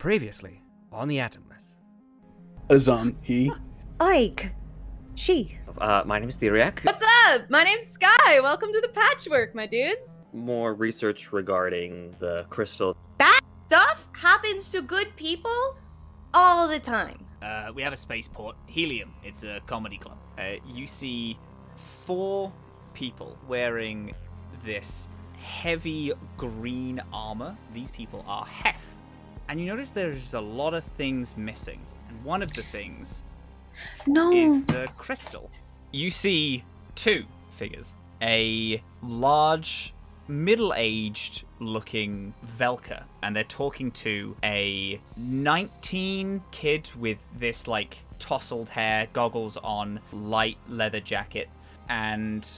Previously on the Atomless. Azhaam, he. Ayg. She. Uh, my name is Theriac. What's up? My name's Skye. Welcome to the patchwork, my dudes. More research regarding the crystal. Bad stuff happens to good people all the time. Uh, we have a spaceport, Helium. It's a comedy club. Uh, you see four people wearing this heavy green armor. These people are Heth. And you notice there's a lot of things missing. And one of the things No. is the crystal. You see two figures a large, middle aged looking Velka, and they're talking to a 19 kid with this like tousled hair, goggles on, light leather jacket, and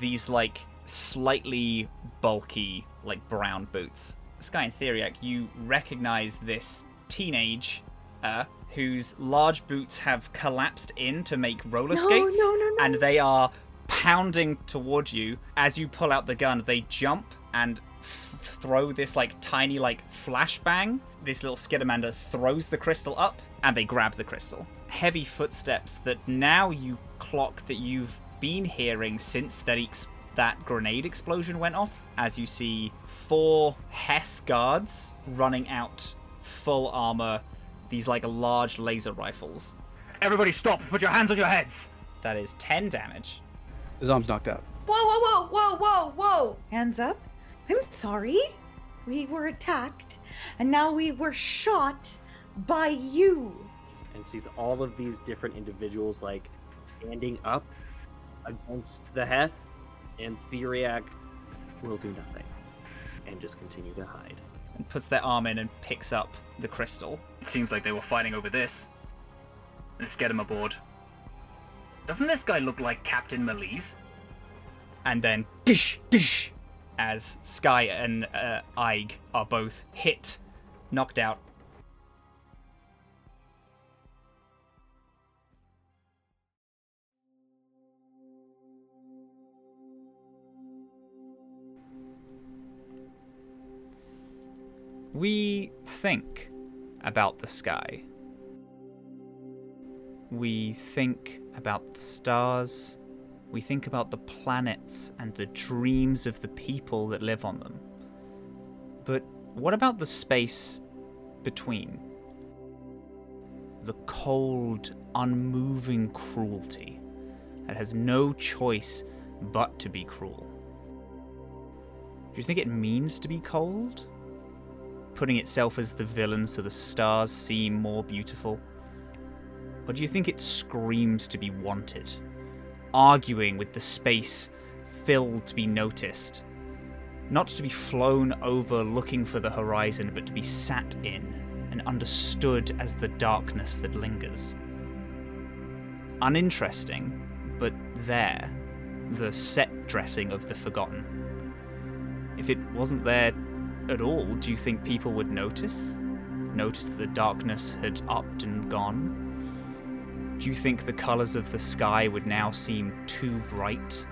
these like slightly bulky, like brown boots. Skye and Theriac, you recognize this teenage uh, whose large boots have collapsed in to make roller No, skates, no, no, no. and they are pounding toward you. As you pull out the gun, they jump and f- throw this like tiny like flashbang. This little Skittermander throws the crystal up, and they grab the crystal. Heavy footsteps that now you clock that you've been hearing since that ex- that grenade explosion went off. As you see four Heth guards running out, full armor, these like large laser rifles. Everybody stop! Put your hands on your heads! That is 10 damage. His arm's knocked out. Whoa, whoa, whoa, whoa, whoa, whoa. Hands up. I'm sorry. We were attacked, and now we were shot by you. And sees all of these different individuals like standing up against the Heth, and Theriac will do nothing and just continue to hide. and puts their arm in and picks up the crystal. It seems like they were fighting over this. Let's get him aboard. Doesn't this guy look like Captain Malise? And then dish dish as Skye and uh, Ayg are both hit, knocked out. We think about the sky. We think about the stars. We think about the planets and the dreams of the people that live on them. But what about the space between? The cold, unmoving cruelty that has no choice but to be cruel. Do you think it means to be cold? Putting itself as the villain so the stars seem more beautiful? Or do you think it screams to be wanted? arguing with the space filled to be noticed. Not to be flown over looking for the horizon, but to be sat in and understood as the darkness that lingers. Uninteresting, but there, the set dressing of the forgotten. If it wasn't there at all, do you think people would notice? Notice the darkness had upped and gone? Do you think the colours of the sky would now seem too bright?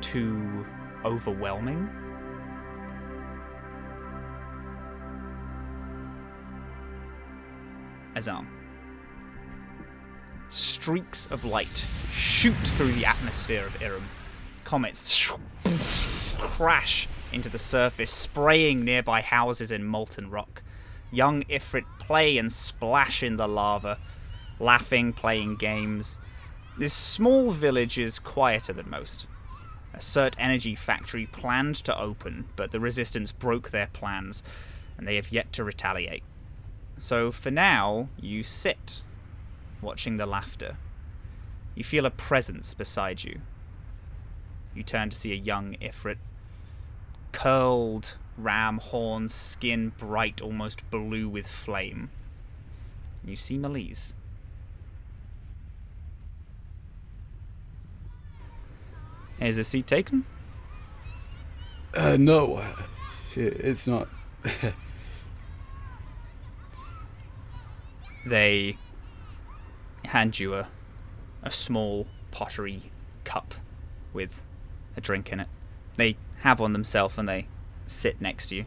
Too overwhelming? Azhaam. Streaks of light shoot through the atmosphere of Iram. Comets crash into the surface, spraying nearby houses in molten rock. Young Ifrit play and splash in the lava, laughing, playing games. This small village is quieter than most. A Cert Energy factory planned to open, but the Resistance broke their plans, and they have yet to retaliate. So for now, you sit, watching the laughter. You feel a presence beside you. You turn to see a young Ifrit, curled ram horns, skin bright, almost blue with flame. You see Malise. Is the seat taken? Uh, no. It's not. They hand you a, a small pottery cup with a drink in it. They have one themselves and they sit next to you.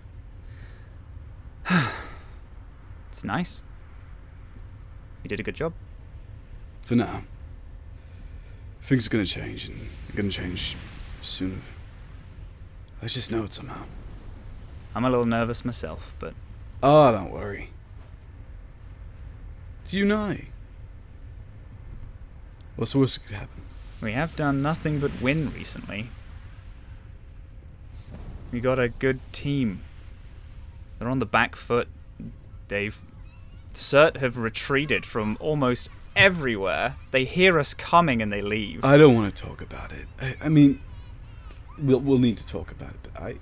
It's nice. You did a good job. For now. Things are gonna change, and they're gonna change sooner. I just know it somehow. I'm a little nervous myself, but Oh, don't worry. Do you know? What's the worst that could happen? we have done nothing but win recently. We got a good team. They're on the back foot. They've cert have retreated from almost everywhere. They hear us coming and they leave. I don't want to talk about it. I, I mean, we'll we'll need to talk about it, but I.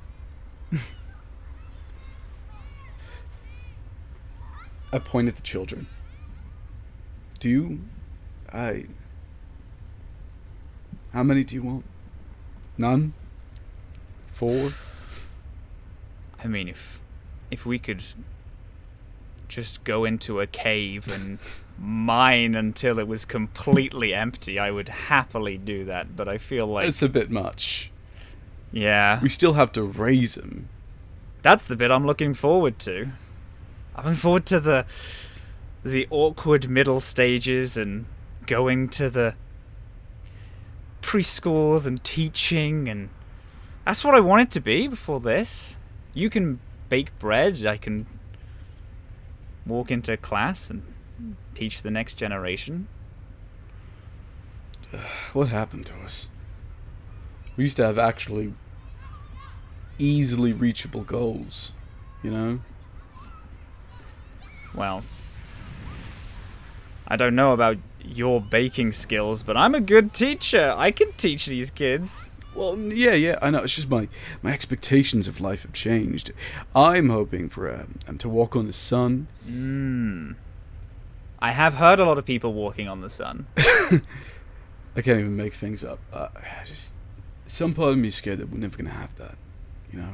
I point at the children. Do you? I. How many do you want? None. Four. I mean, if if we could just go into a cave and mine until it was completely empty, I would happily do that. But I feel like, It's a bit much. yeah, We still have to raise them. that's the bit I'm looking forward to. I'm looking forward to the the awkward middle stages and going to the preschools and teaching and that's what I wanted to be before this. You can bake bread, I can walk into class and teach the next generation. What happened to us? We used to have actually easily reachable goals, you know? Well, I don't know about your baking skills, but I'm a good teacher. I can teach these kids. Well, yeah, yeah, I know. It's just my my expectations of life have changed. I'm hoping for um, um, to walk on the sun. Hmm. I have heard a lot of people walking on the sun. I can't even make things up. Uh, I just some part of me is scared that we're never gonna have that. You know,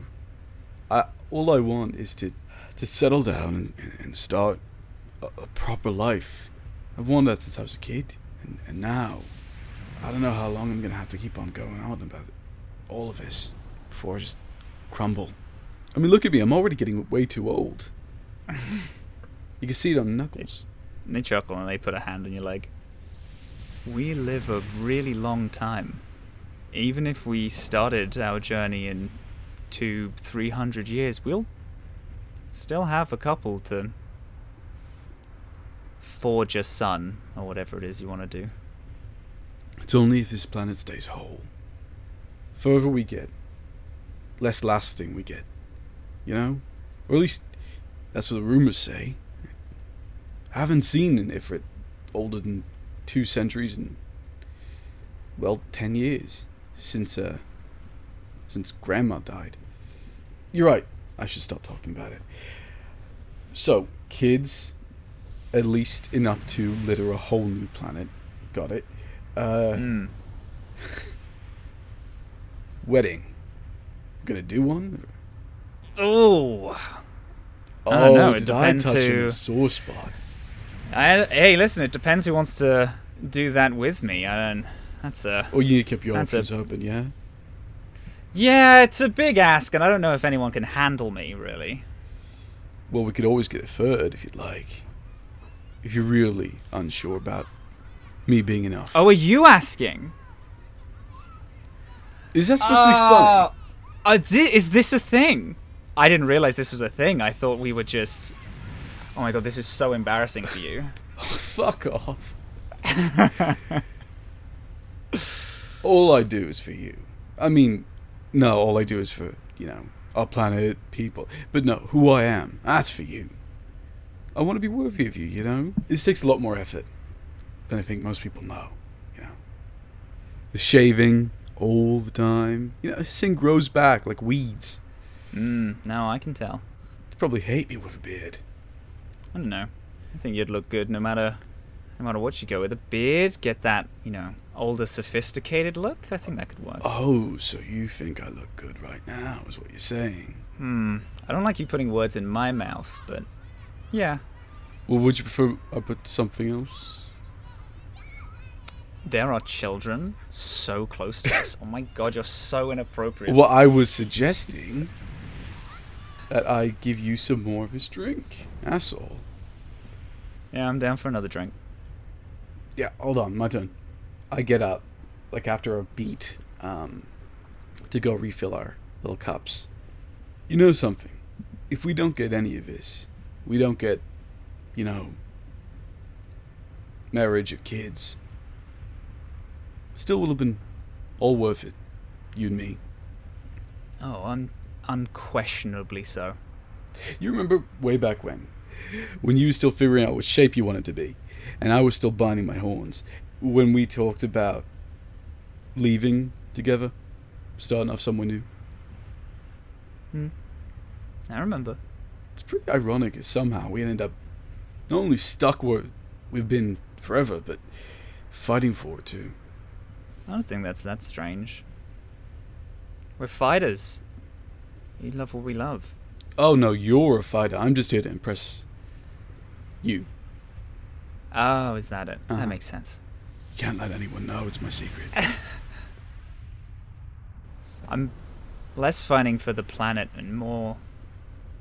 I all I want is to to settle down and, and, and start a, a proper life. I've wanted that since I was a kid, and, and now I don't know how long I'm gonna have to keep on going on about all of this before I just crumble. I mean, look at me. I'm already getting way too old. you can see it on knuckles. And they chuckle and they put a hand on your leg. We live a really long time. Even if we started our journey in two, three hundred years, we'll still have a couple to forge a sun or whatever it is you want to do. It's only if this planet stays whole. Further we get, less lasting we get. You know? Or at least that's what the rumors say. I haven't seen an Ifrit older than two centuries and well, ten years since uh since grandma died. You're right. I should stop talking about it. So, kids, at least enough to litter a whole new planet. Got it. Uh, Hmm. wedding. Gonna do one? Oh, Oh, I don't know, it did I depends touch on who- sore spot? I, hey, listen. It depends who wants to do that with me. I don't. That's a. Or you need to keep your That's a- options open, yeah? Yeah, it's a big ask, and I don't know if anyone can handle me really. Well, we could always get a third if you'd like. If you're really unsure about me being enough. Oh, are you asking? Is that supposed to be funny? Uh, thi- is this a thing? I didn't realize this was a thing. I thought we were just. Oh my god, this is so embarrassing for you. Fuck off. all I do is for you. I mean, no, all I do is for, you know, our planet, people. But no, who I am, that's for you. I want to be worthy of you, you know? This takes a lot more effort than I think most people know, you know? The shaving all the time. You know, this thing grows back like weeds. Mm, no, I can tell. You'd probably hate me with a beard. I don't know. I think you'd look good no matter, no matter what you go with. A beard, get that, you know, older, sophisticated look. I think that could work. Oh, so you think I look good right now, is what you're saying? Hmm. I don't like you putting words in my mouth, but yeah, Well, would you prefer I put something else? There are children so close to us. Oh my god, you're so inappropriate. Well, I was suggesting that I give you some more of his drink. That's all. Yeah, I'm down for another drink. Yeah, hold on, my turn. I get up, like after a beat, um, to go refill our little cups. You know something? If we don't get any of this, we don't get, you know, marriage or kids. Still would have been all worth it. You and me. Oh, un- unquestionably so. You remember way back when? When you were still figuring out what shape you wanted to be, and I was still binding my horns. When we talked about leaving together, starting off somewhere new. Hmm. I remember. It's pretty ironic somehow we ended up not only stuck where we've been forever, but fighting for it too. I don't think that's that strange. We're fighters. We love what we love. Oh no, you're a fighter. I'm just here to impress you. Oh, is that it? Uh-huh. That makes sense. You can't let anyone know it's my secret. I'm less fighting for the planet and more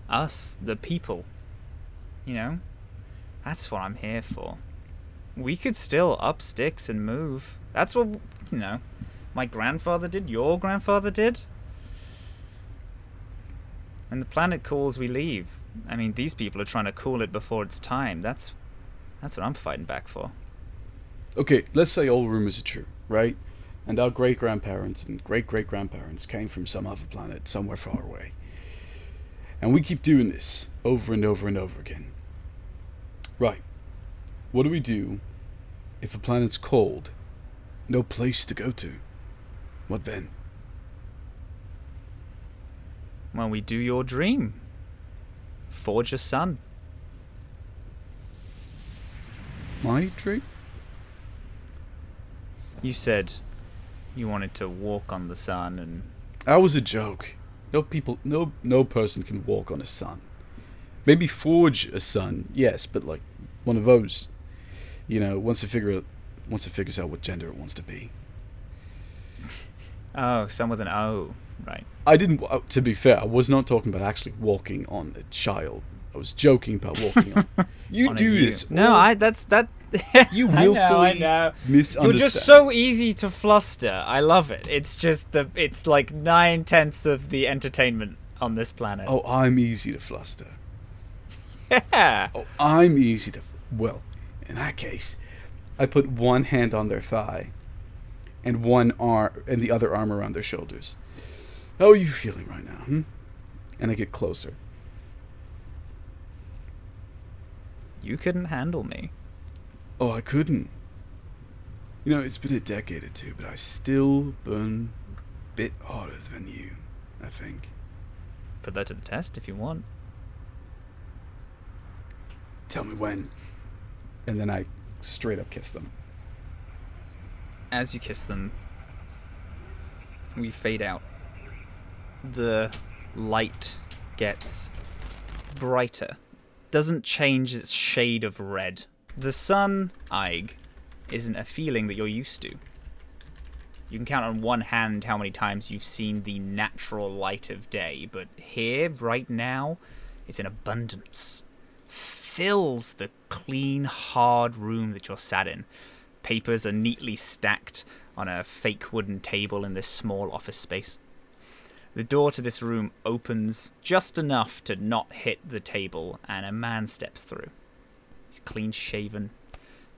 us, the people. You know? That's what I'm here for. We could still up sticks and move. That's what, you know, my grandfather did, your grandfather did. When the planet cools, we leave. I mean, these people are trying to cool it before it's time. That's that's what I'm fighting back for. okay, let's say all rumors are true, right? And our great grandparents and great great grandparents came from some other planet somewhere far away. And we keep doing this over and over and over again. Right. What do we do if a planet's cold? No place to go to. What then? Well, we do your dream. Forge a sun. My dream? You said you wanted to walk on the sun and That was a joke. No people, no no person can walk on a sun. Maybe forge a sun, yes, but like one of those. You know, once it figure out, once it figures out what gender it wants to be. Oh, some with an O, right. I didn't. uh, To be fair, I was not talking about actually walking on a child. I was joking about walking on. You on do you. this. No, I that's that You I know, I willfully know. misunderstand. You're just so easy to fluster. I love it. It's just the it's like nine tenths of the entertainment on this planet. Oh, I'm easy to fluster. yeah. Oh, I'm easy to. Well, in that case, I put one hand on their thigh, and one arm and the other arm around their shoulders. How are you feeling right now? Hmm? And I get closer. You couldn't handle me. Oh, I couldn't. You know, it's been a decade or two, but I still burn a bit harder than you. I think. Put that to the test if you want. Tell me when. And then I straight up kiss them. As you kiss them, we fade out. The light gets brighter. Doesn't change its shade of red. The sun, Ayg, isn't a feeling that you're used to. You can count on one hand how many times you've seen the natural light of day, but here, right now, it's in abundance. Fills the clean, hard room that you're sat in. Papers are neatly stacked on a fake wooden table in this small office space. The door to this room opens just enough to not hit the table, and a man steps through. He's clean shaven,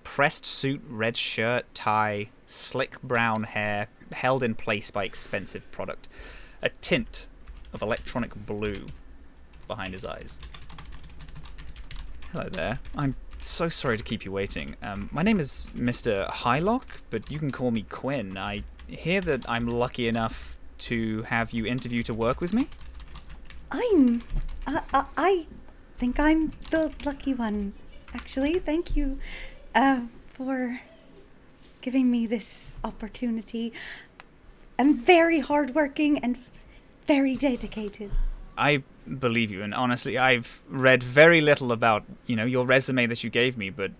pressed suit, red shirt, tie, slick brown hair, held in place by expensive product, a tint of electronic blue behind his eyes. Hello there. I'm so sorry to keep you waiting. Um, my name is Mr. Hylock, but you can call me Quinn. I hear that I'm lucky enough to have you interview to work with me. I'm. Uh, uh, I think I'm the lucky one, actually. Thank you uh, for giving me this opportunity. I'm very hardworking and very dedicated. I believe you, and honestly, I've read very little about you know your resume that you gave me, but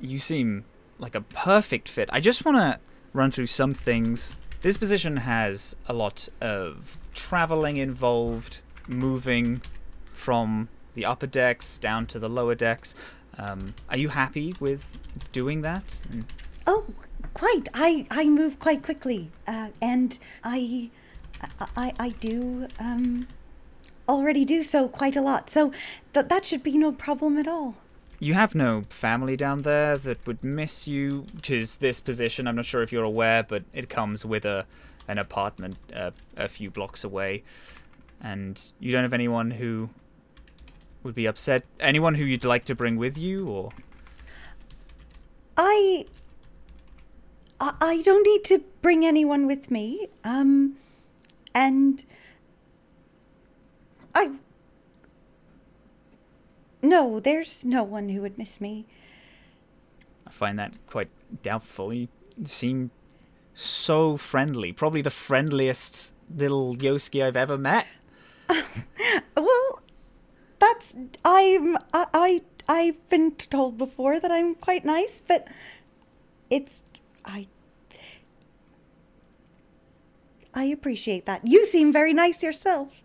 you seem like a perfect fit. I just want to run through some things. This position has a lot of traveling involved, moving from the upper decks down to the lower decks. Um, are you happy with doing that? Oh, quite. I I move quite quickly, uh, and I, I I do um, already do so quite a lot. So that that should be no problem at all. You have no family down there that would miss you because this position, I'm not sure if you're aware, but it comes with a an apartment uh, a few blocks away, and you don't have anyone who would be upset. Anyone who you'd like to bring with you, or I I don't need to bring anyone with me. Um, and I. No, there's no one who would miss me. I find that quite doubtful. You seem so friendly, probably the friendliest little Ysoki I've ever met. Well, that's I'm I, I I've been told before that I'm quite nice, but it's I I appreciate that. You seem very nice yourself.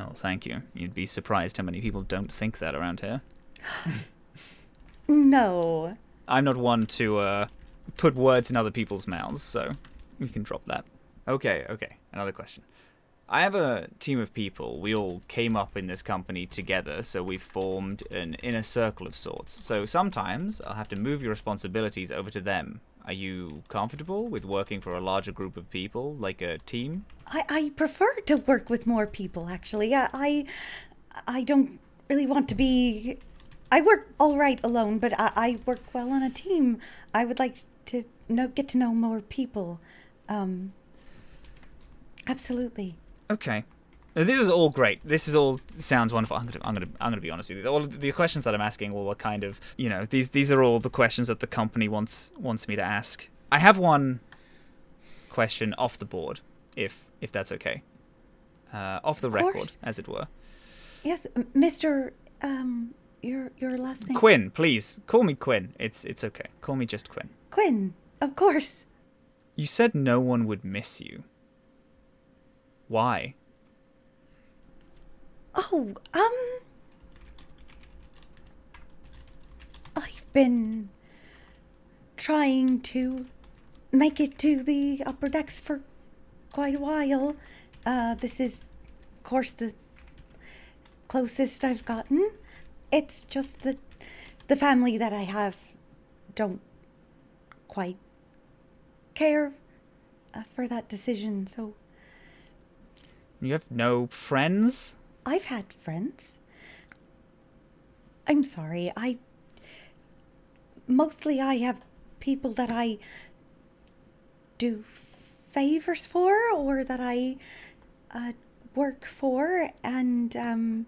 Oh, thank you. You'd be surprised how many people don't think that around here. No. I'm not one to uh, put words in other people's mouths, so we can drop that. Okay, okay. Another question. I have a team of people. We all came up in this company together, so we've formed an inner circle of sorts. So sometimes I'll have to move your responsibilities over to them. Are you comfortable with working for a larger group of people, like a team? I, I prefer to work with more people actually. I, I I don't really want to be I work all right alone, but I, I work well on a team. I would like to know get to know more people. Um Absolutely. Okay. This is all great. This is all sounds wonderful. I'm gonna, I'm gonna, I'm gonna be honest with you. All of the questions that I'm asking all are kind of, you know, these, these are all the questions that the company wants, wants me to ask. I have one question off the board, if, if that's okay, uh, off the Of record, course. as it were. Yes, Mr. Um your your last name Quinn, please call me Quinn. It's, it's okay. Call me just Quinn. Quinn. Of course. You said no one would miss you. Why? Oh, um I've been trying to make it to the upper decks for quite a while. Uh this is of course the closest I've gotten. It's just that the family that I have don't quite care uh, for that decision. So You have no friends? I've had friends. I'm sorry. I mostly I have people that I do favors for or that I uh, work for and um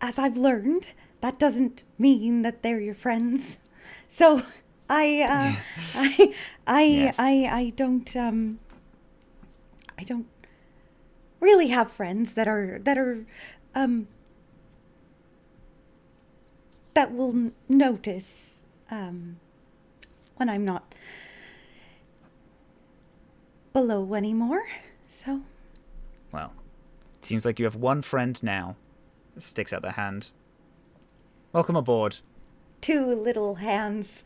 as I've learned that doesn't mean that they're your friends. So I uh I I Yes. I I don't um I don't really have friends that are that are um that will n- notice um when I'm not below anymore. So Well, it seems like you have one friend now. Sticks out the hand. Welcome aboard. two little hands,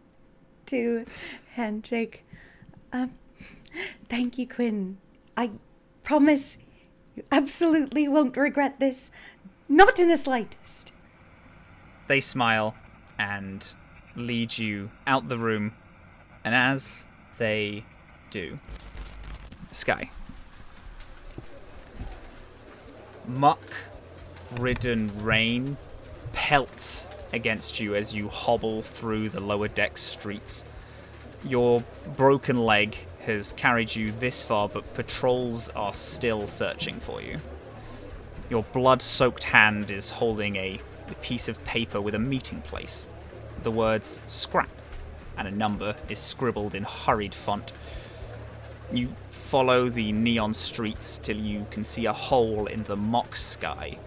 two handshake. Um, thank you, Quinn. I promise you absolutely won't regret this. Not in the slightest. They smile and lead you out the room. And as they do, Skye. Muck ridden rain pelts against you as you hobble through the lower deck streets. Your broken leg has carried you this far, but patrols are still searching for you. Your blood soaked hand is holding a piece of paper with a meeting place. The words scrap and a number is scribbled in hurried font. You follow the neon streets till you can see a hole in the mock sky.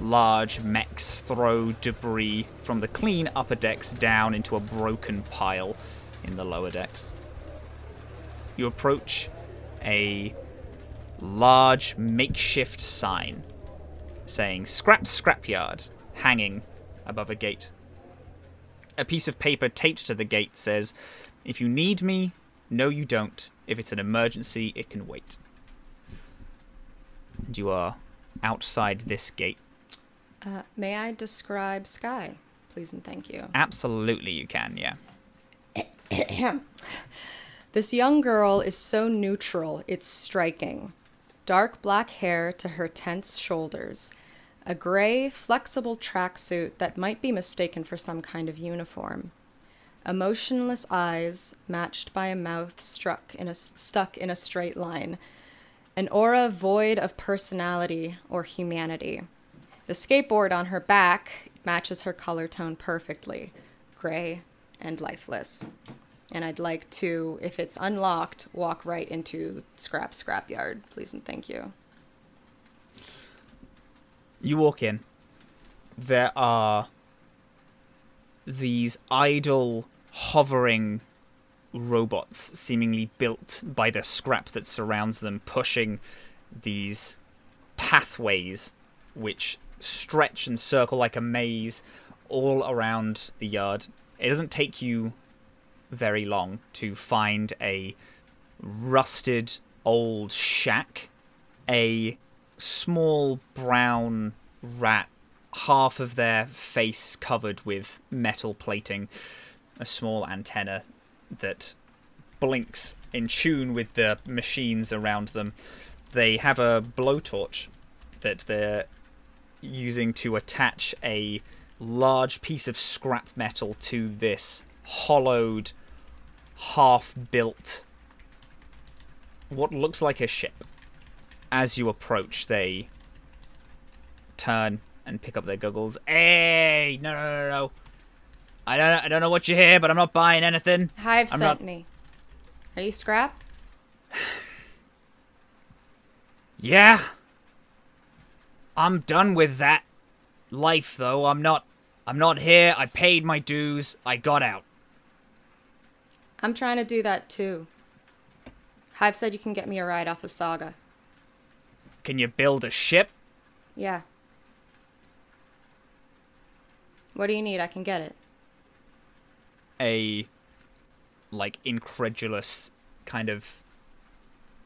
Large mechs throw debris from the clean upper decks down into a broken pile in the lower decks. You approach a large makeshift sign saying Scrap Scrapyard hanging above a gate. A piece of paper taped to the gate says, If you need me, no, you don't. If it's an emergency, it can wait. And you are outside this gate. Uh, may I describe Skye, please and thank you? Absolutely, you can, yeah. This young girl is so neutral, it's striking. Dark black hair to her tense shoulders, a gray, flexible tracksuit that might be mistaken for some kind of uniform. Emotionless eyes matched by a mouth struck in a, stuck in a straight line. An aura void of personality or humanity. The skateboard on her back matches her color tone perfectly gray and lifeless. And I'd like to, if it's unlocked, walk right into Scrap Scrapyard, please and thank you. You walk in. There are these idle, hovering robots, seemingly built by the scrap that surrounds them, pushing these pathways which stretch and circle like a maze all around the yard. It doesn't take you very long to find a rusted old shack, a small brown rat, half of their face covered with metal plating, a small antenna that blinks in tune with the machines around them. They have a blowtorch that they're using to attach a large piece of scrap metal to this hollowed, half built, what looks like a ship. As you approach, they turn and pick up their goggles. Hey, no, no, no, no. I don't, I don't know what you hear, but I'm not buying anything. Hive I'm sent not- me. Are you Scrap? Yeah. I'm done with that life though. I'm not I'm not here. I paid my dues. I got out. I'm trying to do that too. Hive said you can get me a ride off of Saga. Can you build a ship? Yeah. What do you need? I can get it. A like incredulous kind of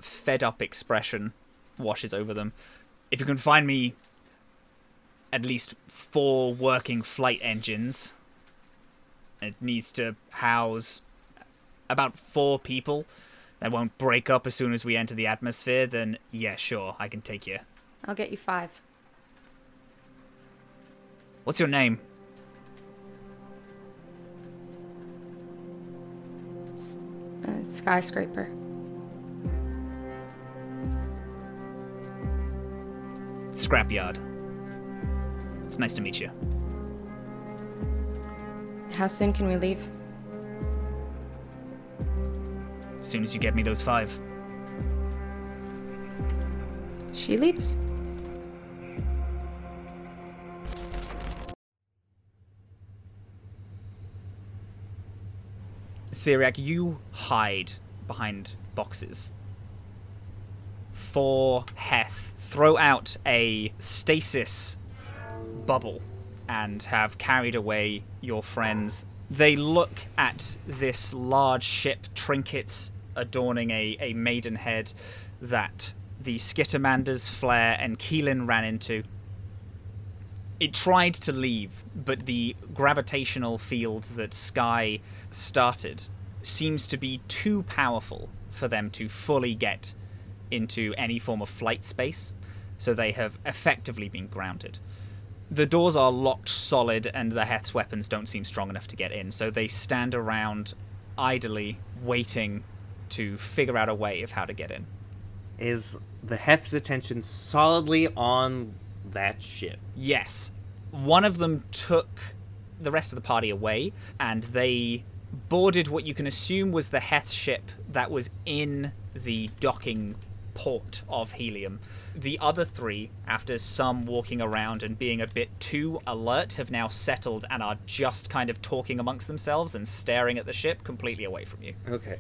fed up expression washes over them. If you can find me at least four working flight engines, it needs to house about four people that won't break up as soon as we enter the atmosphere, then yeah, sure, I can take you. I'll get you five. What's your name? Uh, skyscraper. Scrapyard. It's nice to meet you. How soon can we leave? As soon as you get me those five. She leaves. Theriac, you hide behind boxes. For Heth, throw out a stasis bubble and have carried away your friends. They look at this large ship, trinkets adorning a, a maidenhead that the Skittermanders, Flare, and Keelan ran into. It tried to leave, but the gravitational field that Skye started seems to be too powerful for them to fully get into any form of flight space, so they have effectively been grounded. The doors are locked solid, and the Heth's weapons don't seem strong enough to get in, so they stand around idly, waiting to figure out a way of how to get in. Is the Heth's attention solidly on that ship? Yes. One of them took the rest of the party away, and they boarded what you can assume was the Heth ship that was in the docking port of Helium. The other three, after some walking around and being a bit too alert, have now settled and are just kind of talking amongst themselves and staring at the ship completely away from you. Okay.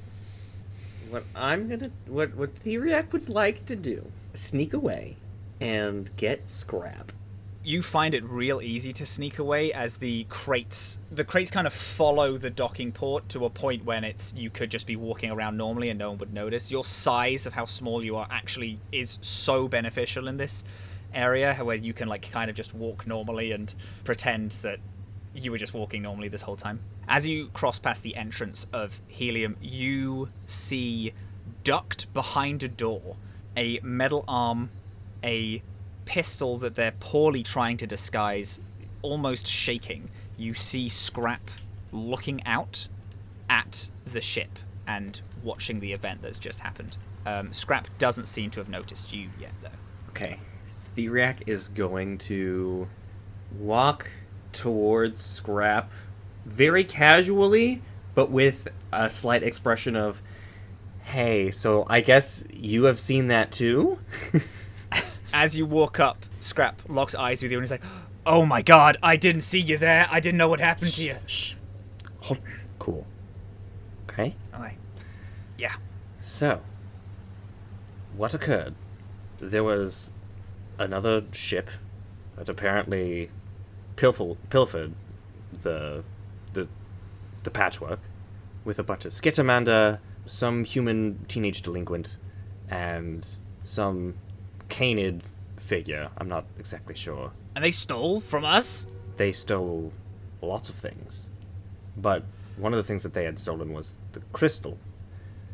What I'm gonna, what what Theriac would like to do, sneak away, and get Scrap you find it real easy to sneak away as the crates the crates kind of follow the docking port to a point when it's you could just be walking around normally and no one would notice. Your size of how small you are actually is so beneficial in this area where you can like kind of just walk normally and pretend that you were just walking normally this whole time. As you cross past the entrance of helium you see ducked behind a door a metal arm a pistol that they're poorly trying to disguise, almost shaking. You see Scrap looking out at the ship and watching the event that's just happened. Um, Scrap doesn't seem to have noticed you yet, though. Okay. Theriac is going to walk towards Scrap very casually, but with a slight expression of, hey, so I guess you have seen that too? As you walk up, Scrap locks eyes with you and he's like, Oh my god, I didn't see you there. I didn't know what happened to you. Shh. Hold. Cool. Okay. Okay. Yeah. So, what occurred? There was another ship that apparently pilfer- pilfered the the the patchwork with a bunch of Skittermander, some human teenage delinquent, and some canid figure. I'm not exactly sure. And they stole from us? They stole lots of things, but one of the things that they had stolen was the crystal.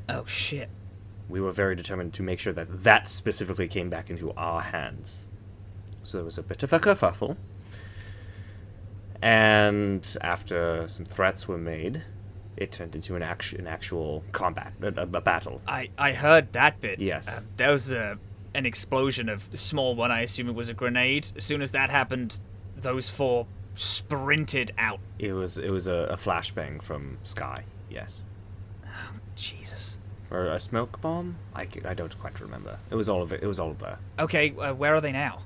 Oh shit. we were very determined to make sure that that specifically came back into our hands. So there was a bit of a kerfuffle. And after some threats were made, it turned into an, actu- an actual combat, a, a, battle. I, I heard that bit. Yes. Uh, there was a, an explosion of small one. I assume it was a grenade. As soon as that happened, those four sprinted out. It was it was a, a flashbang from Skye, yes. Oh, Jesus. Or a smoke bomb? I, I don't quite remember. It was all of it. It was all a blur. Okay, uh, where are they now?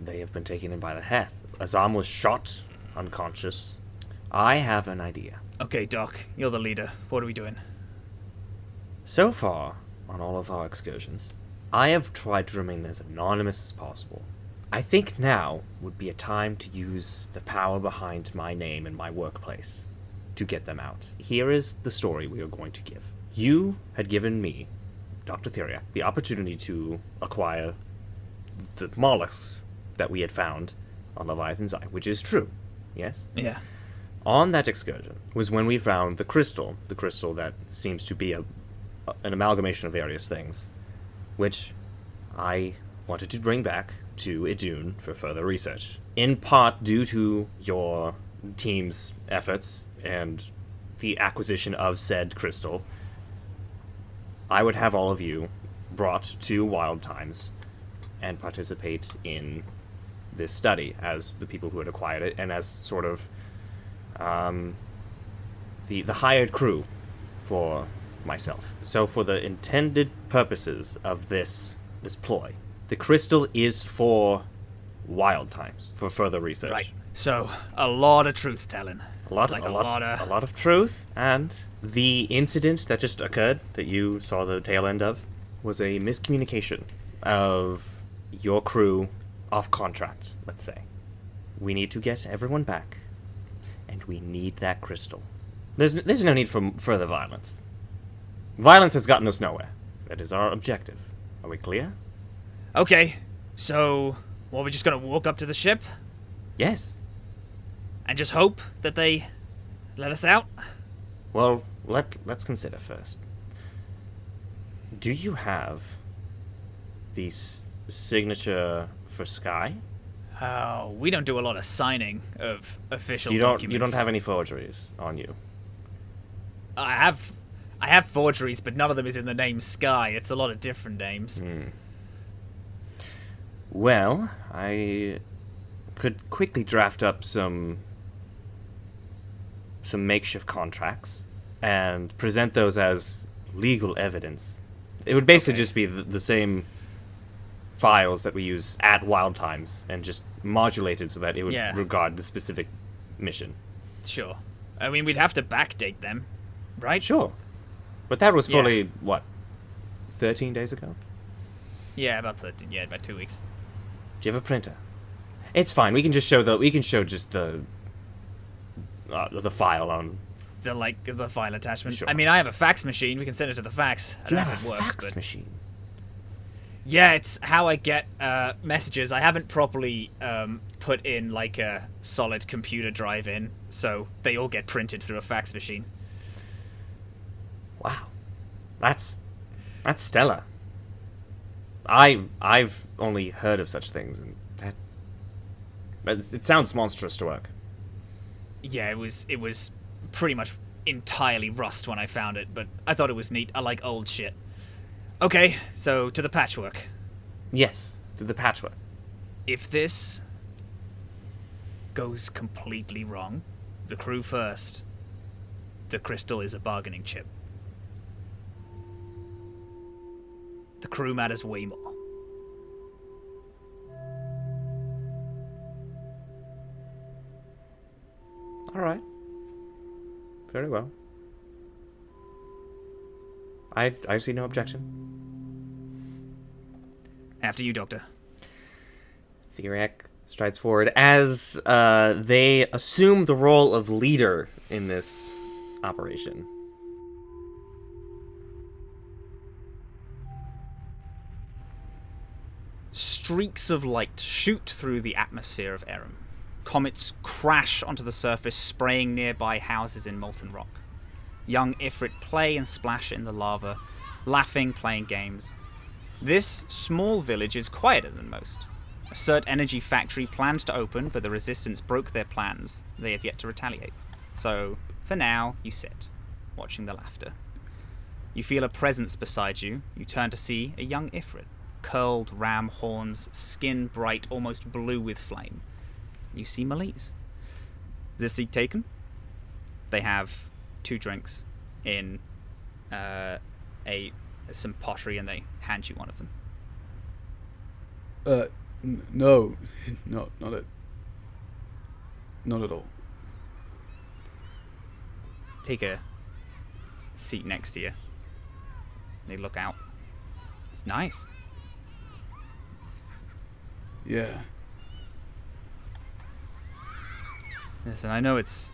They have been taken in by the Heth. Azhaam was shot, unconscious. I have an idea. Okay, Doc, you're the leader. What are we doing? So far, on all of our excursions, I have tried to remain as anonymous as possible. I think now would be a time to use the power behind my name and my workplace to get them out. Here is the story we are going to give. You had given me, Dr. Theriac, the opportunity to acquire the mollusks that we had found on Leviathan's Eye, which is true. Yes? Yeah. on that excursion was when we found the crystal, the crystal that seems to be a, an amalgamation of various things, which I wanted to bring back to Idun for further research. In part due to your team's efforts and the acquisition of said crystal, I would have all of you brought to Wild Times and participate in this study as the people who had acquired it and as sort of um, the the hired crew for myself. So for the intended purposes of this this ploy, the crystal is for wild times for further research. Right. So, a lot of truth telling. A lot, Like a, a lot, lot of- a lot of truth, and the incident that just occurred that you saw the tail end of was a miscommunication of your crew off contract. Let's say we need to get everyone back, and we need that crystal. There's there's no need for further violence. Violence has gotten us nowhere. That is our objective. Are we clear? Okay, so, what, we're just gonna walk up to the ship Yes. and just hope that they let us out? Well, let let's consider first. Do you have the s- signature for Skye? Oh, we don't do a lot of signing of official You don't documents. you don't have any forgeries on you. I have, I have forgeries, but none of them is in the name Skye. It's a lot of different names. Hmm. Well, I could quickly draft up some some makeshift contracts and present those as legal evidence. It would basically Okay. just be the, the same files that we use at Wild Times and just modulated so that it would Yeah. regard the specific mission. Sure. I mean, we'd have to backdate them, right? Sure. But that was Yeah. fully, what, 13 days ago? Yeah, about 13. Yeah, about two weeks. Do you have a printer? It's fine. We can just show the. We can show just the. Uh, the file on. The like the file attachment. Sure. I mean, I have a fax machine. We can send it to the fax. I You don't know have if a it works, fax but machine. yeah, it's how I get uh, messages. I haven't properly um, put in like a solid computer drive in, so they all get printed through a fax machine. Wow, that's that's stellar. I I've only heard of such things, and that, that it sounds monstrous to work. Yeah, it was it was pretty much entirely rust when I found it, but I thought it was neat. I like old shit. Okay, so to the patchwork. Yes, to the patchwork. If this goes completely wrong, the crew first. The crystal is a bargaining chip. The crew matters way more. All right. Very well. I I see no objection. After you, Doctor. Theriac strides forward as uh, they assume the role of leader in this operation. Streaks of light shoot through the atmosphere of Erim. Comets crash onto the surface, spraying nearby houses in molten rock. Young Ifrit play and splash in the lava, laughing, playing games. This small village is quieter than most. A Cert Energy factory planned to open, but the Resistance broke their plans. They have yet to retaliate. So, for now, you sit, watching the laughter. You feel a presence beside you. You turn to see a young Ifrit. Curled ram horns, skin bright, almost blue with flame. You see Malise. Is this seat taken? They have two drinks in uh, a some pottery, and they hand you one of them. Uh, n- no, no, not at, not at all. Take a seat next to you. They look out. It's nice. Yeah, Listen, I know it's.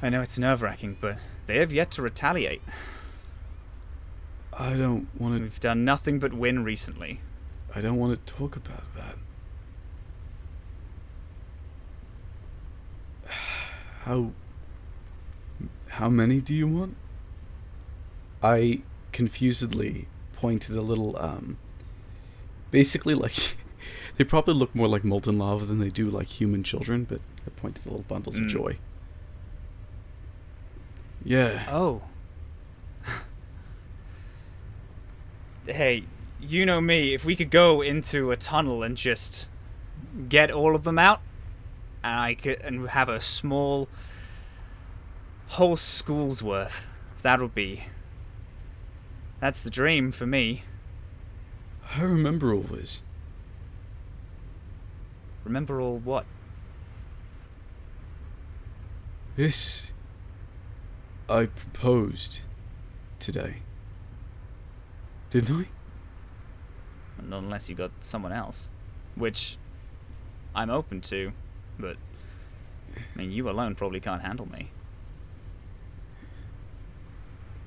I know it's nerve wracking, but they have yet to retaliate. I don't want to. We've done nothing but win recently. I don't want to talk about that. How how many do you want? I confusedly point to the little um basically like they probably look more like molten lava than they do like human children, but I point to the little bundles Mm. of joy. Yeah. Oh. hey, you know me. If we could go into a tunnel and just get all of them out, and I could and have a small whole school's worth, that would be. That's the dream for me. I remember all this. Remember all what? This I proposed today. Didn't I? Not unless you got someone else, which I'm open to, but I mean, you alone probably can't handle me.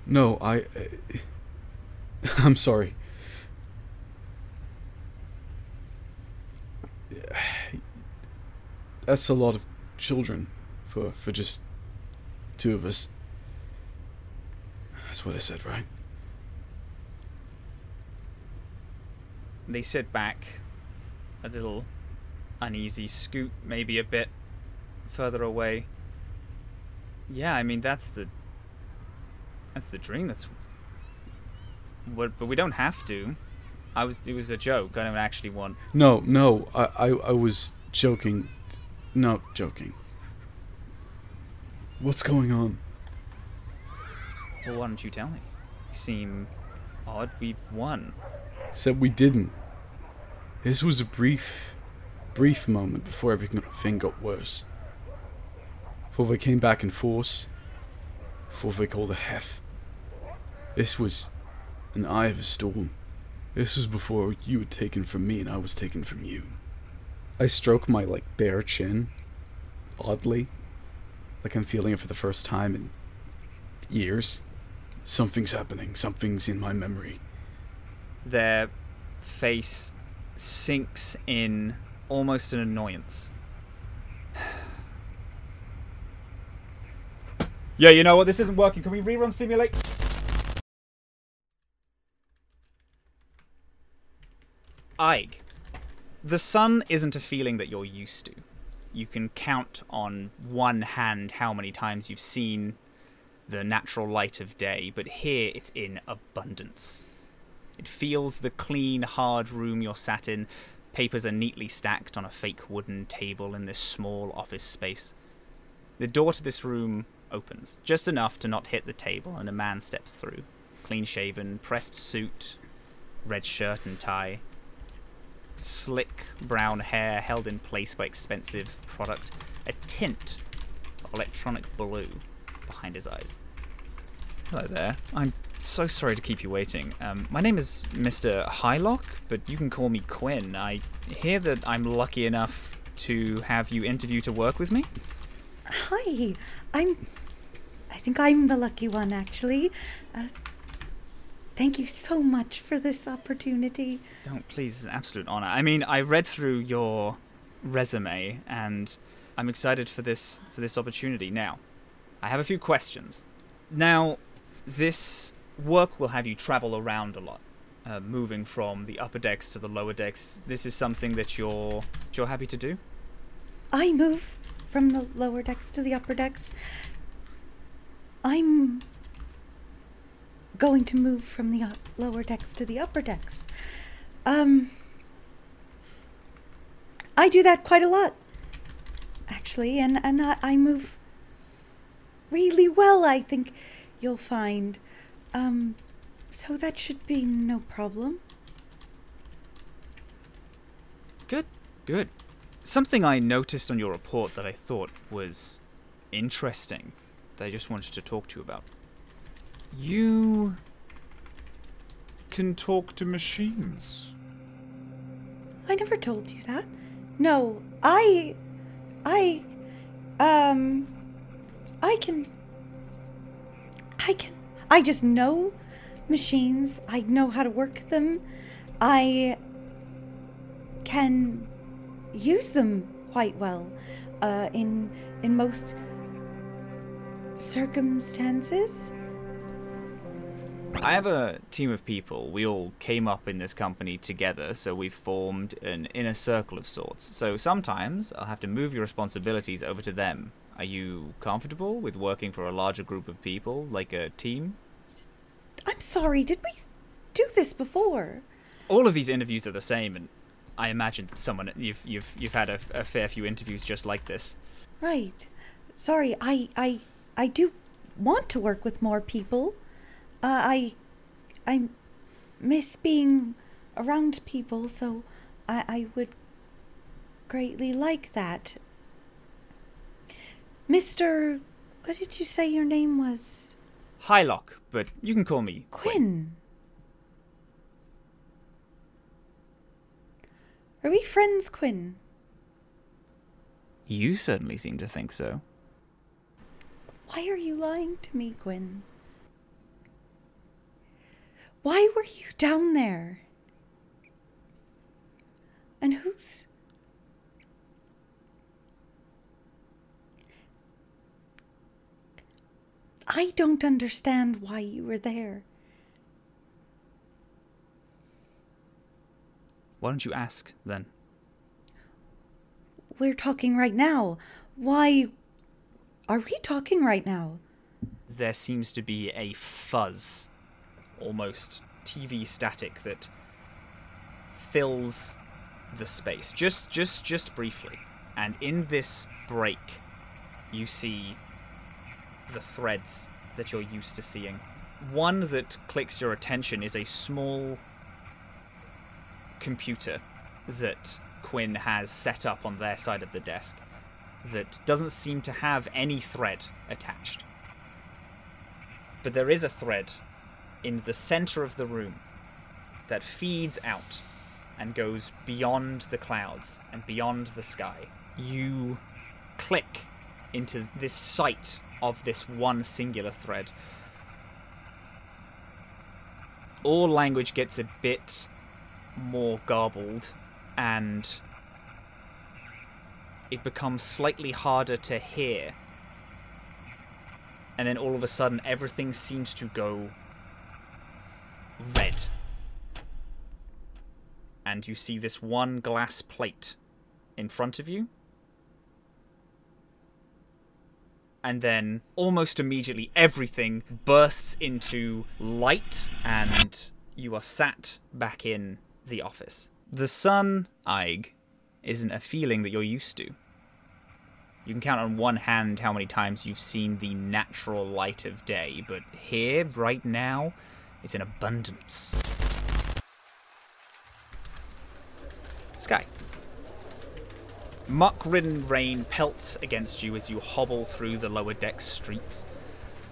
No, I. Uh, I'm sorry. That's a lot of children for for just two of us. That's what I said, right? They sit back, a little uneasy, scoot maybe a bit further away. Yeah, I mean that's the that's the dream. That's what, but we don't have to. I was it was a joke. I don't actually want. No, no, I I, I was joking. No, joking. What's going on? Well, why don't you tell me? You seem odd. We've won. Said we didn't. This was a brief, brief moment before everything got worse. Before they came back in force. Before they called a hef. This was an eye of a storm. This was before you were taken from me and I was taken from you. I stroke my like bare chin, oddly, like I'm feeling it for the first time in years. Something's happening. Something's in my memory. Their face sinks in almost an annoyance. yeah, you know what? This isn't working. Can we rerun simulate? Ayg, the sun isn't a feeling that you're used to. You can count on one hand how many times you've seen the natural light of day, but here it's in abundance. It feels the clean, hard room you're sat in. Papers are neatly stacked on a fake wooden table in this small office space. The door to this room opens, just enough to not hit the table, and a man steps through. Clean shaven, pressed suit, red shirt and tie. Slick brown hair held in place by expensive product. A tint of electronic blue behind his eyes. Hello there. I'm so sorry to keep you waiting. Um, my name is Mr. Hylock, but you can call me Quinn. I hear that I'm lucky enough to have you interview to work with me. Hi, I'm. I think I'm the lucky one, actually. Uh, thank you so much for this opportunity. Don't please, it's an absolute honor. I mean, I read through your resume, and I'm excited for this for this opportunity. Now, I have a few questions. Now, this work will have you travel around a lot, uh, moving from the upper decks to the lower decks. This is something that you're you're happy to do. I move from the lower decks to the upper decks. I'm going to move from the uh, lower decks to the upper decks. Um, I do that quite a lot, actually, and and I, I move really well. I think you'll find. Um, so that should be no problem. Good, good. Something I noticed on your report that I thought was interesting that I just wanted to talk to you about. You Can talk to machines. I never told you that. No, I. I. Um. I can. I can. I just know machines. I know how to work them. I can use them quite well uh, in in most circumstances. I have a team of people. We all came up in this company together, so we've formed an inner circle of sorts. So sometimes I'll have to move your responsibilities over to them. Are you comfortable with working for a larger group of people, like a team? I'm sorry. Did we do this before? All of these interviews are the same, and I imagine that someone you've you've you've had a, a fair few interviews just like this. Right. Sorry. I I I do want to work with more people. Uh, I I miss being around people, so I I would greatly like that. Mr. What did you say your name was? Hylock, but you can call me Quinn. Are we friends, Quinn? You certainly seem to think so. Why are you lying to me, Quinn? Why were you down there? And who's. I don't understand why you were there. Why don't you ask then? We're talking right now. Why are we talking right now? There seems to be a fuzz, almost TV static that fills the space just just just briefly. And in this break, you see the threads that you're used to seeing. One that clicks your attention is a small computer that Quinn has set up on their side of the desk that doesn't seem to have any thread attached. But there is a thread in the center of the room that feeds out and goes beyond the clouds and beyond the sky. You click into this sight of this one singular thread. All language gets a bit more garbled and it becomes slightly harder to hear. And then all of a sudden, everything seems to go red. And you see this one glass plate in front of you. And then, almost immediately, everything bursts into light, and you are sat back in the office. The sun, Ayg, isn't a feeling that you're used to. You can count on one hand how many times you've seen the natural light of day, but here, right now, it's in abundance. Skye. Muck ridden rain pelts against you as you hobble through the lower deck streets.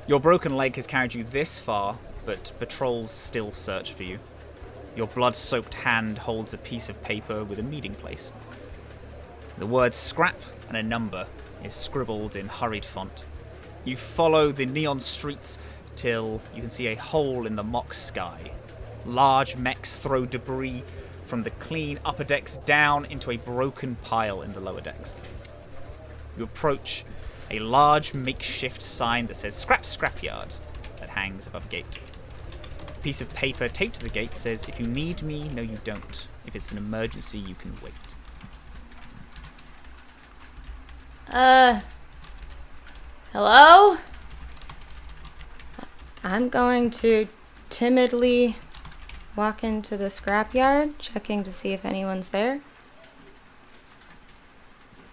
Your broken leg has carried you this far, but patrols still search for you. Your blood soaked hand holds a piece of paper with a meeting place. The word scrap and a number is scribbled in hurried font. You follow the neon streets till you can see a hole in the mock sky. Large mechs throw debris from the clean upper decks down into a broken pile in the lower decks. You approach a large makeshift sign that says Scrap Scrapyard that hangs above a gate. A piece of paper taped to the gate says, If you need me, no, you don't. If it's an emergency, you can wait. Uh. Hello? I'm going to timidly walk into the scrapyard, checking to see if anyone's there.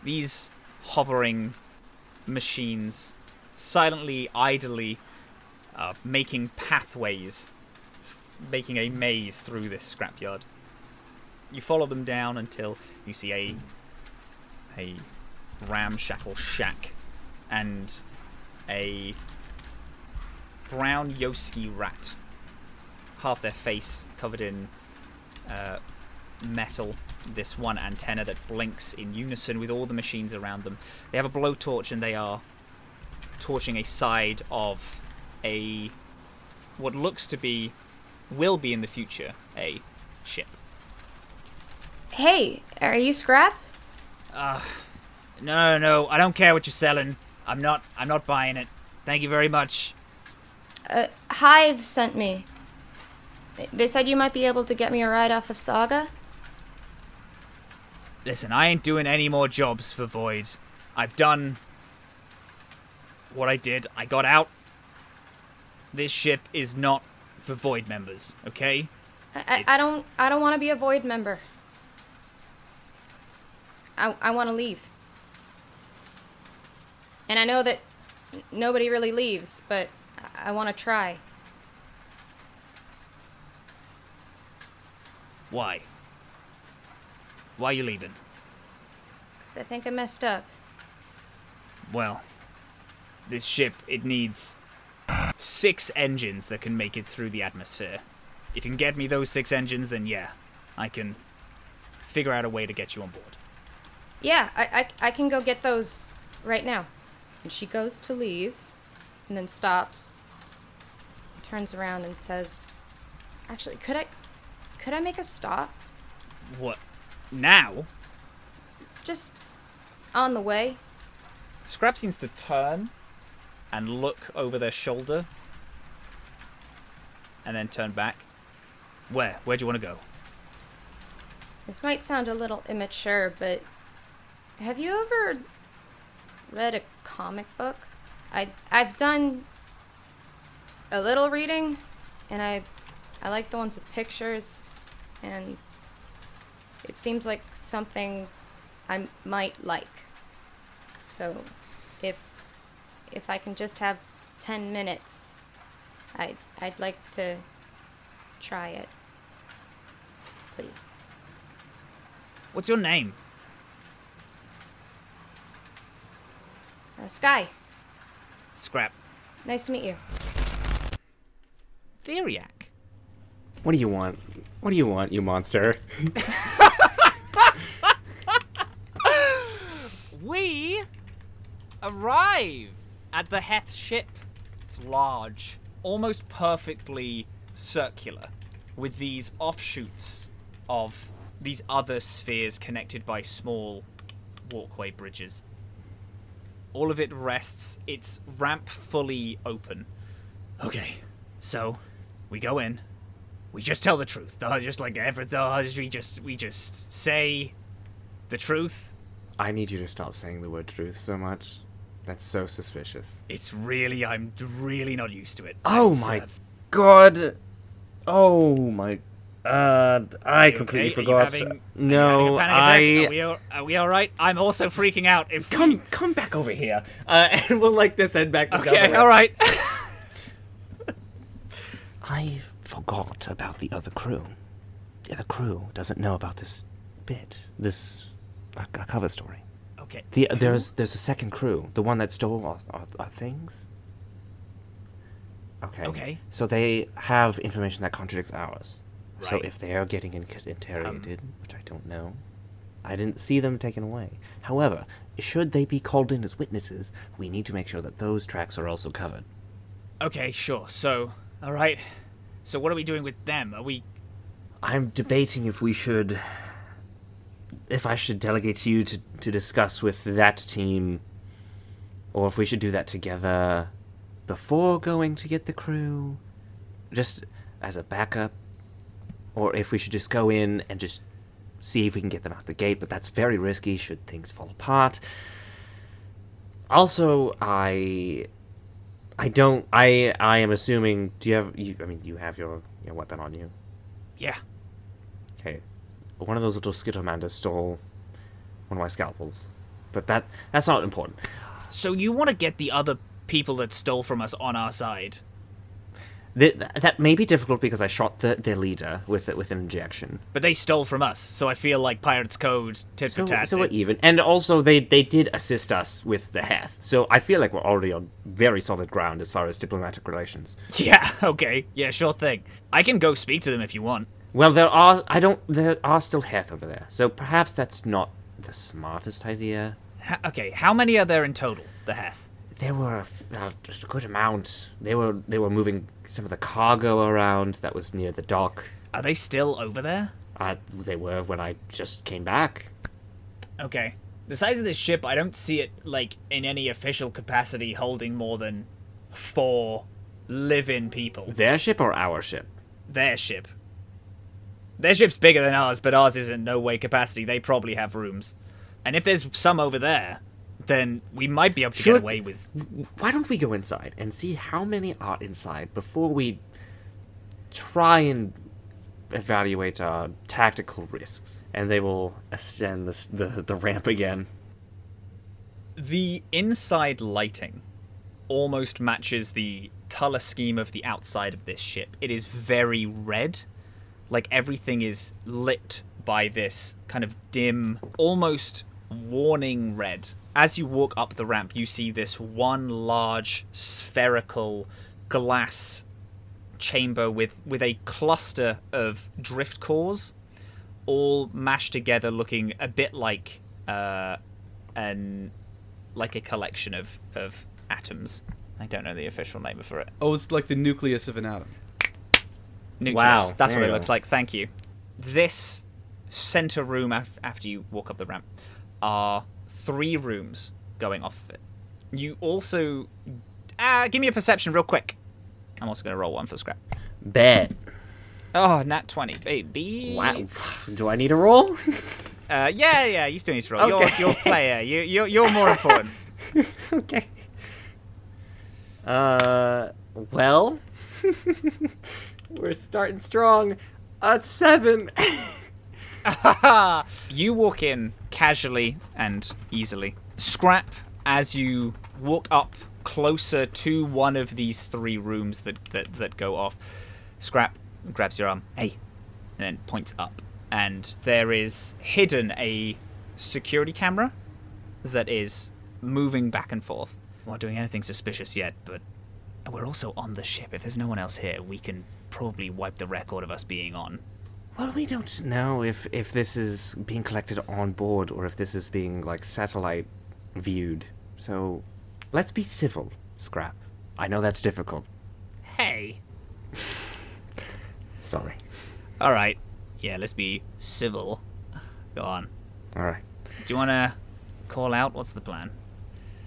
These hovering machines silently, idly uh, making pathways, making a maze through this scrapyard. You follow them down until you see a a ramshackle shack and a brown Ysoki rat. Half their face covered in uh, metal. This one antenna that blinks in unison with all the machines around them. They have a blowtorch and they are torching a side of a what looks to be will be in the future a ship. Hey, are you Scrap? Uh, no, no, no. I don't care what you're selling. I'm not. I'm not buying it. Thank you very much. Uh, Hive sent me. They said you might be able to get me a ride off of Saga. Listen, I ain't doing any more jobs for Void. I've done what I did. I got out. This ship is not for Void members, okay? I, I, I don't. I don't want to be a Void member. I, I want to leave. And I know that nobody really leaves, but I, want to try. Why? Why are you leaving? Because I think I messed up. Well, this ship, it needs six engines that can make it through the atmosphere. If you can get me those six engines, then yeah, I can figure out a way to get you on board. Yeah, I, I, I can go get those right now. And she goes to leave and then stops, turns around and says, Actually, could I could I make a stop? What? Now? Just on the way. Scrap seems to turn and look over their shoulder and then turn back. Where? Where do you want to go? This might sound a little immature, but have you ever read a comic book? I I've done a little reading, and I I like the ones with pictures, and it seems like something I might like. So, if if I can just have ten minutes, I I'd like to try it. Please. What's your name? Uh, Skye, Scrap. nice to meet you. What do you want? What do you want, you monster? We arrive at the Heth ship. It's large, almost perfectly circular, with these offshoots of these other spheres connected by small walkway bridges. All of it rests, its ramp fully open. Okay, so we go in. We just tell the truth. Uh, Just like ever, uh, we just we just say the truth. I need you to stop saying the word truth so much. That's so suspicious. It's really, I'm really not used to it. Oh my uh, god. Oh my. Uh, I completely okay? Forgot. having- no, having a panic attack? I. Are we, all, are we all right? I'm also freaking out. If Come, come back over here, uh, and we'll like this head back. Okay, all right. I forgot about the other crew. The other crew doesn't know about this bit, this uh, a cover story. okay. The there's there's a second crew, the one that stole our, our, our things. Okay. Okay. So they have information that contradicts ours. Right. So if they are getting in- interrogated, which I don't know, I didn't see them taken away. However, should they be called in as witnesses, we need to make sure that those tracks are also covered. Okay, sure. So, all right. So what are we doing with them? Are we? I'm debating if we should. If I should delegate to you to, to discuss with that team, or if we should do that together before going to get the crew, just as a backup, or if we should just go in and just see if we can get them out the gate, but that's very risky should things fall apart. Also, I. I don't. I I am assuming. Do you have? You, I mean, you have your your weapon on you. Yeah. Okay. One of those little skittermanders stole one of my scalpels. But that that's not important. So you want to get the other people that stole from us on our side? Th- that may be difficult because I shot the, their leader with with an injection. But they stole from us, so I feel like Pirates Code tit for So, so we're even. And also, they, they did assist us with the Heth. So I feel like we're already on very solid ground as far as diplomatic relations. Yeah. Okay. Yeah. Sure thing. I can go speak to them if you want. Well, there are. I don't. There are still Heth over there. So perhaps that's not the smartest idea. H- okay. How many are there in total? The Heth. There were a, f- a just a good amount. They were they were moving some of the cargo around that was near the dock. Are they still over there? Uh, they were when I just came back. Okay. The size of this ship, I don't see it like in any official capacity holding more than four live-in people. Their ship or our ship? Their ship. Their ship's bigger than ours, but ours isn't no way capacity. They probably have rooms. And if there's some over there, then we might be able to Should- get away with. Why don't we go inside and see how many are inside before we try and evaluate our tactical risks? And they will ascend the the, the ramp again. The inside lighting almost matches the color scheme of the outside of this ship. It is very red. Like everything is lit by this kind of dim, almost warning red. As you walk up the ramp, you see this one large spherical glass chamber with, with a cluster of drift cores all mashed together looking a bit like uh, an like a collection of, of atoms. I don't know the official name for it. Oh, it's like the nucleus of an atom. Nucleus. Wow, That's there what it looks like. Thank you. This center room af- after you walk up the ramp are three rooms going off of it. You also uh, give me a perception real quick. I'm also going to roll one for scrap. Bet. Oh, nat 20, baby. Wow. Do I need a roll? Uh, yeah, yeah, you still need to roll. Okay. You're, you're player. You, you're, you're more important. okay. Uh, well, we're starting strong. Uh, seven. you walk in casually and easily. Scrap as you walk up closer to one of these three rooms that, that, that go off. Scrap grabs your arm. Hey. And then points up. And there is hidden a security camera that is moving back and forth. We're not doing anything suspicious yet, but we're also on the ship. If there's no one else here, we can probably wipe the record of us being on. Well, we don't know if if this is being collected on board or if this is being like satellite viewed. So, let's be civil, Scrap. I know that's difficult. Hey. Sorry. All right. Yeah, let's be civil. Go on. All right. Do you want to call out? What's the plan?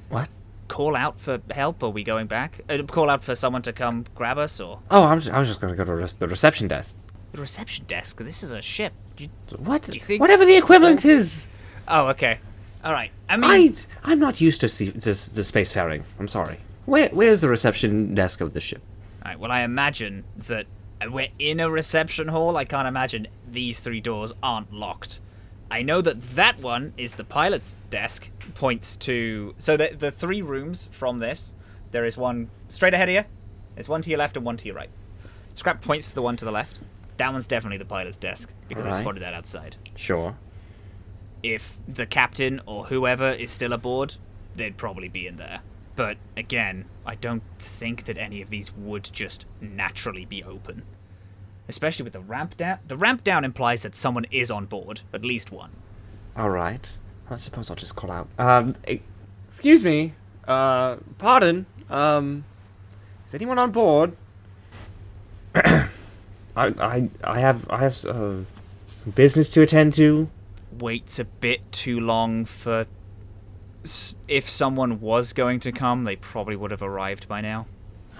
What? Call out for help? Are we going back? Uh, call out for someone to come grab us, or Oh, I was, I was just going to go to the reception desk. The reception desk? This is a ship. Do you- What? Do you think- Whatever the equivalent is. Oh, okay. All right. I mean, I I'm not used to sea, to, to spacefaring. I'm sorry. Where where's the reception desk of the ship? All right, well, I imagine that we're in a reception hall. I can't imagine these three doors aren't locked. I know that that one is the pilot's desk. Points to so the the three rooms from this. There is one straight ahead of you. There's one to your left and one to your right. Scrap points to the one to the left. That one's definitely the pilot's desk because I spotted that outside. Sure. If the captain or whoever is still aboard, they'd probably be in there. But again, I don't think that any of these would just naturally be open. Especially with the ramp down. The ramp down implies that someone is on board, at least one. All right. I suppose I'll just call out. Um, excuse me. Uh, pardon. Um, is anyone on board? I, I, I have, I have uh, some business to attend to. Waits a bit too long for. If someone was going to come, they probably would have arrived by now.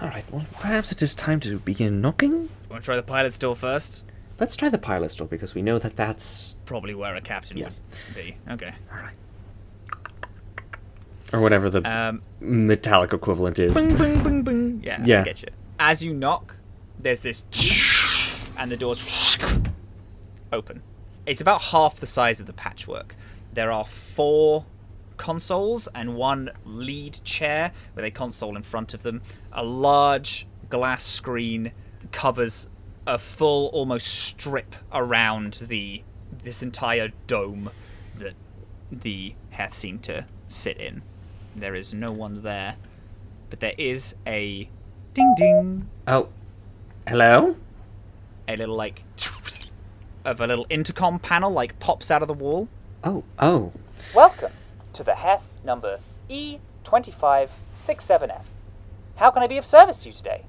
All right. Well, perhaps it is time to begin knocking. Want to try the pilot's door first? Let's try the pilot's door because we know that that's Probably where a captain Yes. would be. Okay. All right. Or whatever the Um, metallic equivalent is. Bing, bing, bing, bing. Yeah, I Yeah. get you. As you knock, there's this, and the doors open. It's about half the size of the patchwork. There are four consoles and one lead chair with a console in front of them. A large glass screen covers a full, almost strip around the this entire dome that the Heth seem to sit in. There is no one there, but there is a ding ding, Oh, hello. A little like of a little intercom panel like pops out of the wall. Oh, oh. Welcome to the Heth number E2567F. How can I be of service to you today?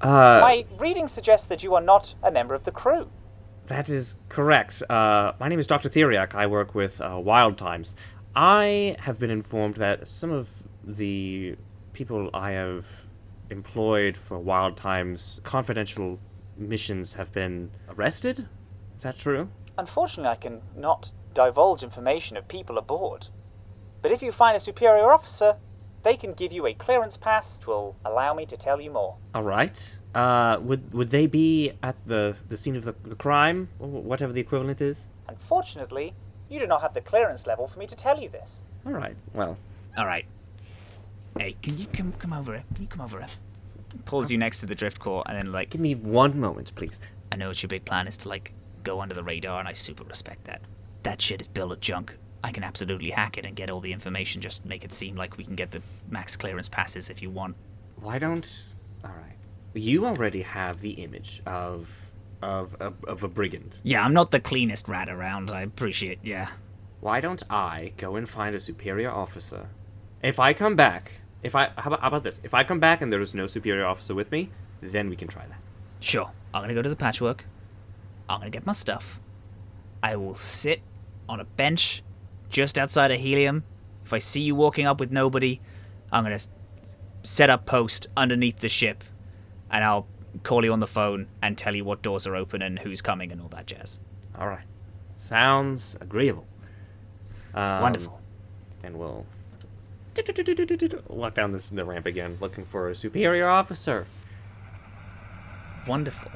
Uh, My reading suggests that you are not a member of the crew. That is correct. Uh, my name is Dr. Theriac. I work with uh, Wild Times. I have been informed that some of the people I have employed for Wild Times confidential missions have been arrested. Is that true? Unfortunately, I can not divulge information of people aboard. But if you find a superior officer, they can give you a clearance pass which will allow me to tell you more. All right. Uh, would would they be at the the scene of the, the crime, or whatever the equivalent is? Unfortunately, you do not have the clearance level for me to tell you this. All right. Well, All right. Hey, can you come come over here? Can you come over here? Pulls you next to the drift core, and then like, give me one moment, please. I know what your big plan is to like go under the radar, and I super respect that. That shit is built of junk. I can absolutely hack it and get all the information. Just make it seem like we can get the max clearance passes if you want. Why don't? All right. You already have the image of of of, of a brigand. Yeah, I'm not the cleanest rat around. I appreciate. Yeah. Why don't I go and find a superior officer? If I come back, if I how about, how about this? If I come back and there is no superior officer with me, then we can try that. Sure. I'm gonna go to the patchwork. I'm gonna get my stuff. I will sit on a bench just outside of Helium. If I see you walking up with nobody, I'm gonna set up post underneath the ship, and I'll call you on the phone and tell you what doors are open and who's coming and all that jazz. All right. Sounds agreeable. Um, Wonderful. And we'll walk down this the ramp again, looking for a superior officer. Wonderful.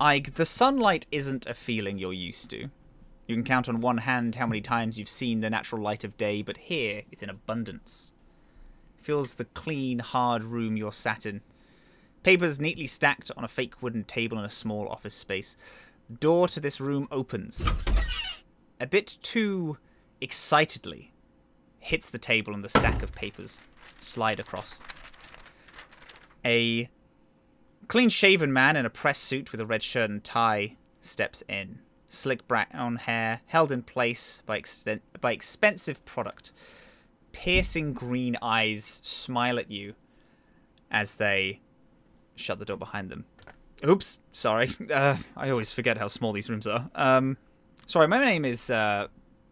Ayg, the sunlight isn't a feeling you're used to. You can count on one hand how many times you've seen the natural light of day, but here it's in abundance. Fills the clean, hard room you're sat in. Papers neatly stacked on a fake wooden table in a small office space. Door to this room opens. A bit too excitedly, hits the table and the stack of papers slide across. A clean shaven man in a press suit with a red shirt and tie steps in. Slick brown hair held in place by, by expensive product. Piercing green eyes smile at you as they shut the door behind them. Oops, sorry. Uh, I always forget how small these rooms are. Um, sorry, my name is uh,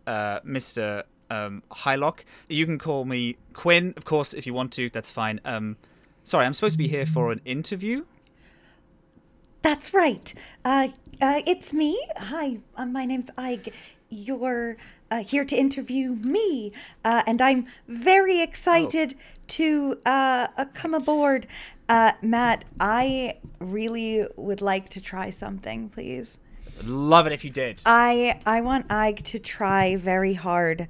uh, Mr. Um, Hylock. You can call me Quinn, of course, if you want to. That's fine. Um, sorry, I'm supposed to be here for an interview. That's right. Uh, uh, it's me. Hi, uh, my name's Ayg. You're uh, here to interview me, uh, and I'm very excited to uh, uh, come aboard. Uh, Matt, I really would like to try something, please. Love it if you did. I I want Ayg to try very hard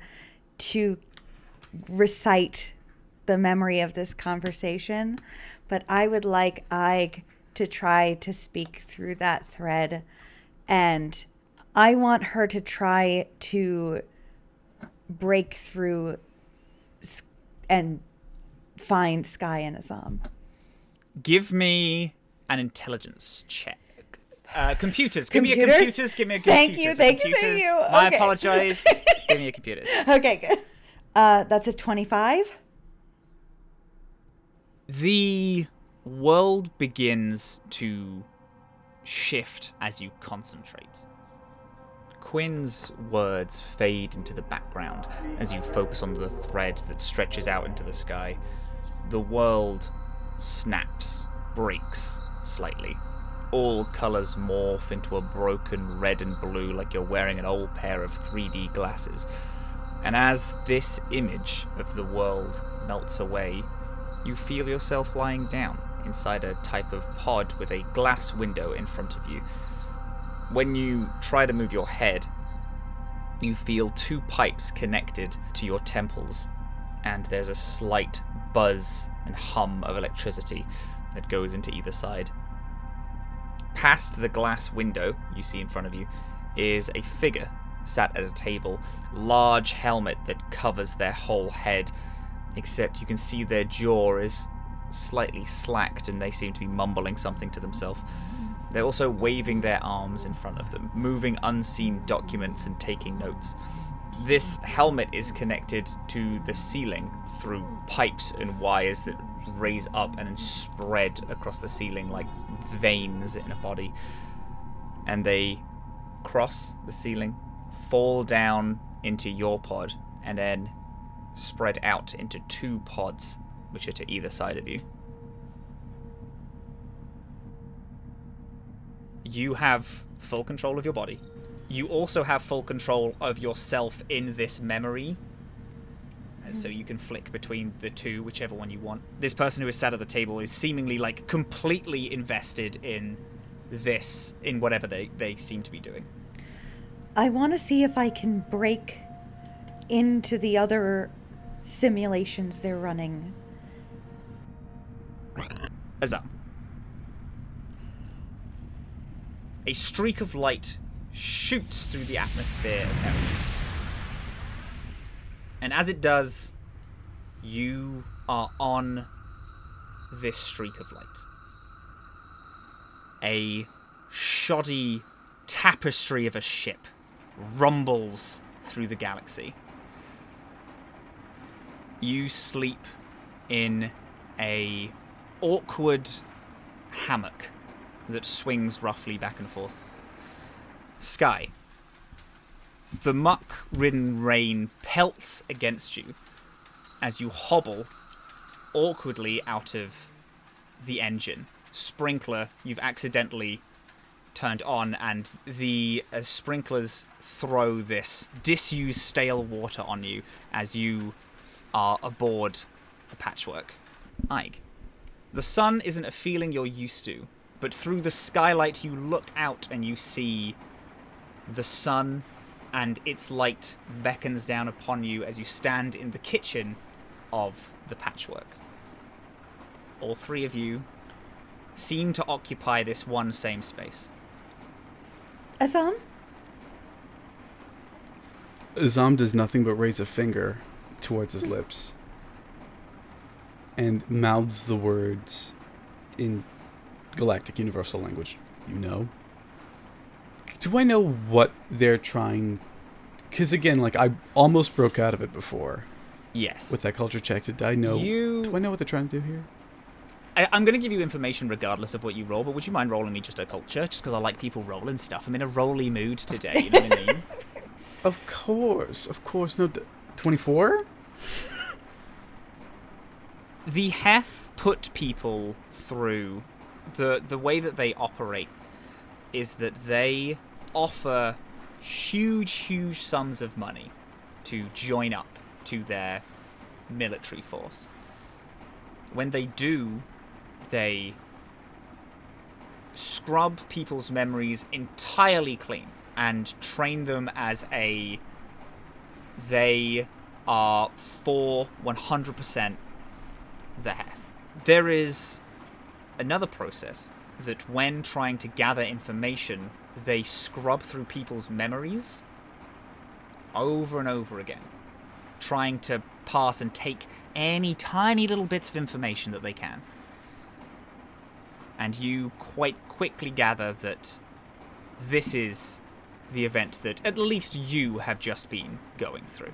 to recite the memory of this conversation, but I would like Ayg to try to speak through that thread, and I want her to try to break through and find Skye and Azhaam. Give me an intelligence check. Uh, computers. Give me a Computers? computers. Give me a Thank computers. you, thank you, thank computers. you. I Okay. apologize. Give me a computers. Okay, good. Uh, that's a twenty-five. The world begins to shift as you concentrate. Quinn's words fade into the background as you focus on the thread that stretches out into the sky. The world snaps, breaks slightly. All colours morph into a broken red and blue like you're wearing an old pair of 3D glasses. And as this image of the world melts away, you feel yourself lying down inside a type of pod with a glass window in front of you. When you try to move your head, you feel two pipes connected to your temples, and there's a slight buzz and hum of electricity that goes into either side. Past the glass window you see in front of you is a figure sat at a table, large helmet that covers their whole head, except you can see their jaw is slightly slacked and they seem to be mumbling something to themselves. They're also waving their arms in front of them, moving unseen documents and taking notes. This helmet is connected to the ceiling through pipes and wires that raise up and then spread across the ceiling like veins in a body. And they cross the ceiling, fall down into your pod, and then spread out into two pods, which are to either side of you. You have full control of your body. You also have full control of yourself in this memory. And so you can flick between the two, whichever one you want. This person who is sat at the table is seemingly like completely invested in this, in whatever they, they seem to be doing. I want to see if I can break into the other simulations they're running. Azhaam. A streak of light shoots through the atmosphere of Heron. And as it does, you are on this streak of light. A shoddy tapestry of a ship rumbles through the galaxy. You sleep in a awkward hammock that swings roughly back and forth. Skye. The muck ridden rain pelts against you as you hobble awkwardly out of the engine. Sprinkler, you've accidentally turned on, and the uh, sprinklers throw this disused stale water on you as you are aboard the patchwork. Ayg. The sun isn't a feeling you're used to, but through the skylight you look out and you see the sun and its light beckons down upon you as you stand in the kitchen of the patchwork. All three of you seem to occupy this one same space. Azhaam? Azhaam does nothing but raise a finger towards his lips and mouths the words in galactic universal language, you know. Do I know what they're trying? Because again, like I almost broke out of it before Yes. with that culture check. Did I know? You- Do I know what they're trying to do here? I, I'm going to give you information regardless of what you roll, but would you mind rolling me just a culture? Just because I like people rolling stuff. I'm in a rolly mood today, you know what I mean? Of course, of course. No, twenty-four. the Heth put people through the the way that they operate is that they offer huge huge sums of money to join up to their military force when they do they scrub people's memories entirely clean and train them as a they are for 100% the Heth. There is another process that when trying to gather information, they scrub through people's memories over and over again, trying to pass and take any tiny little bits of information that they can. And you quite quickly gather that this is the event that at least you have just been going through.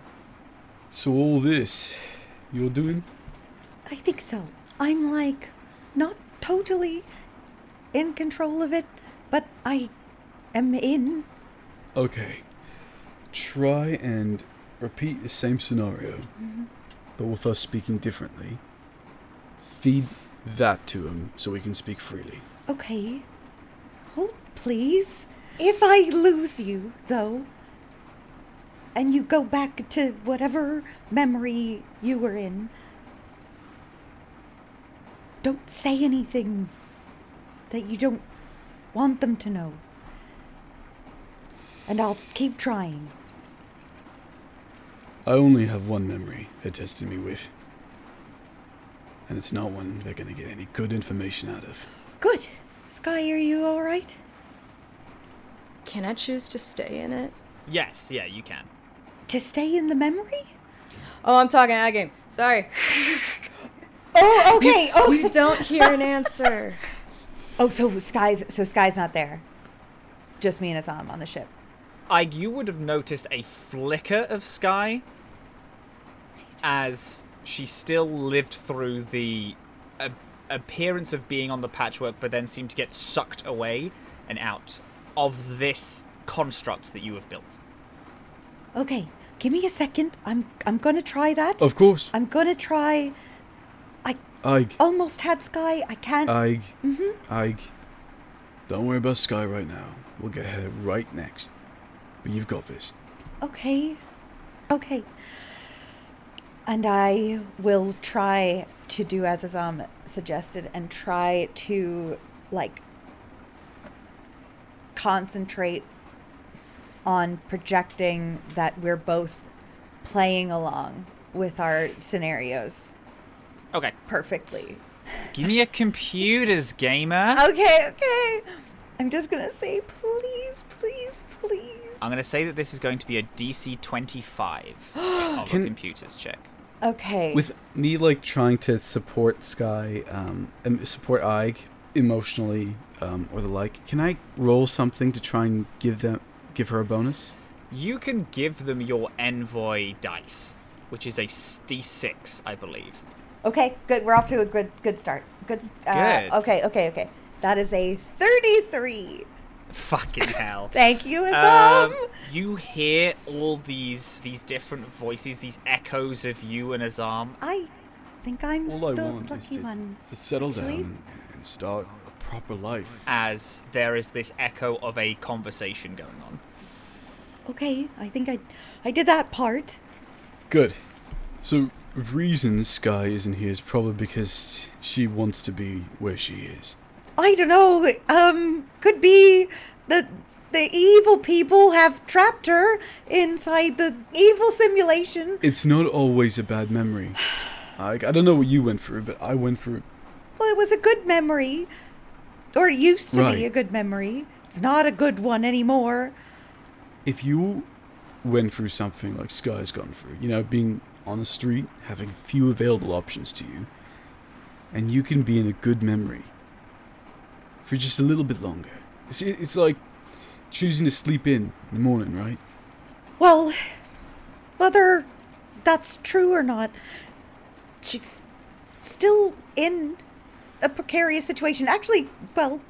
So all this you're doing? I think so. I'm like not totally in control of it, but I am in. Okay. Try and repeat the same scenario, but with us speaking differently. Feed that to him so we can speak freely. Okay. Hold, please. If I lose you, though, and you go back to whatever memory you were in, don't say anything that you don't want them to know. And I'll keep trying. I only have one memory they tested me with. And it's not one they're gonna get any good information out of. Good. Skye, are you alright? Can I choose to stay in it? Yes, yeah, you can. To stay in the memory? Oh, I'm talking ad game. Sorry. Oh, okay. Oh, You don't hear an answer. oh, so Skye's so Skye's not there. Just me and Azhaam on the ship. I you would have noticed a flicker of Skye as she still lived through the a- appearance of being on the patchwork, but then seemed to get sucked away and out of this construct that you have built. Okay, give me a second. I'm I'm gonna try that. Of course. I'm gonna try. Ayg. Almost had Skye. I can't. Ayg. mm-hmm. Ayg. Don't worry about Skye right now. We'll get her right next. But you've got this. Okay. Okay. And I will try to do as Azhaam suggested and try to like concentrate on projecting that we're both playing along with our scenarios Okay, perfectly. give me a computers gamer. Okay, okay. I'm just gonna say, please, please, please. I'm going to say that this is going to be a DC 25 of Can- a computers check. Okay. With me like trying to support Skye, um, and support Ayg emotionally, um, or the like, can I roll something to try and give them give her a bonus? You can give them your envoy dice, which is a s- D6, I believe. Okay, good. We're off to a good good start. Good. Uh, Good. Okay, okay, okay. That is a 33. Fucking hell. Thank you, Azhaam. Um, you hear all these these different voices, these echoes of you and Azhaam. I think I'm All I the want is lucky to, one. to settle actually. down and start a proper life. as there is this echo of a conversation going on. Okay, I think I I did that part. Good. So, reason Skye isn't here is probably because she wants to be where she is. I don't know. Um, could be the the evil people have trapped her inside the evil simulation. It's not always a bad memory. I, I don't know what you went through, but I went through. Well, it was a good memory, or it used to Right. be a good memory. It's not a good one anymore. If you went through something like Skye's gone through, you know, being on the street, having few available options to you, and you can be in a good memory, for just a little bit longer. It's, it's like choosing to sleep in in the morning, right? Well, whether that's true or not, she's still in a precarious situation. Actually, well,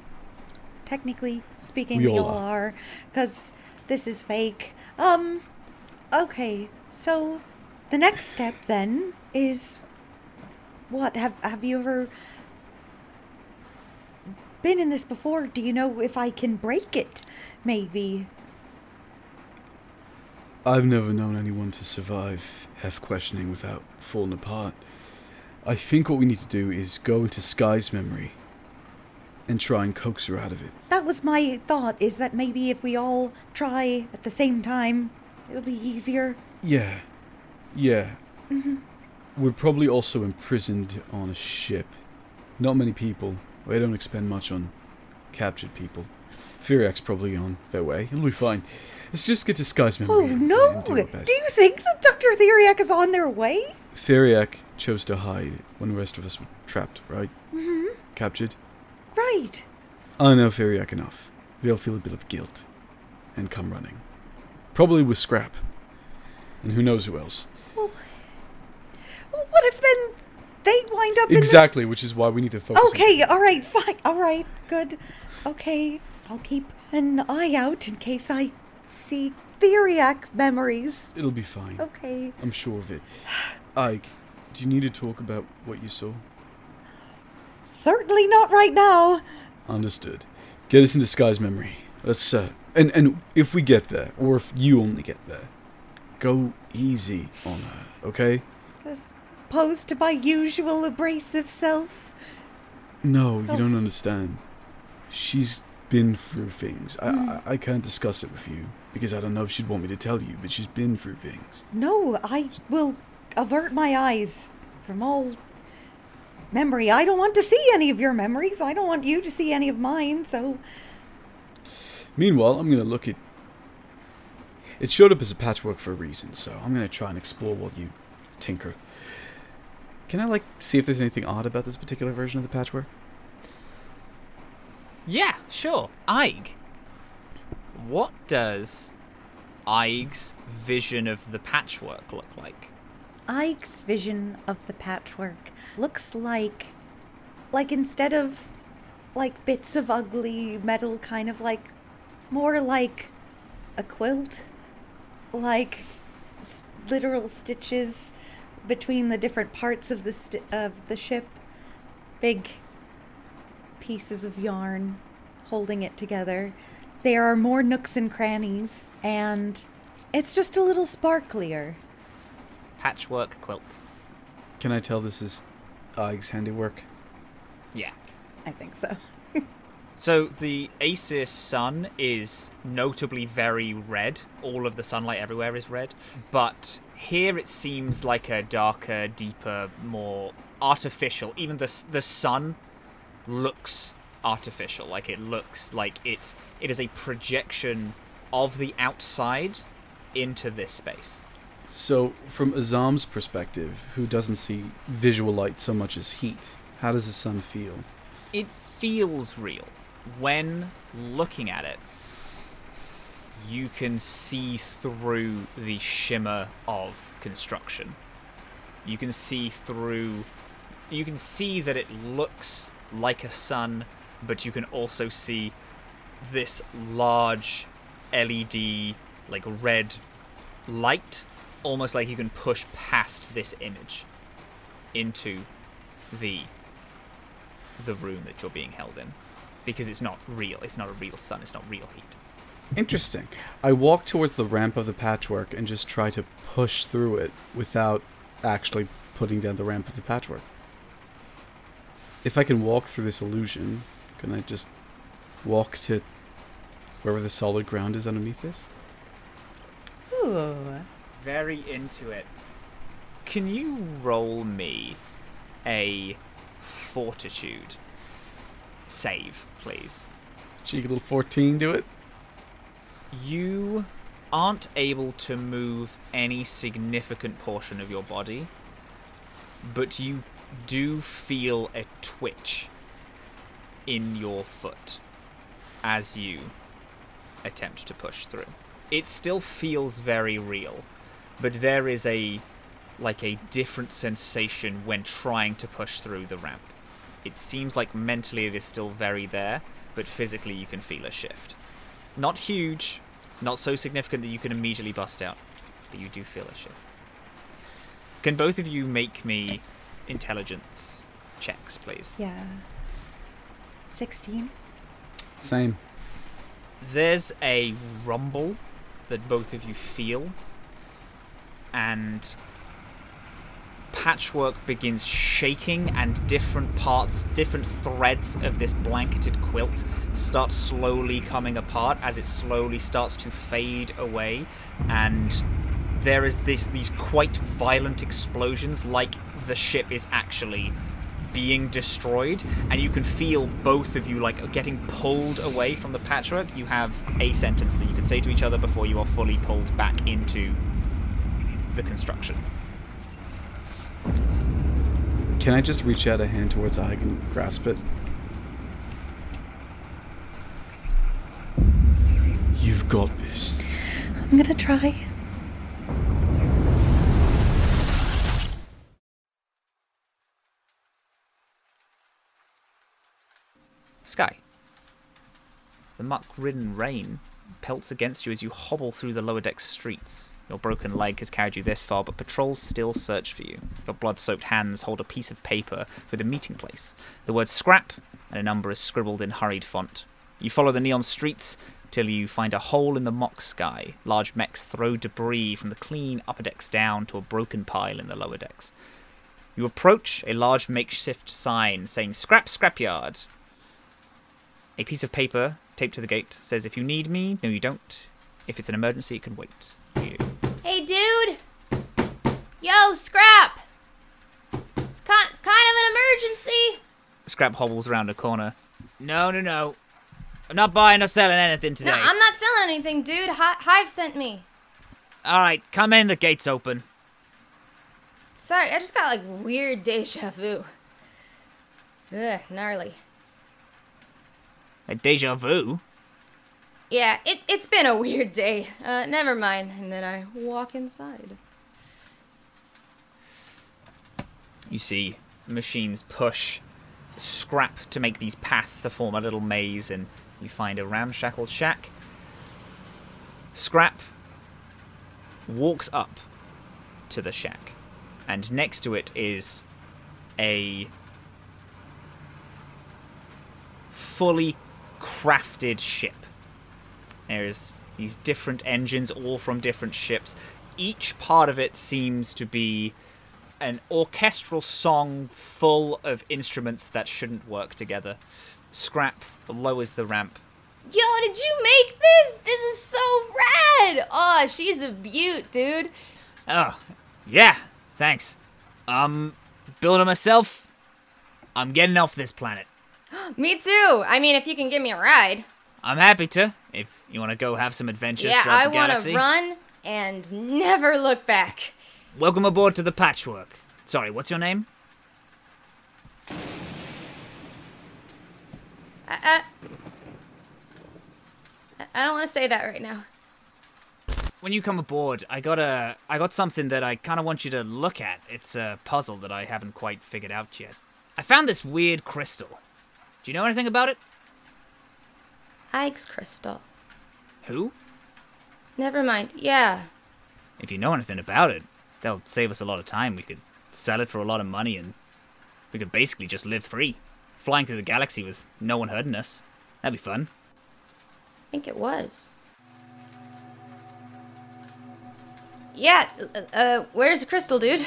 technically speaking, We we, all are, because this is fake. Um, okay, so the next step then is what? Have Have you ever been in this before? Do you know if I can break it? Maybe. I've never known anyone to survive Heth questioning without falling apart. I think what we need to do is go into Skye's memory and try and coax her out of it. That was my thought, is that maybe if we all try at the same time, it'll be easier. Yeah. Yeah. hmm We're probably also imprisoned on a ship. Not many people. They don't expend much on captured people. Theriac's probably on their way. It'll be fine. Let's just get to Skye's memory. Oh no! do Do you think that Dr. Theriac is on their way? Theriac chose to hide when the rest of us were trapped, right? hmm Captured? Right. I know Theriac enough. They'll feel a bit of guilt and come running. Probably with Scrap. And who knows who else. Well, well, what if then they wind up Exactly, which is why we need to focus. Okay, all right, fine, all right, good. Okay, I'll keep an eye out in case I see Theriac memories. It'll be fine. Okay. I'm sure of it. Ayg, do you need to talk about what you saw? Certainly not right now. Understood. Get us into Skye's memory. Let's uh and and if we get there, or if you only get there, go easy on her, okay? As opposed to my usual abrasive self. No, you Oh. don't understand. She's been through things. I, Hmm. I I can't discuss it with you because I don't know if she'd want me to tell you, but she's been through things. No, I will avert my eyes from all memory. I don't want to see any of your memories. I don't want you to see any of mine, so. Meanwhile, I'm gonna look at. It showed up as a patchwork for a reason, so I'm gonna try and explore while you tinker. Can I like see if there's anything odd about this particular version of the patchwork? Yeah, sure. Ayg. What does Ayg's vision of the patchwork look like? Ayg's vision of the patchwork looks like. Like instead of. like bits of ugly metal, kind of like. more like a quilt. Like s- literal stitches between the different parts of the sti- of the ship. Big pieces of yarn holding it together. There are more nooks and crannies, and it's just a little sparklier. Patchwork quilt. Can I tell this is Ayg's handiwork? Yeah. I think so. So the Asis sun is notably very red. All of the sunlight everywhere is red. But here it seems like a darker, deeper, more artificial. Even the the sun looks artificial. Like it looks like it's it is a projection of the outside into this space. So, from Azhaam's perspective, who doesn't see visual light so much as heat, how does the sun feel? it feels real. When looking at it, you can see through the shimmer of construction. You can see through. You can see that it looks like a sun, but you can also see this large LED, like red light, almost like you can push past this image into the the room that you're being held in because it's not real it's not a real sun it's not real heat Interesting. I walk towards the ramp of the patchwork and just try to push through it without actually putting down the ramp of the patchwork. If I can walk through this illusion, can I just walk to wherever the solid ground is underneath this? Ooh. very into it can you roll me a fortitude save please Cheeky little 14 do it? you aren't able to move any significant portion of your body, but you do feel a twitch in your foot as you attempt to push through. It still feels very real, but there is a like a different sensation when trying to push through the ramp. It seems like mentally it is still very there, but physically you can feel a shift. Not huge, not so significant that you can immediately bust out, but you do feel a shift. Can both of you make me intelligence checks, please? Yeah. 16. Same. There's a rumble that both of you feel, and patchwork begins shaking, and different parts, different threads of this blanketed quilt start slowly coming apart as it slowly starts to fade away, and there is this these quite violent explosions, like the ship is actually being destroyed, and you can feel both of you like getting pulled away from the patchwork. You have a sentence that you can say to each other before you are fully pulled back into the construction. Can I just reach out a hand towards Ayg and grasp it? You've got this. I'm gonna try. Skye. The muck ridden rain pelts against you as you hobble through the lower deck streets. Your broken leg has carried you this far, but patrols still search for you. Your blood soaked hands hold a piece of paper with a meeting place. The word scrap and a number is scribbled in hurried font. You follow the neon streets till you find a hole in the mock sky. Large mechs throw debris from the clean upper decks down to a broken pile in the lower decks. You approach a large makeshift sign saying Scrap Scrapyard. A piece of paper taped to the gate says, If you need me, no, you don't. If it's an emergency, it can wait. You. Hey, dude! Yo, Scrap! It's kind, kind of an emergency. Scrap hobbles around a corner. No, no, no. I'm not buying or selling anything today. No, I'm not selling anything, dude. Hi- Hive sent me. Alright, come in, the gate's open. Sorry, I just got like weird deja vu. Ugh, gnarly. A deja vu? Yeah, it, it's been a weird day. Uh, never mind. And then I walk inside. You see machines push scrap to make these paths to form a little maze, and you find a ramshackle shack. Scrap walks up to the shack, and next to it is a fully crafted ship. There's these different engines, all from different ships. Each part of it seems to be an orchestral song full of instruments that shouldn't work together. Scrap lowers the ramp. Yo, did you make this? This is so rad! Oh, she's a beaut, dude. Oh, yeah, thanks. Um, building myself. I'm getting off this planet. Me too. I mean, if you can give me a ride. I'm happy to. If you want to go have some adventures yeah, throughout I the want to run and never look back. Welcome aboard to the Patchwork. Sorry, what's your name? I, I, I don't want to say that right now. When you come aboard, I got a I got something that I kind of want you to look at. It's a puzzle that I haven't quite figured out yet. I found this weird crystal. Do you know anything about it? Ayg's crystal. Who? Never mind. Yeah. If you know anything about it, that'll save us a lot of time. We could sell it for a lot of money and we could basically just live free, flying through the galaxy with no one hurting us. That'd be fun. I think it was. Yeah, uh, uh, where's the crystal, dude?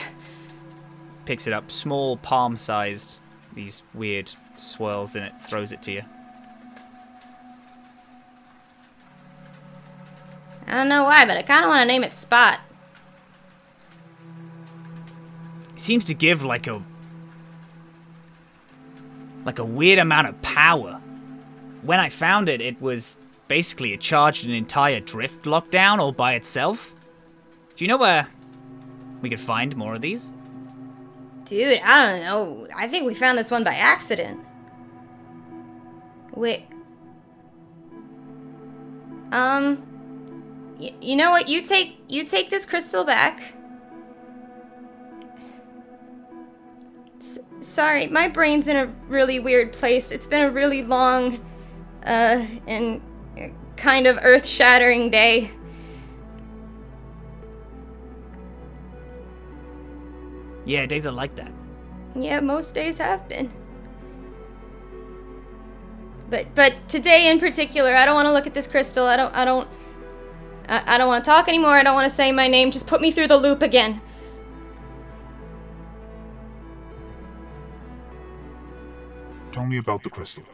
Picks it up, small palm sized, these weird swirls in it, throws it to you. I don't know why, but I kind of want to name it Spot. It seems to give like a like a weird amount of power. When I found it, it was basically it charged an entire drift lockdown all by itself. Do you know where we could find more of these? Dude, I don't know. I think we found this one by accident. Wait. Um. You know what? You take you take this crystal back. S- sorry, my brain's in a really weird place. It's been a really long, uh, and uh, kind of earth-shattering day. Yeah, days are like that. Yeah, most days have been. But but today in particular, I don't want to look at this crystal. I don't I don't I, I don't want to talk anymore. I don't want to say my name. Just put me through the loop again. Tell me about the crystal.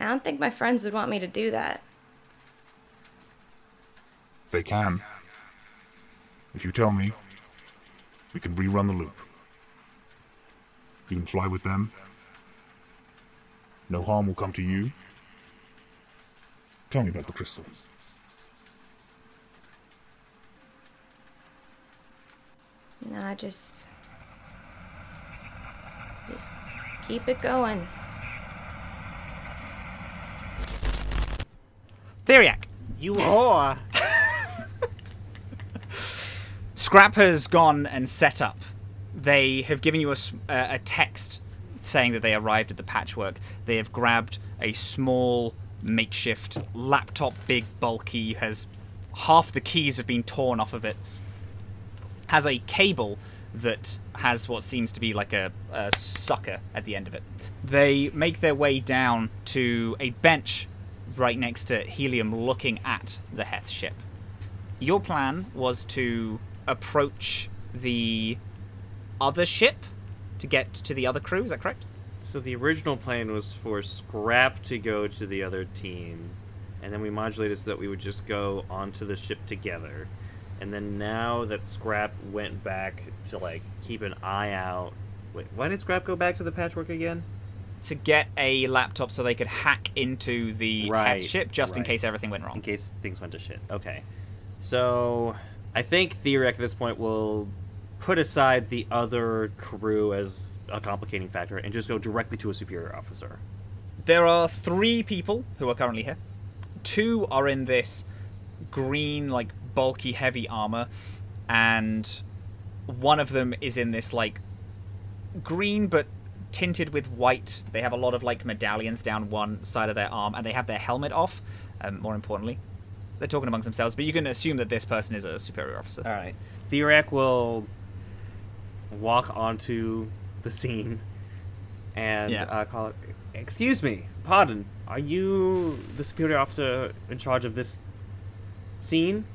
I don't think my friends would want me to do that. They can. If you tell me, we can rerun the loop. You can fly with them. No harm will come to you. Tell me about the crystal. Nah, just just keep it going. Theriac. You whore! Scrap has gone and set up. They have given you uh, a text saying that they arrived at the patchwork. They have grabbed a small makeshift laptop, big, bulky, has half the keys have been torn off of it. Has a cable that has what seems to be like a, a sucker at the end of it. They make their way down to a bench right next to Helium looking at the Heth ship. Your plan was to approach the other ship to get to the other crew, is that correct? So the original plan was for Scrap to go to the other team, and then we modulated so that we would just go onto the ship together. And then now that Scrap went back to like keep an eye out. Wait, why did Scrap go back to the patchwork again? To get a laptop so they could hack into the Right, ship just in case everything went wrong. In case things went to shit. Okay. So I think Theriac at this point will put aside the other crew as a complicating factor and just go directly to a superior officer. There are three people who are currently here. Two are in this green, like bulky, heavy armor, and one of them is in this like green but tinted with white. They have a lot of like medallions down one side of their arm, and they have their helmet off. Um, more importantly, they're talking amongst themselves, but you can assume that this person is a superior officer. All right. Theriac will walk onto the scene and Yeah. uh, call it. Excuse me, pardon. Are you the superior officer in charge of this scene?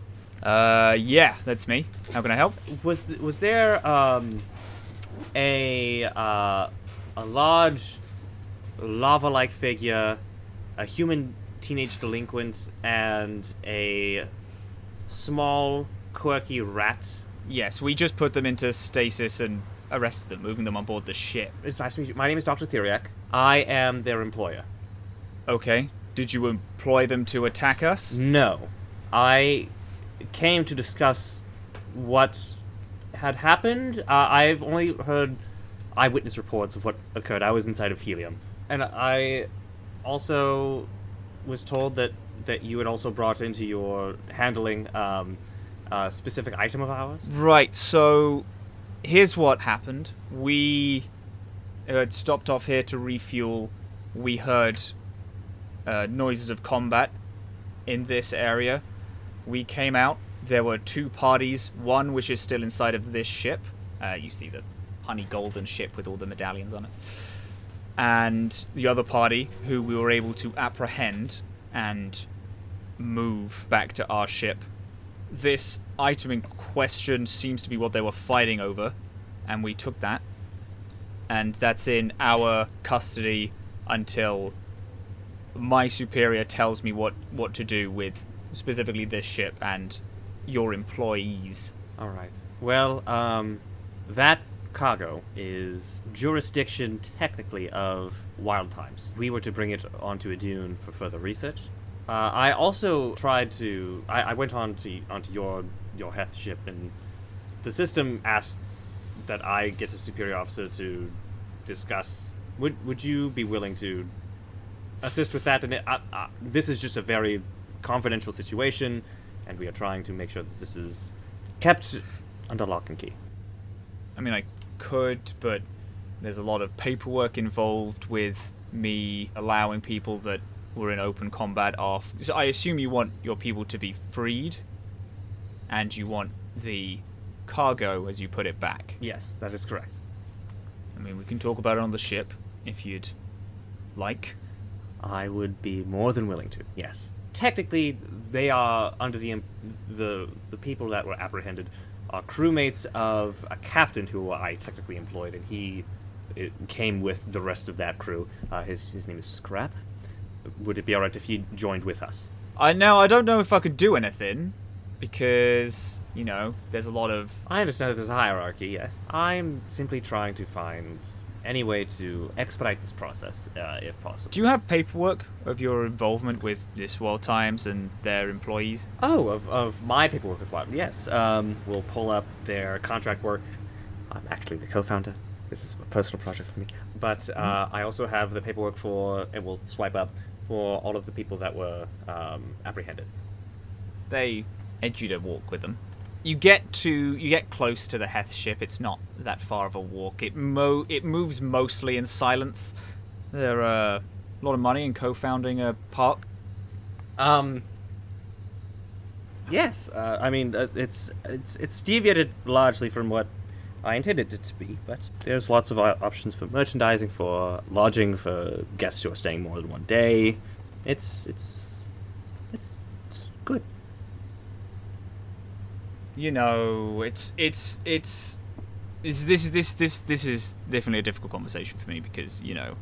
Uh, yeah, that's me. How can I help? Was th- was there um a uh, a large lava-like figure, a human teenage delinquent, and a small quirky rat? Yes, we just put them into stasis and arrested them, moving them on board the ship. It's nice to meet you. My name is Dr. Theriac. I am their employer. Okay. Did you employ them to attack us? No. I came to discuss what had happened. Uh, I've only heard eyewitness reports of what occurred. I was inside of Helium. And I also was told that, that you had also brought into your handling um, a specific item of ours. Right, so here's what happened. We had stopped off here to refuel. We heard uh, noises of combat in this area. We came out. There were two parties, one which is still inside of this ship. Uh, you see the honey golden ship with all the medallions on it. And the other party, who we were able to apprehend and move back to our ship this item in question seems to be what they were fighting over, and we took that. And that's in our custody until my superior tells me what, what to do with specifically this ship and your employees. All right. Well, um, that cargo is jurisdiction technically of Wild Times. We were to bring it onto a dune for further research. Uh, I also tried to. I, I went on to onto your your Heth ship and the system asked that I get a superior officer to discuss. Would would you be willing to assist with that? And it, uh, uh, this is just a very confidential situation, and we are trying to make sure that this is kept under lock and key. I mean, I could, but there's a lot of paperwork involved with me allowing people that were in open combat off. So I assume you want your people to be freed, and you want the cargo, as you put it, back. Yes, that is correct. I mean, we can talk about it on the ship if you'd like. I would be more than willing to. Yes. Technically, they are under the the the people that were apprehended are crewmates of a captain who I technically employed, and he it came with the rest of that crew. Uh, his his name is Scrap. Would it be alright if he joined with us? I now I don't know if I could do anything because you know there's a lot of I understand that there's a hierarchy. Yes. I'm simply trying to find any way to expedite this process, uh, if possible. Do you have paperwork of your involvement with this Wild Times and their employees? Oh, of, of my paperwork with Wild. Yes. Um, we'll pull up their contract work. I'm actually the co-founder. This is a personal project for me. But uh, I also have the paperwork for, and we'll swipe up for all of the people that were um, apprehended. They edge you to walk with them. You get to you get close to the Heth ship. It's not that far of a walk. It mo it moves mostly in silence. There are a lot of money in co-founding a park. Um. Yes, uh, I mean uh, it's it's it's deviated largely from what I intended it to be, but there's lots of uh, options for merchandising, for lodging, for guests who are staying more than one day. It's it's it's, it's good. You know, it's it's it's this this this this this is definitely a difficult conversation for me because you know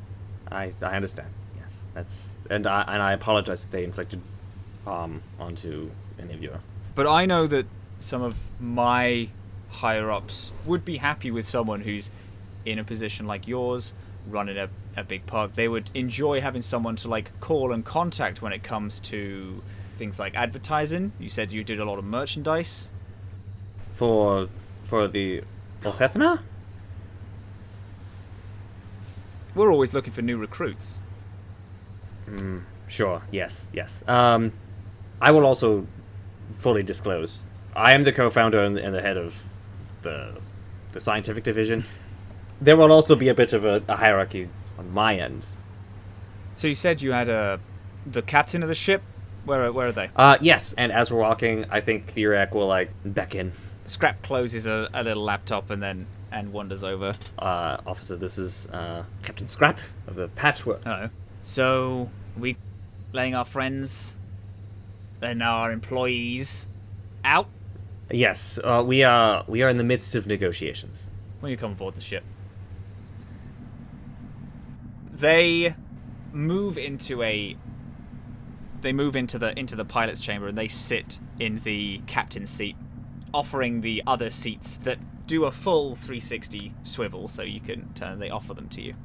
I I understand. Yes, that's and I and I apologize if they inflicted harm onto any of you. But I know that some of my higher ups would be happy with someone who's in a position like yours, running a, a big park. They would enjoy having someone to like call and contact when it comes to things like advertising. You said you did a lot of merchandise. For for the Ulfhethnar? We're always looking for new recruits. Mm, sure. Yes. Yes. Um, I will also fully disclose. I am the co-founder and, and the head of the the scientific division. There will also be a bit of a, a hierarchy on my end. So you said you had a the captain of the ship. Where where are they? Uh, yes. And as we're walking, I think Theriac will like beckon. Scrap closes a, a little laptop and then and wanders over. Uh, officer, this is uh, Captain Scrap of the Patchwork. Hello. So we letting our friends and our employees out Yes, uh, we are we are in the midst of negotiations. when you come aboard the ship. They move into a they move into the into the pilot's chamber and they sit in the captain's seat, offering the other seats that do a full 360 swivel so you can turn they offer them to you.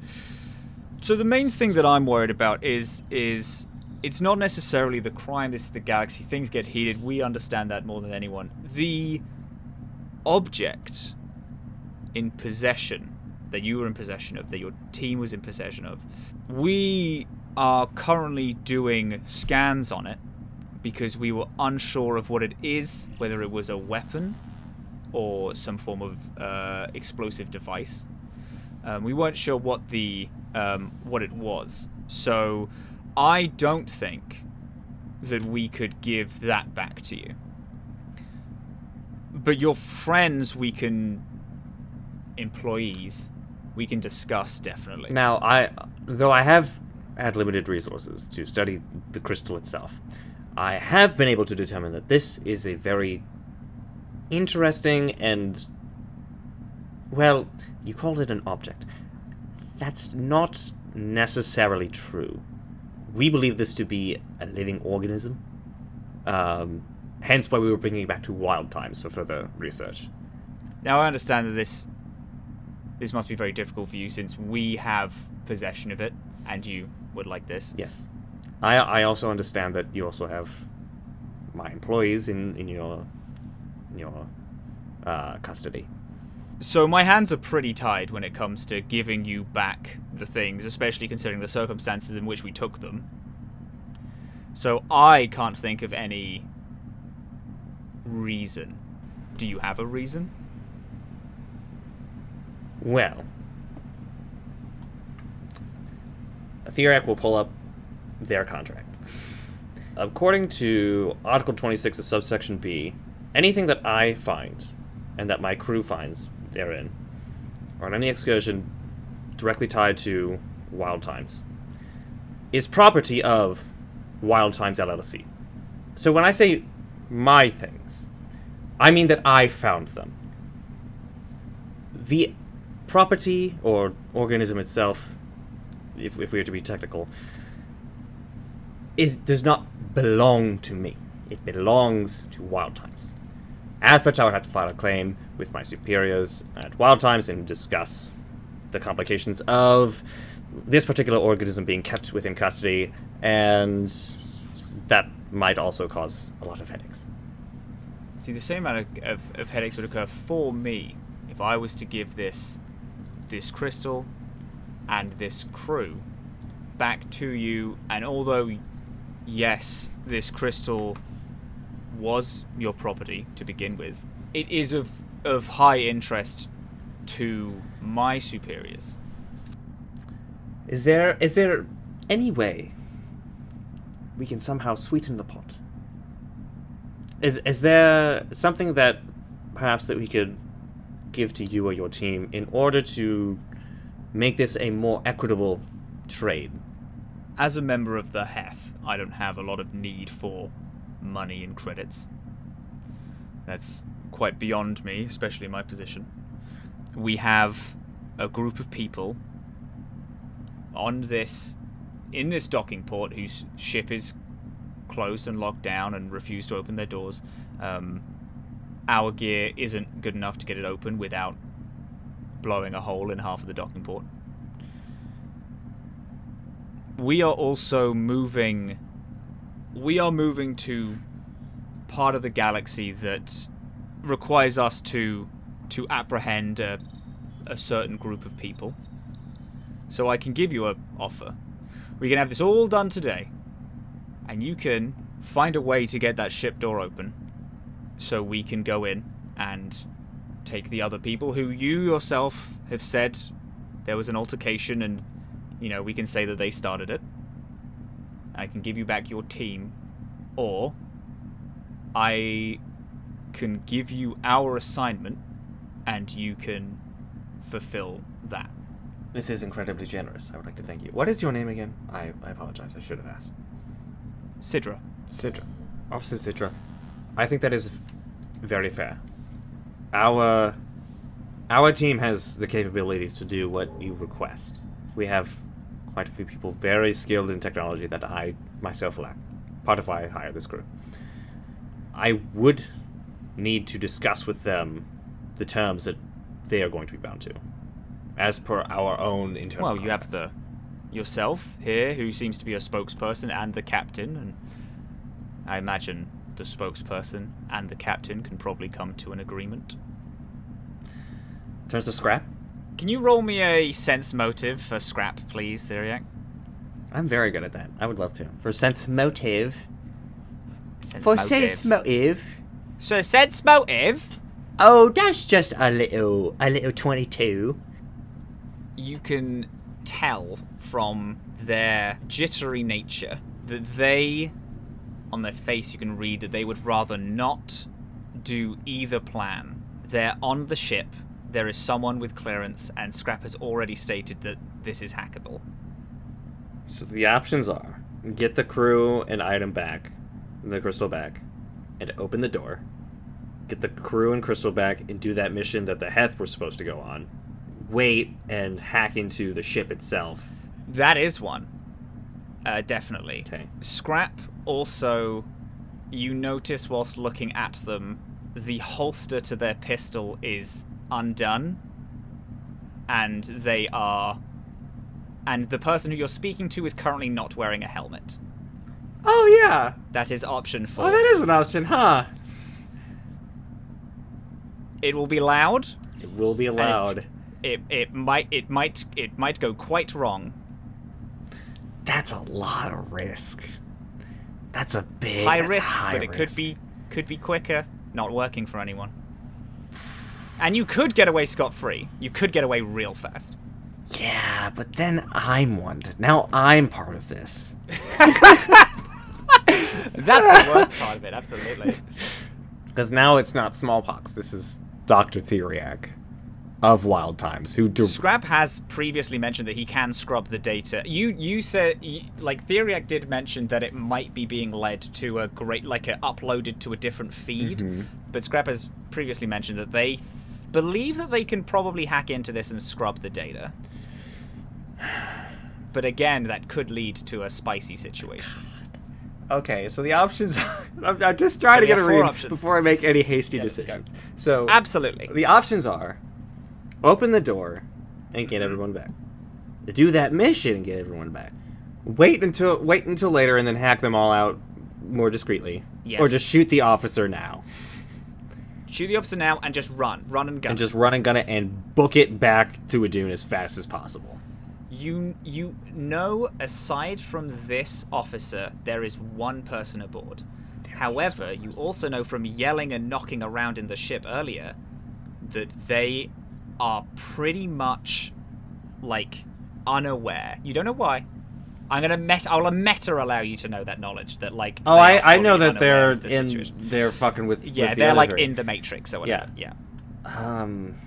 So the main thing that I'm worried about is is it's not necessarily the crime, this is the galaxy. Things get heated. We understand that more than anyone. The object in possession that you were in possession of, that your team was in possession of. We are currently doing scans on it because we were unsure of what it is, whether it was a weapon or some form of uh, explosive device. Um, we weren't sure what the um, what it was, so I don't think that we could give that back to you. But your friends, we can employees, we can discuss definitely. Now, I though I have had limited resources to study the crystal itself, I have been able to determine that this is a very interesting and well, you called it an object. That's not necessarily true. We believe this to be a living organism. Um, hence why we were bringing it back to wild times for further research. Now I understand that this this must be very difficult for you since we have possession of it and you would like this. Yes. I I also understand that you also have my employees in in your in your uh, custody. So my hands are pretty tied when it comes to giving you back the things, especially considering the circumstances in which we took them. So I can't think of any reason. Do you have a reason? Well, Theriac will pull up their contract. According to Article 26 of subsection B, anything that I find and that my crew finds therein, or on any excursion directly tied to Wild Times, is property of Wild Times LLC. So when I say my things, I mean that I found them. The property or organism itself, if, if we are to be technical, is does not belong to me. It belongs to Wild Times. As such, I would have to file a claim with my superiors at Wild Times and discuss the complications of this particular organism being kept within custody, and that might also cause a lot of headaches. See, the same amount of, of, of headaches would occur for me if I was to give this this crystal and this crew back to you, and although yes, this crystal was your property to begin with, it is of of high interest to my superiors. Is there is there any way we can somehow sweeten the pot? Is is there something that perhaps that we could give to you or your team in order to make this a more equitable trade? As a member of the Heth, I don't have a lot of need for money and credits. That's quite beyond me, especially my position. We have a group of people on this in this docking port whose ship is closed and locked down and refuse to open their doors. Um, our gear isn't good enough to get it open without blowing a hole in half of the docking port. We are also moving. We are moving to part of the galaxy that requires us to to apprehend a, a certain group of people. So I can give you a offer. We can have this all done today, and you can find a way to get that ship door open, so we can go in and take the other people who you yourself have said there was an altercation, and you know we can say that they started it. I can give you back your team, or I can give you our assignment and you can fulfill that. This is incredibly generous. I would like to thank you. What is your name again? I, I apologize. I should have asked. Sidra. Sidra. Officer Sidra. I think that is very fair. Our our team has the capabilities to do what you request. We have quite a few people very skilled in technology that I myself lack. Part of why I hire this crew. I would need to discuss with them the terms that they are going to be bound to, as per our own internal. Well, you have the yourself here, who seems to be a spokesperson, and the captain, and I imagine the spokesperson and the captain can probably come to an agreement. Turns to scrap. Can you roll me a sense motive for scrap, please, Theriac? I'm very good at that. I would love to. For sense motive. Sense For motive. sense motive. So sense motive. Oh, that's just a little, a little twenty-two. you can tell from their jittery nature that they, on their face, you can read that they would rather not do either plan. They're on the ship, there is someone with clearance, and Scrap has already stated that this is hackable. So the options are get the crew and item back, the crystal back, and open the door. Get the crew and crystal back and do that mission that the Heth were supposed to go on. Wait and hack into the ship itself. That is one. Uh, definitely. Okay. Scrap also, you notice whilst looking at them, the holster to their pistol is undone, and they are. And the person who you're speaking to is currently not wearing a helmet. Oh yeah. That is option oh, four. Oh, that is an option, huh? It will be loud. It will be loud. It, it it might it might it might go quite wrong. That's a lot of risk. That's a big high risk, high but it could be could be quicker. Not working for anyone. And you could get away scot free. You could get away real fast. Yeah, but then I'm one. Now I'm part of this. That's the worst part of it. Absolutely. Because now it's not smallpox. This is Doctor Theriac of Wild Times, who do- Scrap has previously mentioned that he can scrub the data. You you said like Theriac did mention that it might be being led to a great like a uploaded to a different feed, Mhm. but Scrap has previously mentioned that they th- believe that they can probably hack into this and scrub the data. But again, that could lead to a spicy situation. Okay, so the options. I'm, I'm just trying So to get a read options. before I make any hasty Yeah, let's decision. So Absolutely. the options are: open the door and get everyone back. Do that mission and get everyone back. Wait until wait until later and then hack them all out more discreetly. Yes. Or just shoot the officer now Shoot the officer now and just run, run and gun. and just run and gun it and book it back to a dune as fast as possible. You you know, aside from this officer, there is one person aboard. However, you also know from yelling and knocking around in the ship earlier that they are pretty much like unaware. You don't know why. I'm gonna met. I'll meta allow you to know that knowledge that like. Oh, I, I know that they're the in situation. they're fucking with Yeah, with they're other like in the Matrix or whatever. Yeah. Um,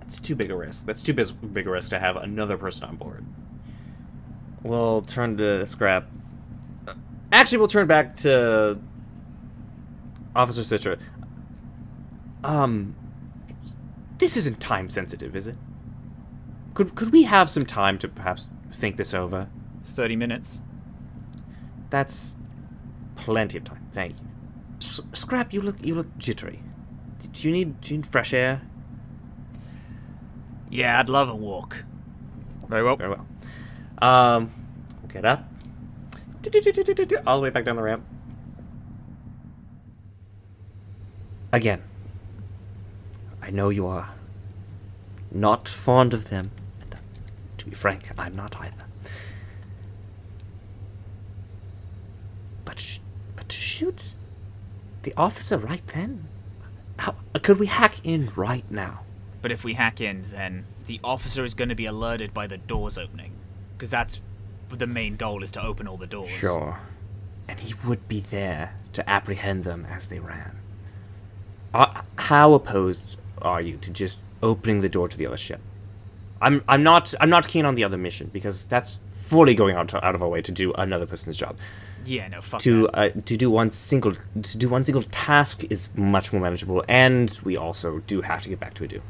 that's too big a risk. That's too big a risk to have another person on board. We'll turn to scrap. Actually, we'll turn back to Officer Citra. Um, this isn't time sensitive, is it? Could could we have some time to perhaps think this over? Thirty minutes. That's plenty of time. Thank you. S- scrap, you look you look jittery. D- Do you need do you need fresh air? Yeah, I'd love a walk. Very well. Very well. Um, get up. All the way back down the ramp. Again, I know you are not fond of them. And to be frank, I'm not either. But sh- but shoot the officer right then? How could we hack in right now? But if we hack in, then the officer is going to be alerted by the doors opening, because that's the main goal is to open all the doors. Sure. And he would be there to apprehend them as they ran. Uh, how opposed are you to just opening the door to the other ship? I'm I'm not I'm not keen on the other mission because that's fully going out, to, out of our way to do another person's job. Yeah, no, fuck to that. uh, to do one single to do one single task is much more manageable, and we also do have to get back to Adu.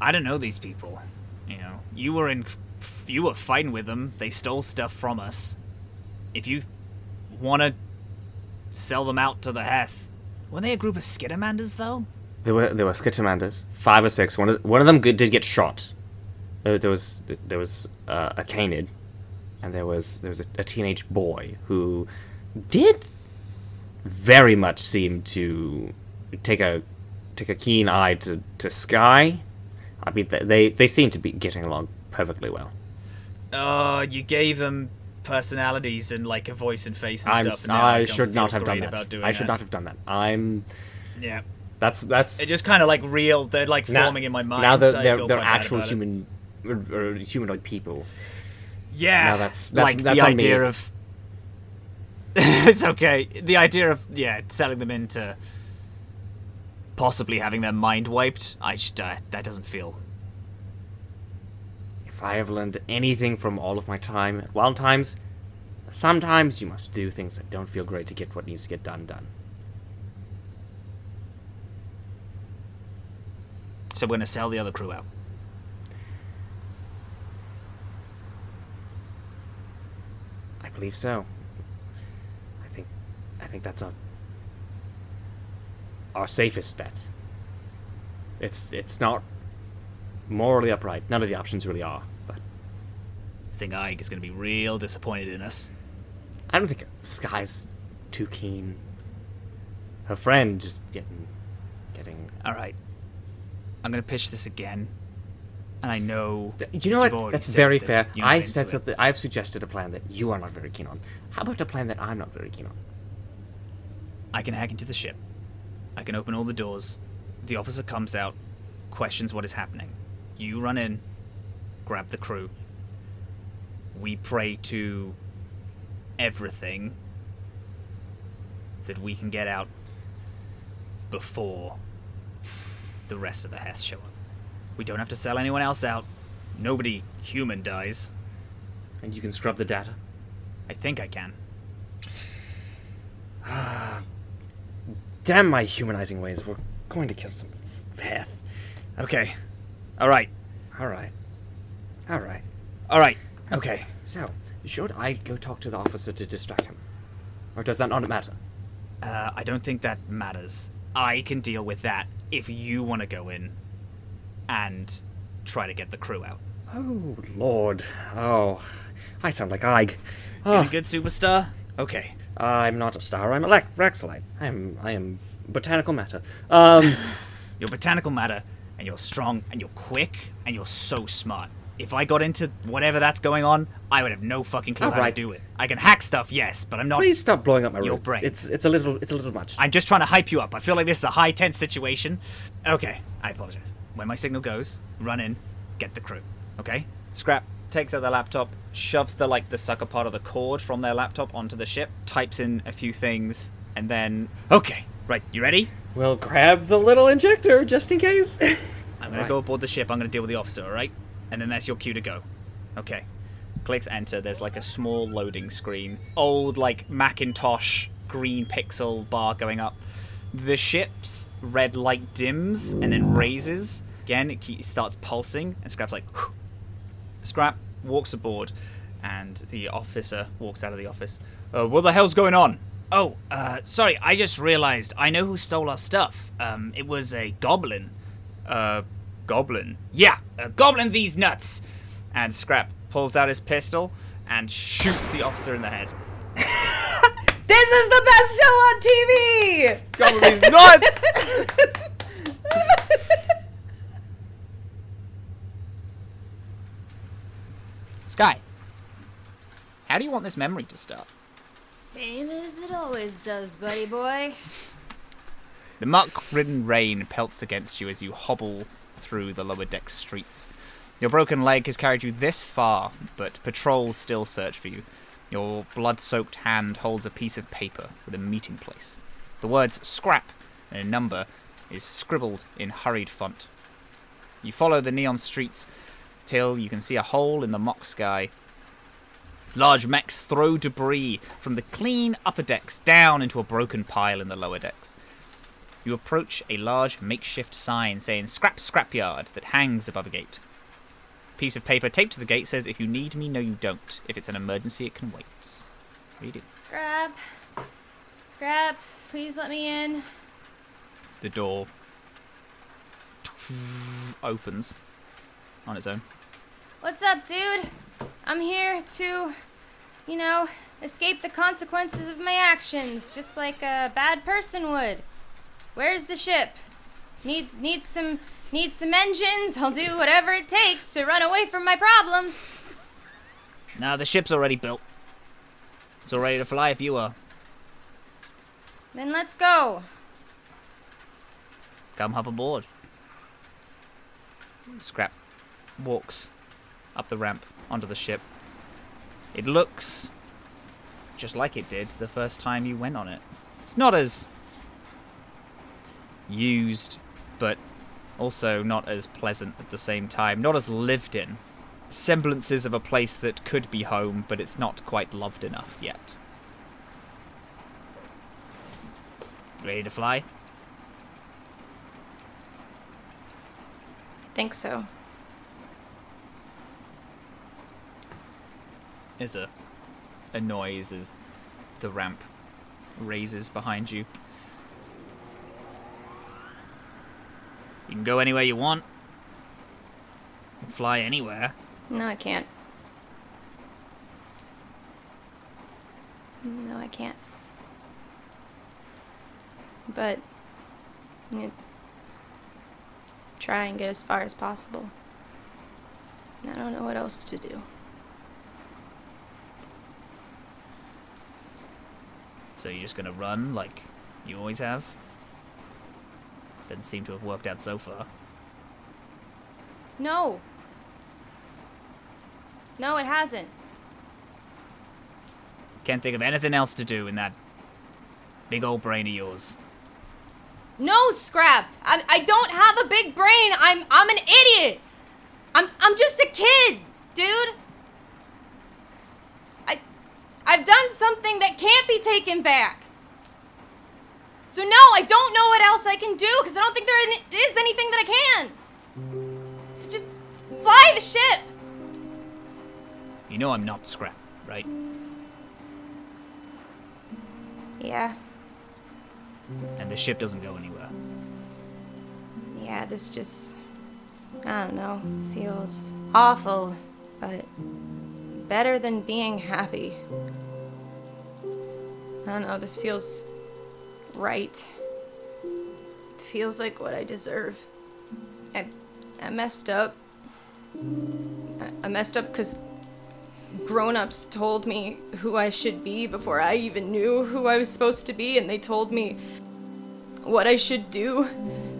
I don't know these people. You know, you were in, you were fighting with them. They stole stuff from us. If you want to sell them out to the Heth, were they a group of Skittermanders though? There were there were Skittermanders, five or six. One of one of them did get shot. There, was there was uh, a Canid, and there was there was a, a teenage boy who did very much seem to take a take a keen eye to, to Skye. I mean, they they, seem to be getting along perfectly well. Oh, you gave them personalities and like a voice and face and I'm, stuff. And now I should not have done that. I should that. not have done that. I'm. Yeah. That's that's. It just kind of like real. They're like now- forming in my mind. Now that I they're they're actual human or, or humanoid people. Yeah, Now that's- that's- like that's the on me. idea of. it's okay. The idea of yeah, selling them into possibly having their mind wiped. I just uh, that doesn't feel. If I have learned anything from all of my time at Wild Times, sometimes you must do things that don't feel great to get what needs to get done done. So we're gonna sell the other crew out. Believe so. I think I think that's a our safest bet. It's it's not morally upright. None of the options really are, but I think Ike is gonna be real disappointed in us. I don't think Skye's too keen. Her friend just getting getting. All right. I'm gonna pitch this again, and I know. You know what? That's very that fair. I've said something. I've suggested a plan that you are not very keen on. How about a plan that I'm not very keen on? I can hack into the ship. I can open all the doors. The officer comes out, questions what is happening. You run in, grab the crew. We pray to everything so that we can get out before the rest of the Heth show up. We don't have to sell anyone else out. Nobody human dies. And you can scrub the data. I think I can. Ah, Damn my humanizing ways. We're going to kill some Heth. Okay. All right. All right. All right. All right. Okay. So, should I go talk to the officer to distract him? Or does that not matter? Uh, I don't think that matters. I can deal with that if you want to go in and try to get the crew out. Oh, Lord. Oh, I sound like. Feeling Oh, good, superstar? Okay. I'm not a star. I'm a Lex- Rexalite. I am. I am botanical matter. Um. You're botanical matter, and you're strong, and you're quick, and you're so smart. If I got into whatever that's going on, I would have no fucking clue how Alright. to do it. I can hack stuff, yes, but I'm not. Please stop blowing up my Your brain. It's it's a little it's a little much. I'm just trying to hype you up. I feel like this is a high tense situation. Okay, I apologize. When my signal goes, run in, get the crew. Okay? Scrap takes out the laptop, shoves the like the sucker part of the cord from their laptop onto the ship, types in a few things, and then okay, right, you ready? We'll grab the little injector just in case. I'm gonna Right. go aboard the ship. I'm gonna deal with the officer. All right, and then that's your cue to go. Okay. Clicks enter. There's like a small loading screen. Old like Macintosh green pixel bar going up. The ship's red light dims and then raises. Again, it starts pulsing, and Scrap's like, "Whew." Scrap walks aboard, and the officer walks out of the office. Uh, what the hell's going on? Oh, uh, sorry, I just realized I know who stole our stuff. Um, it was a goblin. Uh, goblin? Yeah, a goblin these nuts! And Scrap pulls out his pistol and shoots the officer in the head. This is the best show on TV! Goblin these nuts! Skye, how do you want this memory to start? Same as it always does, buddy boy. The muck-ridden rain pelts against you as you hobble through the lower deck streets. Your broken leg has carried you this far, but patrols still search for you. Your blood-soaked hand holds a piece of paper with a meeting place. The words "scrap" and a number is scribbled in hurried font. You follow the neon streets till you can see a hole in the mock sky. Large mechs throw debris from the clean upper decks down into a broken pile in the lower decks. You approach a large makeshift sign saying Scrap Scrapyard that hangs above a gate. Piece of paper taped to the gate says, If you need me, no, you don't. If it's an emergency, it can wait. Read it. Scrap. Scrap, please let me in. The door opens on its own. What's up, dude? I'm here to, you know, escape the consequences of my actions, just like a bad person would. Where's the ship? Need need some need some engines. I'll do whatever it takes to run away from my problems. Now the ship's already built. It's all ready to fly if you are. Then let's go. Come hop aboard. Scrap walks up the ramp onto the ship. It looks just like it did the first time you went on it. It's not as used, but also not as pleasant at the same time. Not as lived in. Semblances of a place that could be home, but it's not quite loved enough yet. Ready to fly? Think so. There's a, a noise as the ramp raises behind you. You can go anywhere you want. You can fly anywhere. No, I can't. No, I can't. But it try and get as far as possible. I don't know what else to do. So you're just gonna run like you always have? Doesn't seem to have worked out so far. No. No, it hasn't. Can't think of anything else to do in that big old brain of yours. No, Scrap. I, I don't have a big brain. I'm I'm an idiot. I'm I'm just a kid, dude. I I've done something that can't be taken back. So no, I don't know what else I can do because I don't think there is anything that I can. So just fly the ship. You know I'm not scrap, right? Yeah, And the ship doesn't go anywhere. yeah. This just I don't know. Feels awful, but better than being happy. I don't know. This feels right. It feels like what I deserve. I, I messed up. I, I messed up because grown ups told me who I should be before I even knew who I was supposed to be, and they told me what I should do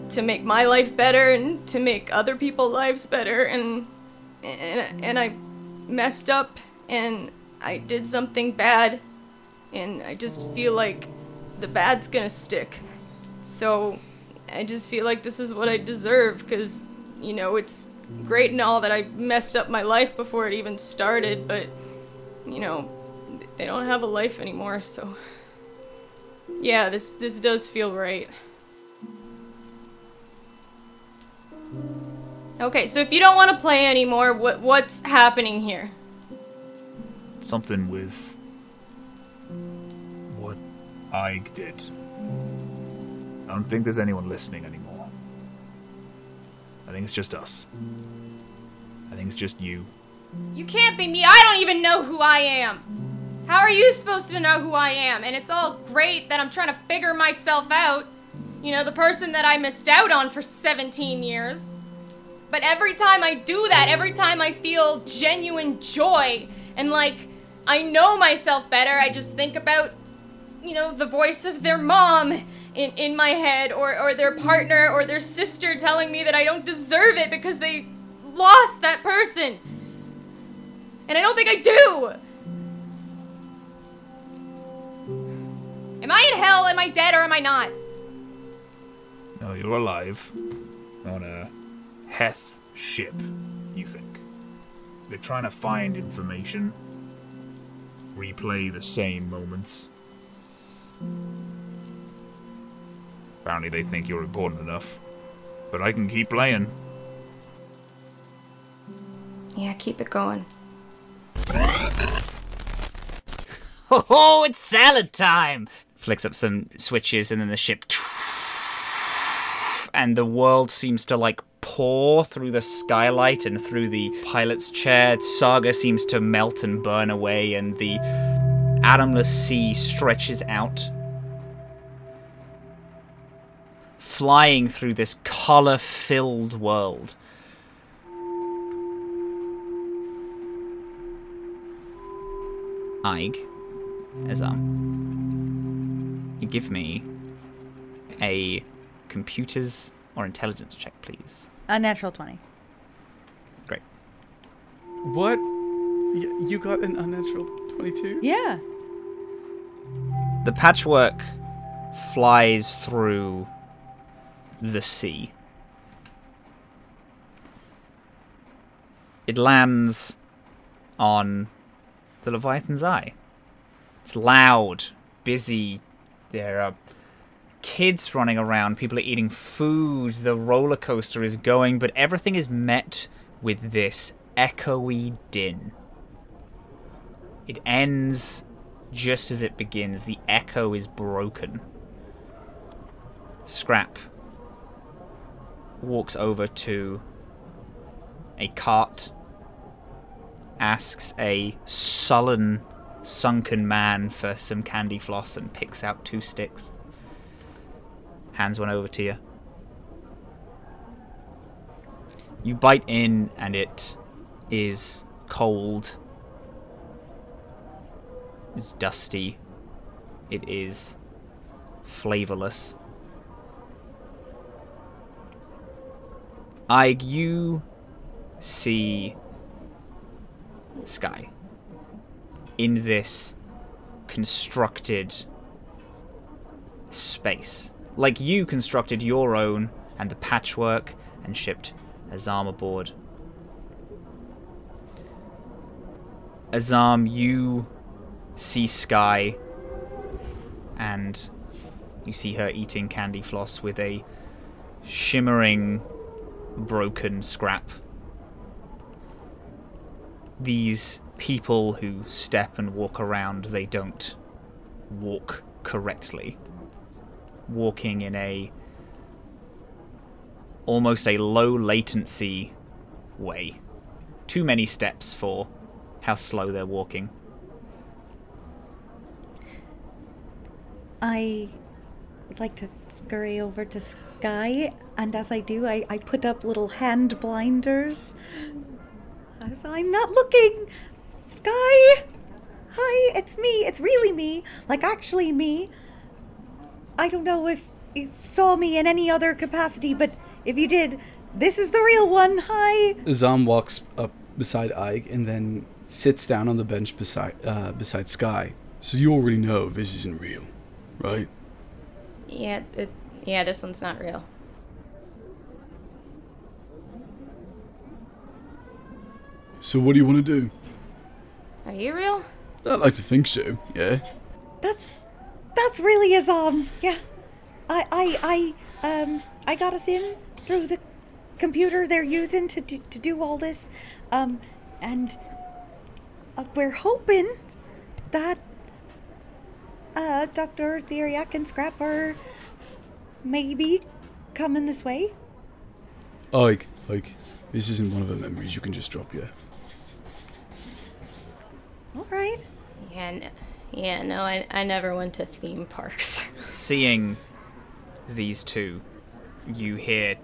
to make my life better and to make other people's lives better, and, and, and I messed up and I did something bad, and I just feel like the bad's gonna stick. So I just feel like this is what I deserve because, you know, it's great and all that I messed up my life before it even started, but, you know, they don't have a life anymore, so. Yeah, this, this does feel right. Okay, so if you don't want to play anymore, what what's happening here? Something with I did. I don't think there's anyone listening anymore. I think it's just us. I think it's just you. You can't be me. I don't even know who I am. How are you supposed to know who I am? And it's all great that I'm trying to figure myself out. You know, the person that I missed out on for 17 years. But every time I do that, every time I feel genuine joy and like I know myself better, I just think about, you know, the voice of their mom in, in my head or, or their partner or their sister telling me that I don't deserve it because they lost that person. And I don't think I do. Am I in hell? Am I dead or am I not? No, you're alive. On a Heth ship, you think. They're trying to find information, replay the same moments. Apparently, they think you're important enough. But I can keep playing. Yeah, keep it going. Oh, it's salad time! Flicks up some switches and then the ship. And the world seems to like pour through the skylight and through the pilot's chair. Saga seems to melt and burn away, and the atomless sea stretches out. Flying through this color filled world. Ayg, as um, you give me a computers or intelligence check, please. A natural 20. Great. What? Y- you got an unnatural 22? Yeah. The patchwork flies through the sea. It lands on the Leviathan's Eye. It's loud, busy. There are kids running around. People are eating food. The roller coaster is going, but everything is met with this echoey din. It ends just as it begins. The echo is broken. Scrap walks over to a cart, asks a sullen, sunken man for some candy floss, and picks out two sticks. Hands one over to you. You bite in, and it is cold. It's dusty. It is flavorless. I you see Skye in this constructed space. Like you constructed your own and the patchwork and shipped Azhaam aboard. Azhaam, you see Skye and you see her eating candy floss with a shimmering broken scrap. These people who step and walk around, they don't walk correctly. Walking in a almost a low latency way. Too many steps for how slow they're walking. I would like to scurry over to Skye, and as I do, I, I put up little hand blinders. As I'm not looking. Skye! Hi, it's me. It's really me. Like, actually, me. I don't know if you saw me in any other capacity, but if you did, this is the real one. Hi. Azhaam walks up beside Ike and then sits down on the bench beside uh, beside Skye. So you already know this isn't real, right? Yeah, it, yeah, this one's not real. So what do you want to do? Are you real? I'd like to think so. Yeah. That's that's really his um yeah. I I I um I got us in through the computer they're using to do, to do all this. Um and uh, we're hoping that uh Dr. Theriac and Scrap are maybe coming this way. Ike, Ike, this isn't one of the memories you can just drop, yeah? All right. Yeah, n- yeah, no, I, I never went to theme parks. Seeing these two, you hear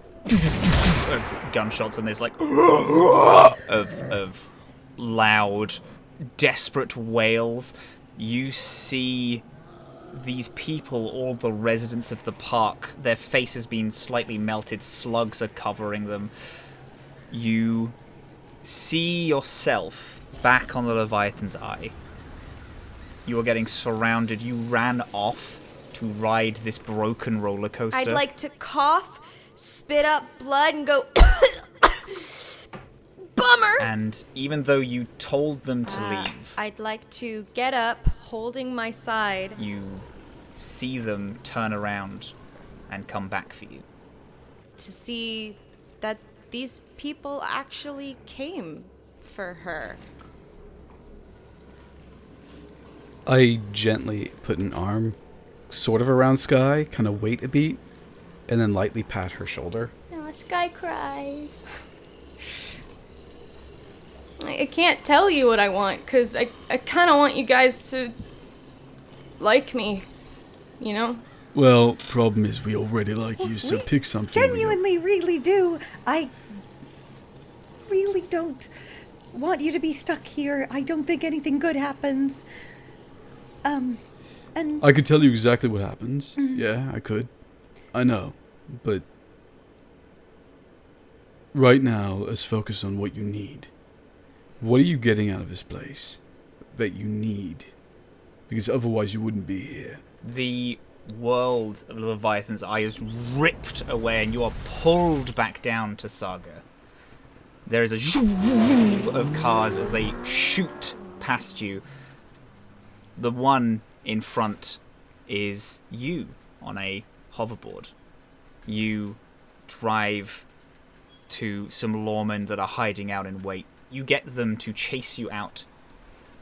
of gunshots and there's like of of loud, desperate wails. You see these people, all the residents of the park, their faces being slightly melted, slugs are covering them. You see yourself back on the Leviathan's eye. You are getting surrounded. You ran off to ride this broken roller coaster. I'd like to cough, spit up blood, and go. Bummer! And even though you told them to Uh, leave, I'd like to get up, holding my side. you see them turn around and come back for you. to see that these people actually came for her. I gently put an arm sort of around Skye, kind of wait a beat, and then lightly pat her shoulder. No, Skye cries. I can't tell you what I want because I, I kind of want you guys to like me, you know? Well, problem is we already like you, so We pick something. we don't- Genuinely, really do. I really don't want you to be stuck here. I don't think anything good happens. Um, and I could tell you exactly what happens. Yeah, I could. I know. But right now, let's focus on what you need. What are you getting out of this place that you need? Because otherwise, you wouldn't be here. The world of the Leviathan's eye is ripped away, and you are pulled back down to Saga. There is a of cars as they shoot past you. The one in front is you on a hoverboard. You drive to some lawmen that are hiding out in wait. You get them to chase you out,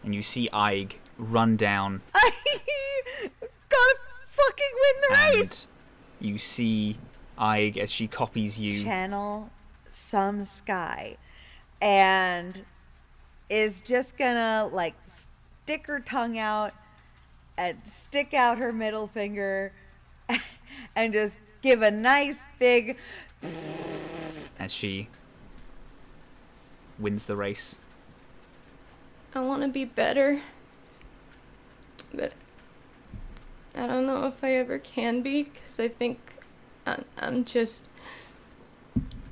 and you see Ayg run down I gotta fucking win the race. and you see Ayg as she copies you. channel some sky and is just gonna like stick her tongue out and stick out her middle finger and just give a nice big as she wins the race. I want to be better. But I don't know if I ever can be because I think I'm, I'm just,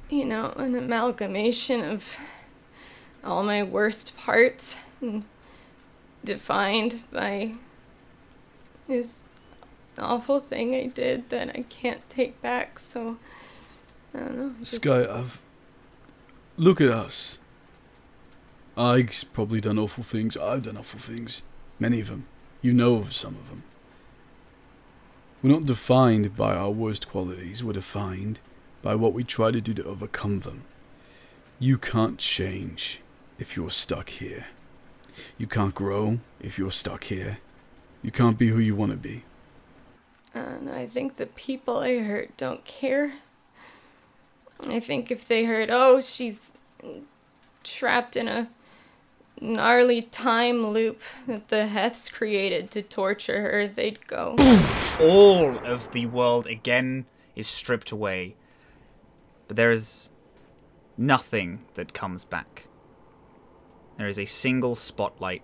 you know, an amalgamation of all my worst parts and defined by this awful thing I did that I can't take back. So I don't know. just- Skye, I've. Uh, look at us. Ike's probably done awful things. I've done awful things. Many of them. You know of some of them. We're not defined by our worst qualities. We're defined by what we try to do to overcome them. You can't change if you're stuck here. You can't grow if you're stuck here. You can't be who you want to be. I. I think the people I hurt don't care. I think if they heard, oh, she's trapped in a gnarly time loop that the Heths created to torture her, they'd go. All of the world again is stripped away. But there is nothing that comes back. There is a single spotlight.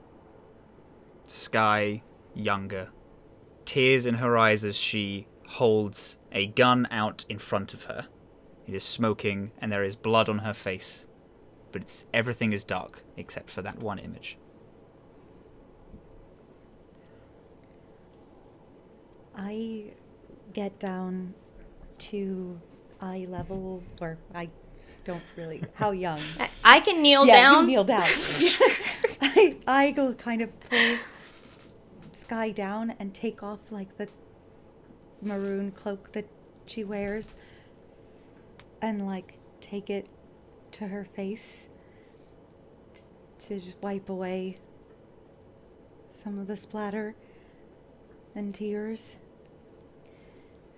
Skye, younger. Tears in her eyes as she holds a gun out in front of her. It is smoking and there is blood on her face. But it's, everything is dark except for that one image. I get down to eye level, or I don't really. How young? I, I can kneel yeah, down. You kneel down. I, I go kind of pull Skye down and take off like the maroon cloak that she wears and like take it to her face to just wipe away some of the splatter and tears.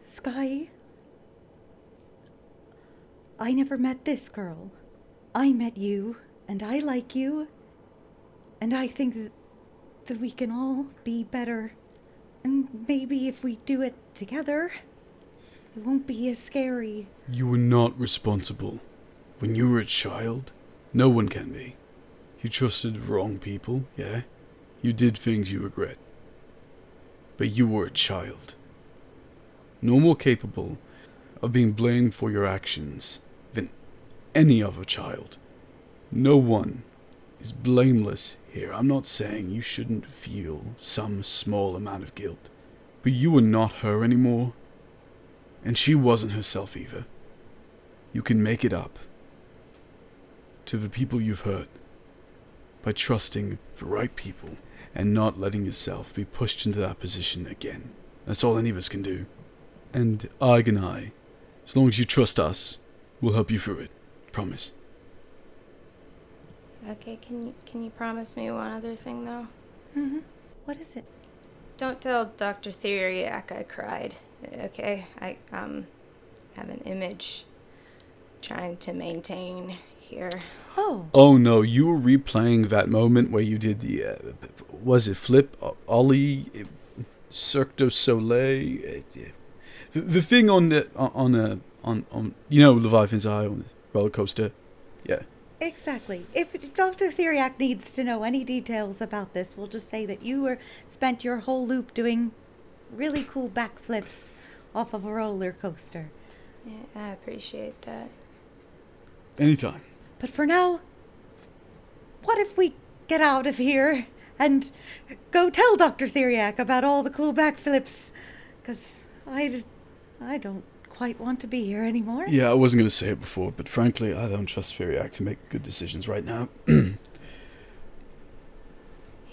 Skye, I never met this girl. I met you, and I like you, and I think that, that we can all be better. And maybe if we do it together, it won't be as scary. You were not responsible. When you were a child, no one can be. You trusted the wrong people, yeah? You did things you regret. But you were a child. No more capable of being blamed for your actions than any other child. No one is blameless here. I'm not saying you shouldn't feel some small amount of guilt. But you were not her anymore. And she wasn't herself either. You can make it up to the people you've hurt by trusting the right people and not letting yourself be pushed into that position again. That's all any of us can do. And Ayg and I, as long as you trust us, we'll help you through it. Promise. Okay, can you can you promise me one other thing though? Mm-hmm. What is it? Don't tell Dr. Theriac I cried. Okay, I um have an image trying to maintain here. Oh, Oh no, you were replaying that moment where you did the, uh, was it flip, O- Ollie, uh, Cirque du Soleil, uh, yeah. the, the thing on the on on, uh, on on you know Leviathan's Eye on the roller coaster, yeah. exactly. If Dr. Theriac needs to know any details about this, we'll just say that you were spent your whole loop doing really cool backflips off of a roller coaster. Yeah, I appreciate that. Anytime. But for now, what if we get out of here and go tell Dr. Theriac about all the cool backflips? Because I, I don't quite want to be here anymore. Yeah, I wasn't gonna say it before, but frankly, I don't trust Theriac to make good decisions right now.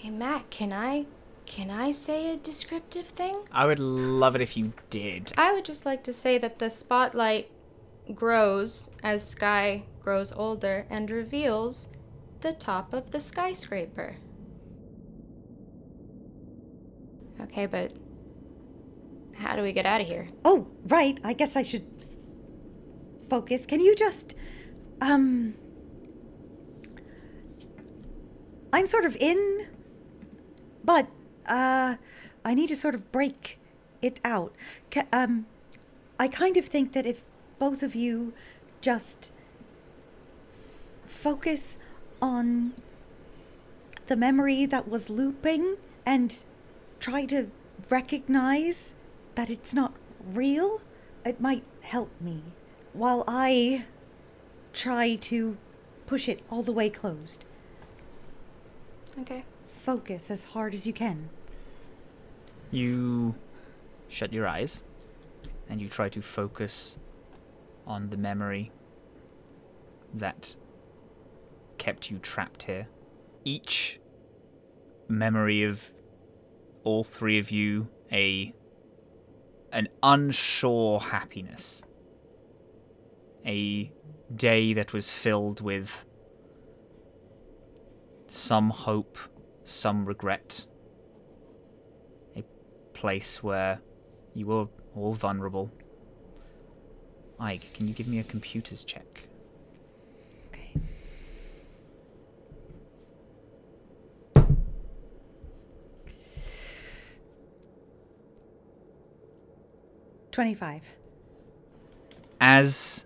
Hey Matt, can I can I say a descriptive thing? I would love it if you did. I would just like to say that the spotlight grows as Skye grows older and reveals the top of the skyscraper. Okay, but how do we get out of here? Oh, right. I guess I should focus. Can you just, um, I'm sort of in, but uh, I need to sort of break it out. Um, I kind of think that if both of you just focus on the memory that was looping and try to recognize that it's not real? It might help me while I try to push it all the way closed. Okay. Focus as hard as you can. You shut your eyes and you try to focus on the memory that kept you trapped here. Each memory of all three of you a an unsure happiness. A day that was filled with some hope, some regret. A place where you were all vulnerable. Ike, can you give me a computers check? 25. As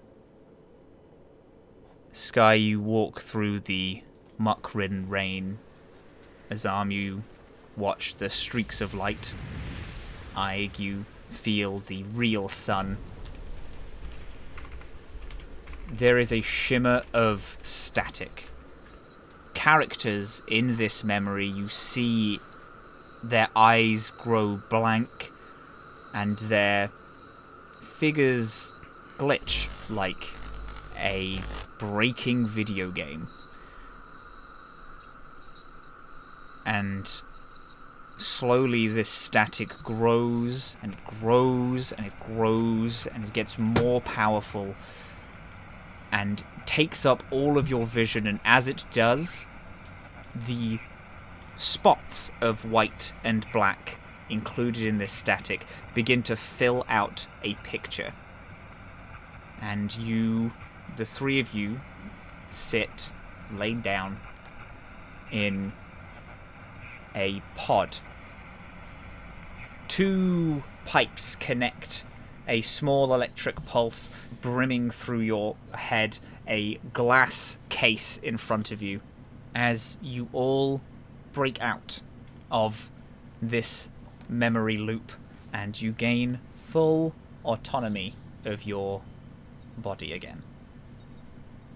Skye, you walk through the muck ridden rain. Azhaam, you watch the streaks of light. Ayg, you feel the real sun. There is a shimmer of static. Characters in this memory, you see their eyes grow blank and their figures glitch like a breaking video game. And slowly this static grows and it grows and it grows and it gets more powerful and takes up all of your vision and as it does the spots of white and black included in this static begin to fill out a picture and you the three of you sit laid down in a pod. Two pipes connect a small electric pulse brimming through your head, a glass case in front of you, as you all break out of this memory loop and you gain full autonomy of your body again.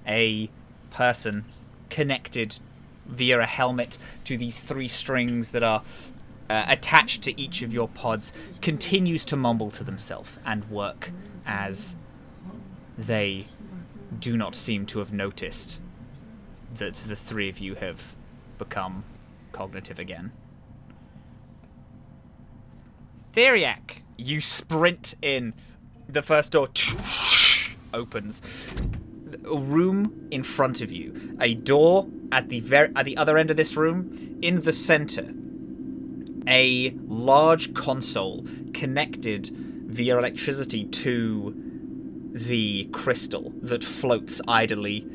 A person connected via a helmet to these three strings that are uh, attached to each of your pods continues to mumble to themselves and work as they do not seem to have noticed that the three of you have become cognitive again. Theriac, you sprint in. The first door opens. A room in front of you. A door at the at the other end of this room. In the center, a large console connected via electricity to the crystal that floats idly.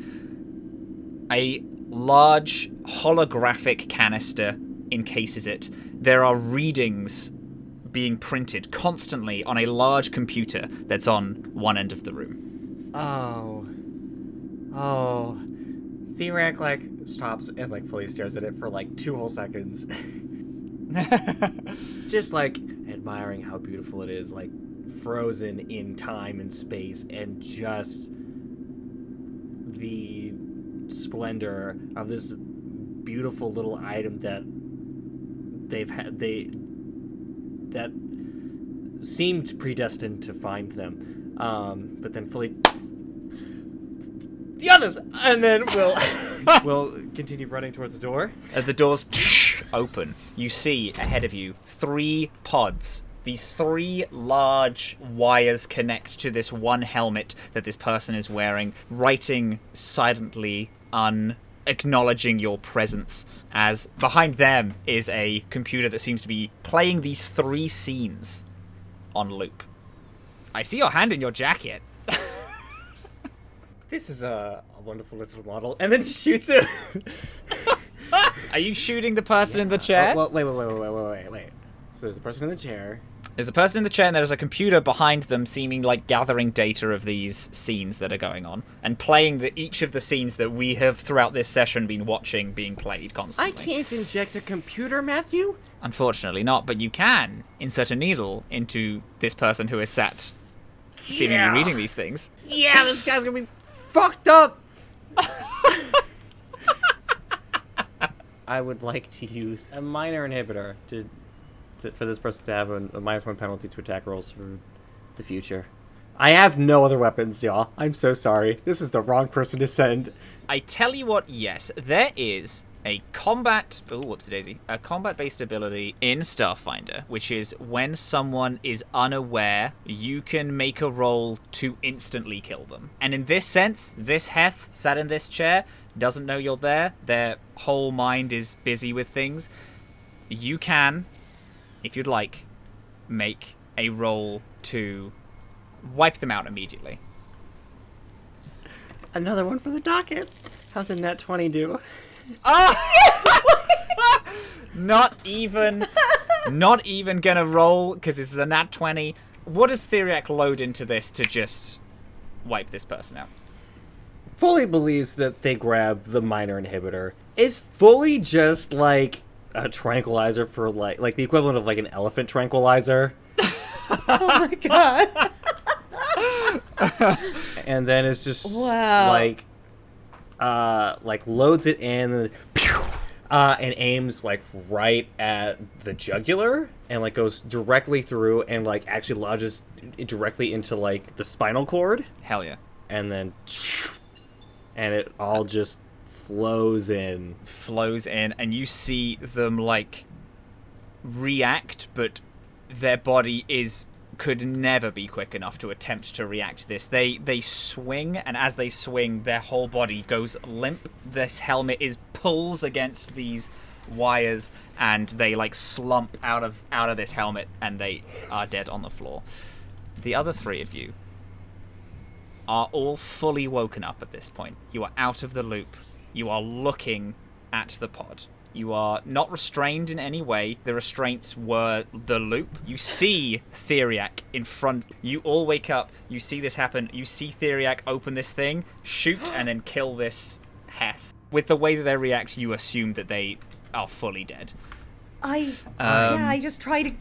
A large holographic canister encases it. There are readings being printed constantly on a large computer that's on one end of the room. Oh. Oh. Theriac, like, stops and, like, fully stares at it for, like, two whole seconds. Just, like, admiring how beautiful it is, like, frozen in time and space, and just the splendor of this beautiful little item that they've had, they, that seemed predestined to find them. Um, but then fully the others, and then we'll we'll continue running towards the door. As the doors open, you see ahead of you three pods. These three large wires connect to this one helmet that this person is wearing, writing silently, un acknowledging your presence. As behind them is a computer that seems to be playing these three scenes on loop. I see your hand in your jacket. this is a, a, wonderful little model. And then shoots it. Are you shooting the person yeah. in the chair? Oh, well, wait, wait, wait, wait, wait, wait, wait. So there's a person in the chair. There's a person in the chair and there's a computer behind them seeming like gathering data of these scenes that are going on and playing the, each of the scenes that we have throughout this session been watching being played constantly. I can't inject a computer, Matthew. Unfortunately not, but you can insert a needle into this person who is sat seemingly Yeah. reading these things. Yeah, this guy's gonna be fucked up. I would like to use a minor inhibitor to, to for this person to have a, a minus one penalty to attack rolls for the future. I have no other weapons, y'all. I'm so sorry. This is the wrong person to send. I tell you what, yes, there is a combat. Oh, whoops, daisy. A combat-based ability in Starfinder, which is when someone is unaware, you can make a roll to instantly kill them. And in this sense, this Heth sat in this chair doesn't know you're there. Their whole mind is busy with things. You can, if you'd like, make a roll to wipe them out immediately. Another one for the docket. How's a net 20 do? Ah! Not even, not even gonna roll because it's the nat twenty. What does Theriac load into this to just wipe this person out? Fully believes that they grab the minor inhibitor. Is fully just like a tranquilizer for like like the equivalent of like an elephant tranquilizer. Oh my god. and then it's just Wow. like uh like loads it in and uh and aims like right at the jugular and like goes directly through and like actually lodges directly into like the spinal cord Hell yeah. and then and it all just flows in Flows in, and you see them like react, but their body is could never be quick enough to attempt to react to this. They they swing, and as they swing, their whole body goes limp. This helmet is pulls against these wires, and they like slump out of out of this helmet, and they are dead on the floor. The other three of you are all fully woken up at this point. You are out of the loop. You are looking at the pod. You are not restrained in any way. The restraints were the loop. You see Theriac in front. You all wake up. You see this happen. You see Theriac open this thing, shoot, and then kill this Heth. With the way that they react, you assume that they are fully dead. I Um, yeah, I just try to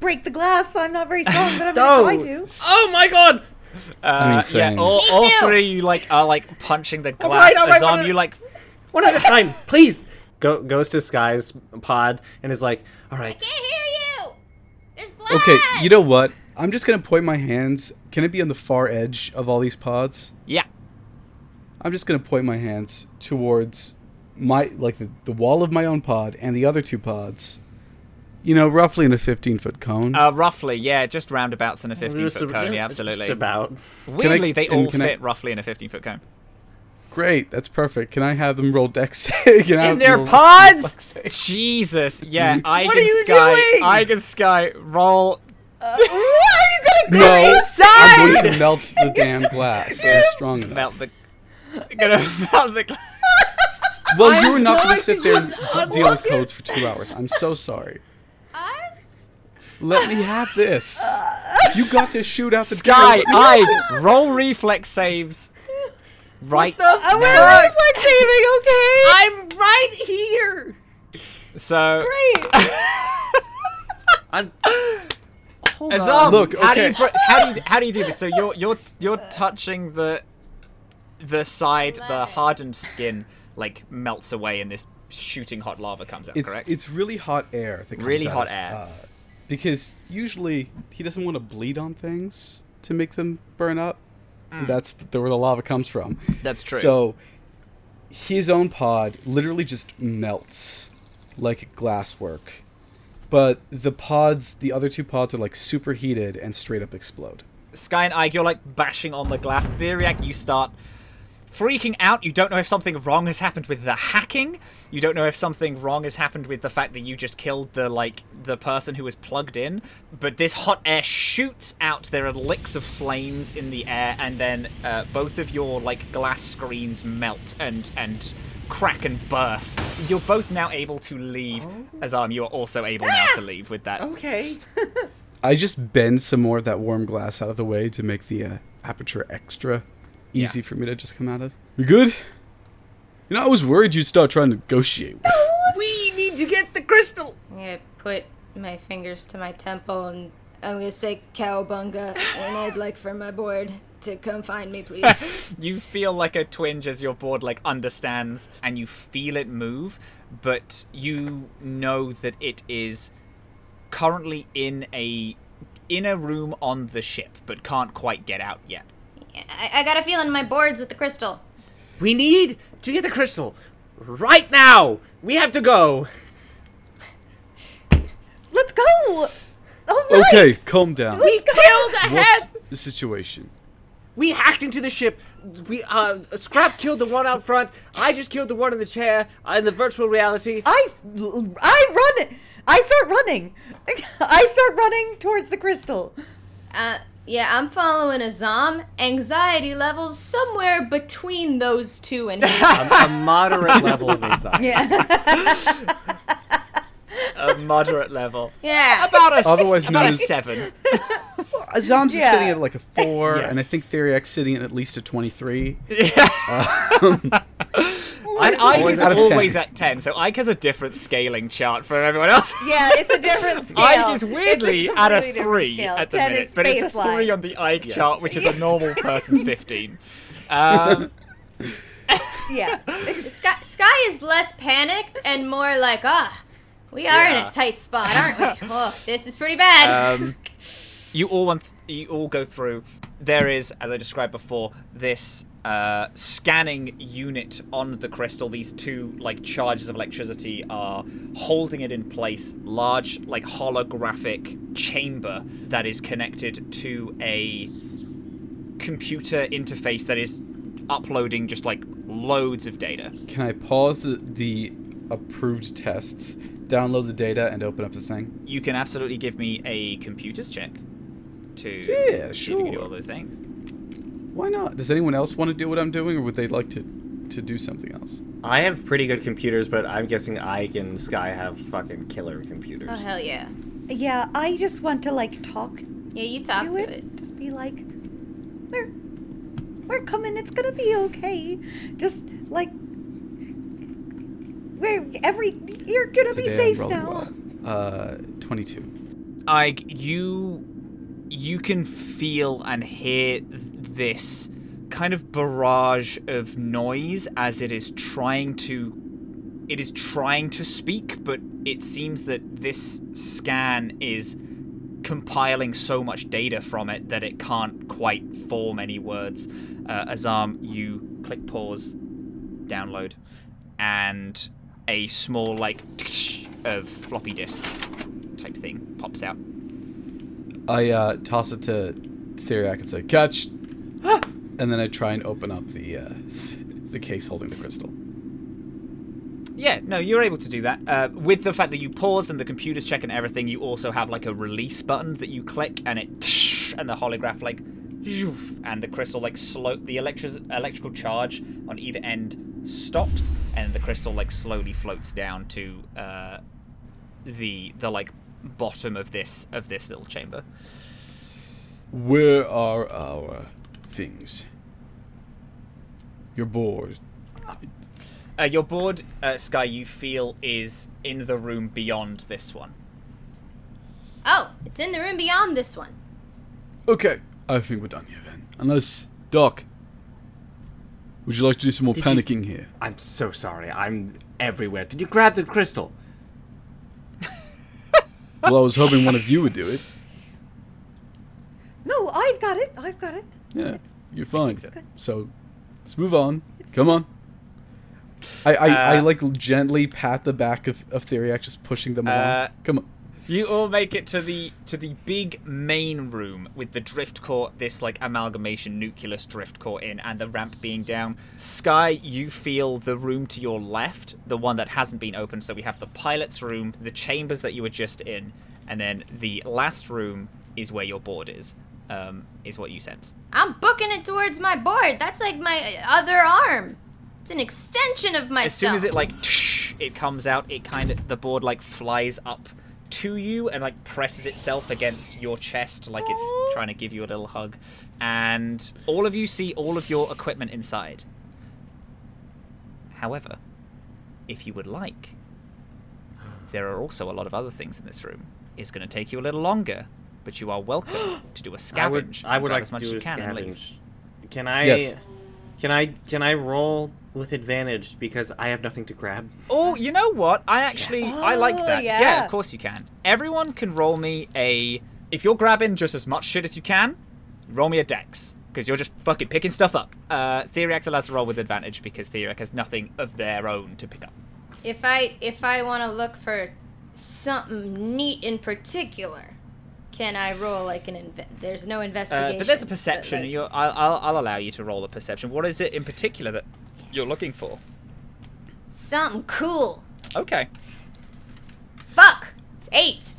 break the glass. I'm not very strong, but I'm Oh. gonna try to. oh my god Uh, yeah, all, Me all too. three you like are like punching the glass. Alright, alright, Azhaam, alright. you like one at a time please Go, goes to Skye's pod and is like all right I Can't hear you. There's glass. Okay, you know what? I'm just gonna point my hands. Can it be on the far edge of all these pods? yeah. I'm just gonna point my hands towards my like the, the wall of my own pod and the other two pods. You know, roughly in a 15 foot cone. Uh, roughly, yeah, just roundabouts in a 15 foot cone. Yeah, absolutely. just about Weirdly, they all can I- fit roughly in a 15 foot cone. Great, that's perfect. Can I have them roll dex? Can I have in their them roll pods dex save? Jesus, yeah, are Eigen you Skye, doing? Eigen Skye, roll. Uh, what are you gonna do No, I'm going to melt the damn glass. I'm strong enough. Melt the. Gonna melt the. gla- Well, you were not going to sit there and deal with codes for two hours. I'm so sorry. Us? Let me have this. You got to shoot out the Skye, I roll reflex saves. Right. I'm now. reflex saving, okay? i'm right here So, Great. i'm hold Azhaam, on. Look, how do you okay. br- how do you how do you do this? So you're you're you're touching the the side, the hardened skin like melts away, and this shooting hot lava comes out. It's correct? it's really hot air. That comes Really out hot of, air. uh, because usually he doesn't want to bleed on things to make them burn up. Mm. That's th- where the lava comes from. That's true. So his own pod literally just melts like glasswork. But the pods, the other two pods are like superheated and straight up explode. Skye and Ayg, you're like bashing on the glass. Theriac, you start freaking out. You don't know if something wrong has happened with the hacking. You don't know if something wrong has happened with the fact that you just killed the like the person who was plugged in. But this hot air shoots out. There are licks of flames in the air, and then uh, both of your like glass screens melt and and crack and burst. You're both now able to leave. Azhaam, you are also able now to leave with that. okay I just bend some more of that warm glass out of the way to make the uh, aperture extra easy for me to just come out of. We good? You know, I was worried you'd start trying to negotiate. We need to get the crystal. I'm gonna put my fingers to my temple and I'm gonna say cowbunga, and I'd like for my board to come find me, please. you feel like a twinge as your board like understands and you feel it move, but you know that it is currently in a in a room on the ship, but can't quite get out yet. I, I got a feeling my board's with the crystal. We need to get the crystal right now. We have to go. Let's go. All right. Okay, calm down. Let's go. Killed a What's head. the situation? We hacked into the ship. We uh, Scrap killed the one out front. I just killed the one in the chair uh, in the virtual reality. I, I run. I start running. I start running towards the crystal. Uh, yeah, I'm following Azhaam. Anxiety levels somewhere between those two and a, a moderate level of anxiety. A moderate level. yeah. About a, s- Otherwise about known a as- seven. Azhaam's Yeah. sitting at like a four, and I Yes. think Theriac's sitting at at least a 23. Um, And Ayg is out of 10. always at 10, so Ayg has a different scaling chart from everyone else. Yeah, it's a different scale. Ayg is weirdly It's at a 3 at the minute, but it's a 3 on the Ayg chart, which is a normal person's 15. Um, Yeah. Skye, Skye is less panicked and more like, ah, we are in a tight spot, aren't we? oh, this is pretty bad. um, you all want you all go through. There is, as I described before, this uh, scanning unit on the crystal. These two like charges of electricity are holding it in place. Large, like holographic chamber that is connected to a computer interface that is uploading just like loads of data. Can I pause the, the approved tests, download the data, and open up the thing? You can absolutely give me a computers check to Yeah, see if you can do all those things. Why not? Does anyone else want to do what I'm doing, or would they like to, to do something else? I have pretty good computers, but I'm guessing Ayg and Skye have fucking killer computers. oh, hell yeah. Yeah, I just want to like talk Yeah, you talk to to it. it. Just be like, we're we're coming. It's gonna be okay. Just like we're every. You're gonna be Today I'm safe now. well. Uh, 22. Ayg, you you can feel and hear th- this kind of barrage of noise as it is trying to it is trying to speak, but it seems that this scan is compiling so much data from it that it can't quite form any words. Uh, Azhaam, you click pause, download, and a small like of floppy disk type thing pops out. I uh, toss it to Theriac and say, "Catch!" And then I try and open up the uh, the case holding the crystal. Yeah, no, you're able to do that. Uh, with the fact that you pause and the computer's checking everything, you also have like a release button that you click, and it and the holograph like, and the crystal like slow. The electric electrical charge on either end stops, and the crystal like slowly floats down to uh, the the like bottom of this of this little chamber. Where are our things? Your board. Uh, your board, uh, Skye, you feel is in the room beyond this one. Oh, it's in the room beyond this one. Okay, I think we're done here then. Unless, Doc, would you like to do some more Did you- panicking here? I'm so sorry. I'm everywhere. Did you grab the crystal? Well, I was hoping one of you would do it. No, I've got it. I've got it. Yeah, you're fine. so. So, let's move on. Come on. I, I, I Uh, like gently pat the back of, of Theriac, just pushing them along. Uh, Come on. You all make it to the to the big main room with the drift core, this like amalgamation nucleus drift core in, and the ramp being down. Skye, you feel the room to your left, the one that hasn't been opened. So we have the pilot's room, the chambers that you were just in, and then the last room is where your board is. Um, is what you sense. I'm booking it towards my board. That's like my other arm. It's an extension of myself. As soon as it like tsh, it comes out, it kind of the board like flies up to you and like presses itself against your chest like it's trying to give you a little hug. And all of you see all of your equipment inside. However, if you would like, there are also a lot of other things in this room. It's going to take you a little longer, but you are welcome to do a would, scavenge. I and would like as to much as you a can and leave. scavenge. Can I? Yes. Can I? Can I roll with advantage because I have nothing to grab? Oh, you know what? I actually I like Oh, that. yeah. of course you can. Everyone can roll me a. If you're grabbing just as much shit as you can, roll me a dex because you're just fucking picking stuff up. Uh, Theriac's allowed to roll with advantage because Theriac has nothing of their own to pick up. If I if I want to look for something neat in particular, can I roll like an inve- There's no Uh, investigation. but there's a perception. like- You're, I'll, I'll, I'll allow you to roll a perception. What is it in particular that you're looking for? something cool. Okay. Fuck. It's eight.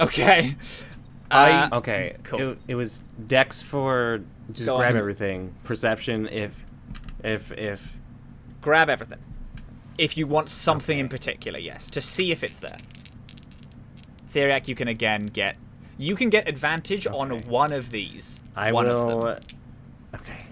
Okay. I Uh, okay. cool. It, it was Dex for just Go grab on. everything. Perception if if if grab everything. If you want something in particular, yes, to see if it's there. Theriac, you can again get. You can get advantage on one of these. I one will. Of them. Okay.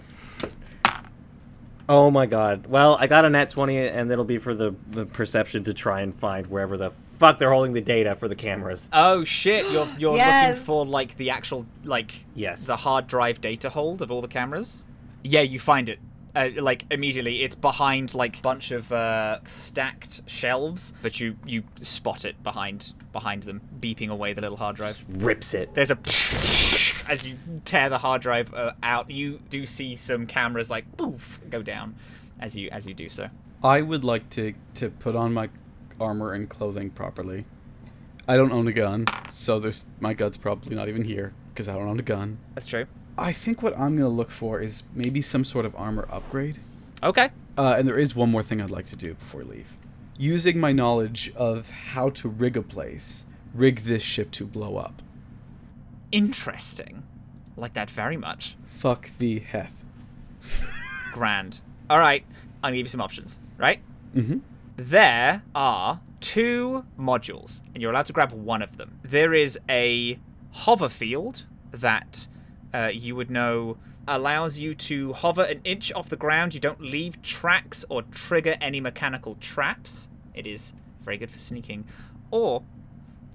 Oh my god. Well, I got a net 20 and it'll be for the, the perception to try and find wherever the fuck they're holding the data for the cameras. Oh shit! You're you're Yes. looking for like the actual like Yes. the hard drive data hold of all the cameras. Yeah, you find it. Uh, like immediately, it's behind like bunch of uh, stacked shelves, but you you spot it behind behind them, beeping away the little hard drive. Rips it. There's a as you tear the hard drive uh, out. You do see some cameras like poof go down as you as you do so. I would like to to put on my armor and clothing properly. I don't own a gun, so there's my gun's probably not even here because I don't own a gun. That's true. I think what I'm gonna look for is maybe some sort of armor upgrade. Okay. Uh, and there is one more thing I'd like to do before we leave. Using my knowledge of how to rig a place, rig this ship to blow up. Interesting. Like that very much. Fuck the Heth. Grand. All right. I'm gonna give you some options. Right. Mm-hmm. There are two modules, and you're allowed to grab one of them. There is a hover field that uh, you would know allows you to hover an inch off the ground. You don't leave tracks or trigger any mechanical traps. It is very good for sneaking. Or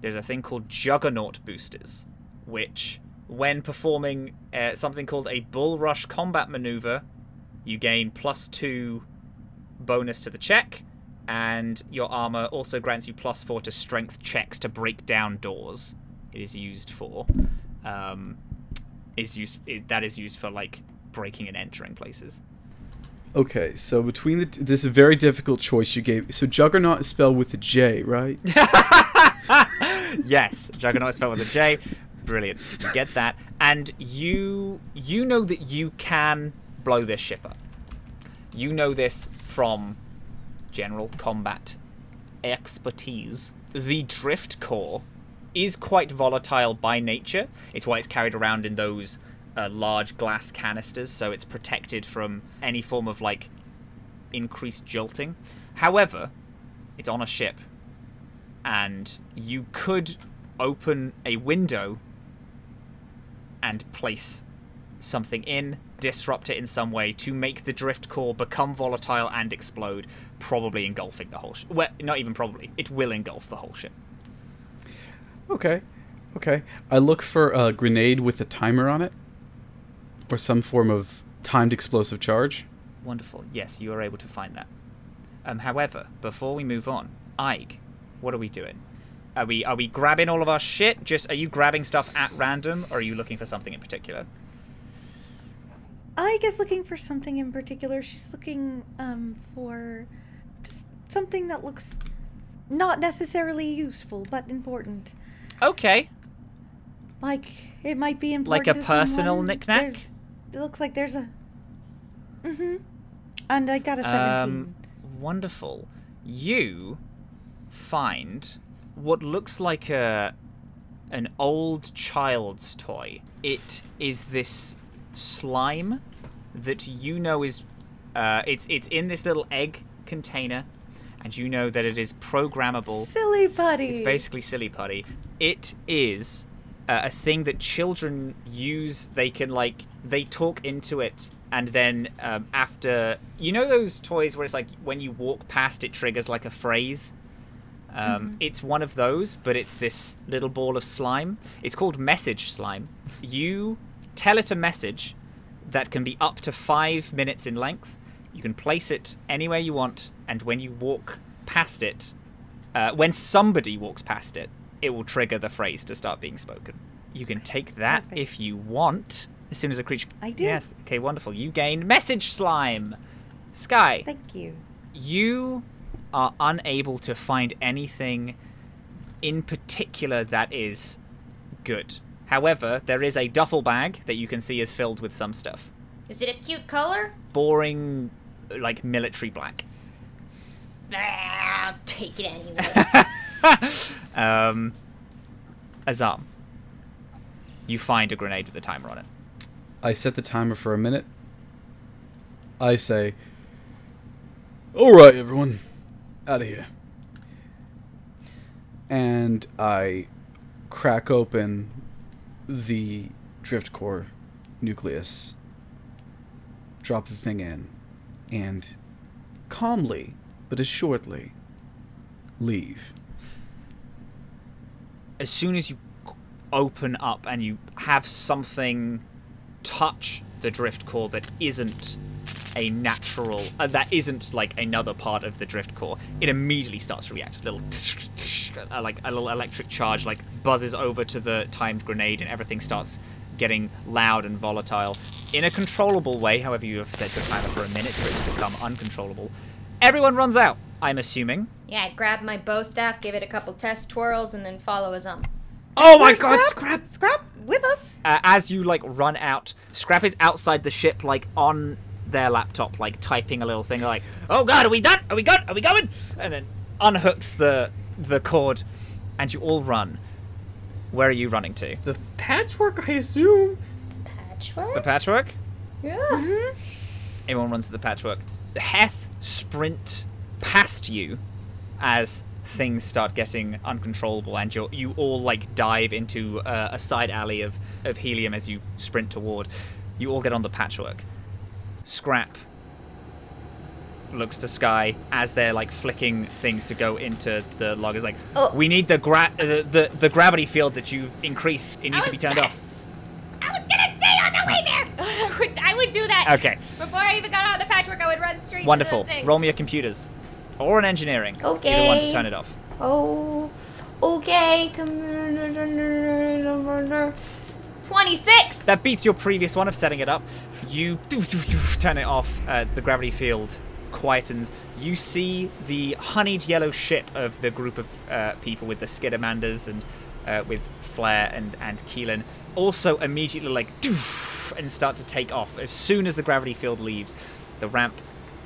there's a thing called Juggernaut boosters, which, when performing uh, something called a Bull Rush combat maneuver, you gain plus two bonus to the check, and your armor also grants you plus four to strength checks to break down doors. It is used for, um, is used it, that is used for like breaking and entering places. Okay, so between the t- this is a very difficult choice you gave. So Juggernaut is spelled with a J, right? yes, Juggernaut is spelled with a J. Brilliant. You get that, and you you know that you can blow this ship up. You know this from general combat expertise. The drift core is quite volatile by nature. It's why it's carried around in those uh, large glass canisters, so it's protected from any form of like increased jolting. However, it's on a ship, and you could open a window and place something in, disrupt it in some way to make the drift core become volatile and explode, probably engulfing the whole ship. Well, not even probably. It will engulf the whole ship. Okay, okay. I look for a grenade with a timer on it, or some form of timed explosive charge. Wonderful. Yes, you are able to find that. Um, however, before we move on, Ayg, what are we doing? Are we are we grabbing all of our shit? Just are you grabbing stuff at random, or are you looking for something in particular? I guess looking for something in particular. She's looking um for just something that looks not necessarily useful but important. Okay. Like it might be important. Like a personal knickknack? There- It looks like there's a. Mm-hmm. And I got a seventeen. Um, wonderful. You find what looks like a an old child's toy. It is this slime that you know is uh, it's it's in this little egg container, and you know that it is programmable. Silly putty. It's basically silly putty. It is uh, a thing that children use. They can like they talk into it, and then um, after you know those toys where it's like when you walk past, it triggers like a phrase. Um, It's one of those, but it's this little ball of slime. It's called message slime. You tell it a message that can be up to five minutes in length. You can place it anywhere you want, and when you walk past it, uh, when somebody walks past it, it will trigger the phrase to start being spoken. You can take that Perfect. if you want. As soon as a creature. I do. Yes. Okay. Wonderful. You gain message slime. Skye Thank you. you are unable to find anything in particular that is good. However, there is a duffel bag that you can see is filled with some stuff. Is it a cute color? Boring, like military black. Ah, I'll take it anyway. Um, Azhaam, you find a grenade with a timer on it. I set the timer for a minute. I say, "All right, everyone, out of here." And I crack open the drift core nucleus, drop the thing in, and calmly but assuredly leave. as soon as you open up and you have something touch the drift core that isn't a natural uh, that isn't like another part of the drift core it immediately starts to react. A little uh, like a little electric charge like buzzes over to the timed grenade and everything starts getting loud and volatile. In a controllable way however you have set your timer for a minute for it to become uncontrollable everyone runs out i'm assuming yeah, I grab my bow staff, give it a couple test twirls, and then follow his um. Oh my Where's god, Scrap? Scrap! Scrap with us. uh, as you like run out, Scrap is outside the ship, like on their laptop, like typing a little thing, like, "Oh God, are we done? Are we good? Are we going?" And then unhooks the the cord, and you all run. Where are you running to? The patchwork, I assume. The patchwork? The patchwork. yeah. Everyone runs to the patchwork. Heth sprint past you as things start getting uncontrollable, and you you all like dive into uh, a side alley of of helium as you sprint toward. You all get on the patchwork. Scrap looks to Skye as they're like flicking things to go into the log. Is like, we need the gra- the, the the gravity field that you've increased. It needs to be turned off. I was gonna say on the way there. I would, I would do that. Okay. Before I even got out of the patchwork, I would run straight. Wonderful. To the thing. Roll me your computers or an engineering. Okay. Either one to turn it off. Oh, okay. Twenty-six. That beats your previous one of setting it up. You turn it off. Uh, the gravity field quietens. You see the honeyed yellow ship of the group of uh, people with the Skittermanders and uh, with Flair and and Keelan also immediately like and start to take off. As soon as the gravity field leaves, the ramp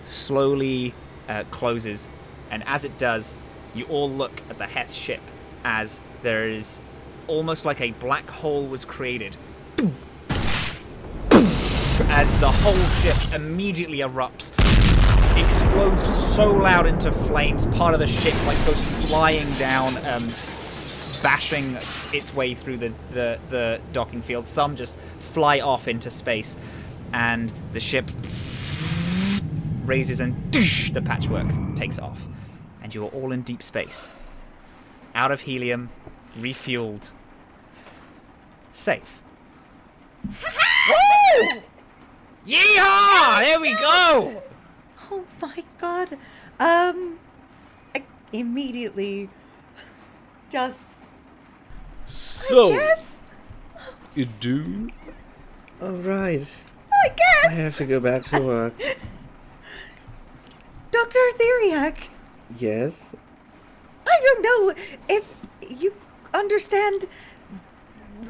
slowly uh, closes, and as it does, you all look at the Heth ship as there is almost like a black hole was created as the whole ship immediately erupts, explodes so loud into flames, part of the ship like goes flying down, um, bashing its way through the, the, the docking field. Some just fly off into space, and the ship raises and the patchwork takes off, and you are all in deep space, out of helium, refueled, safe. Woo! Yeehaw! There we go! Oh my god. Um, I immediately just. So, Yes, you do? All right. I guess. I have to go back to work. Dr. Theriac, Yes. I don't know if you understand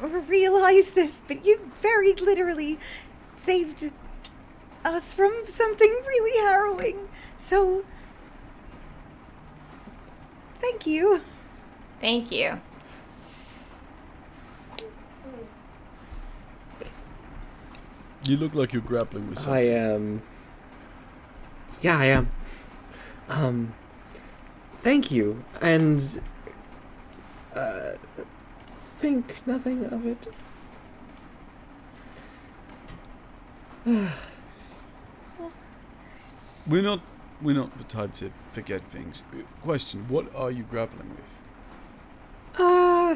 or realize this, but you very literally saved us from something really harrowing. So, thank you. Thank you. You look like you're grappling with something. I am. Yeah, I am. Um, thank you, and uh, think nothing of it. We're not we're not the type to forget things. Question: What are you grappling with? Uh,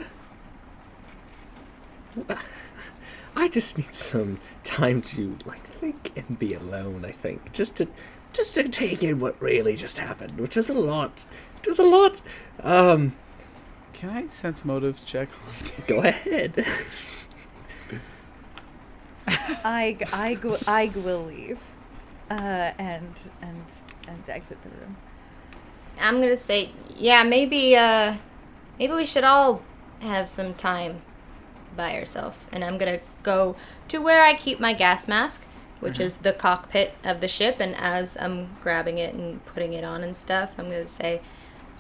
just need some time to like think and be alone. I think just to just to take in what really just happened, which was a lot. It was a lot. Um, Can I sense motives check? go ahead. I, I, go, I will leave, uh, and and and exit the room. I'm gonna say, yeah, maybe, uh, maybe we should all have some time by ourselves. And I'm gonna go to where I keep my gas mask, which is the cockpit of the ship. And as I'm grabbing it and putting it on and stuff, I'm gonna say,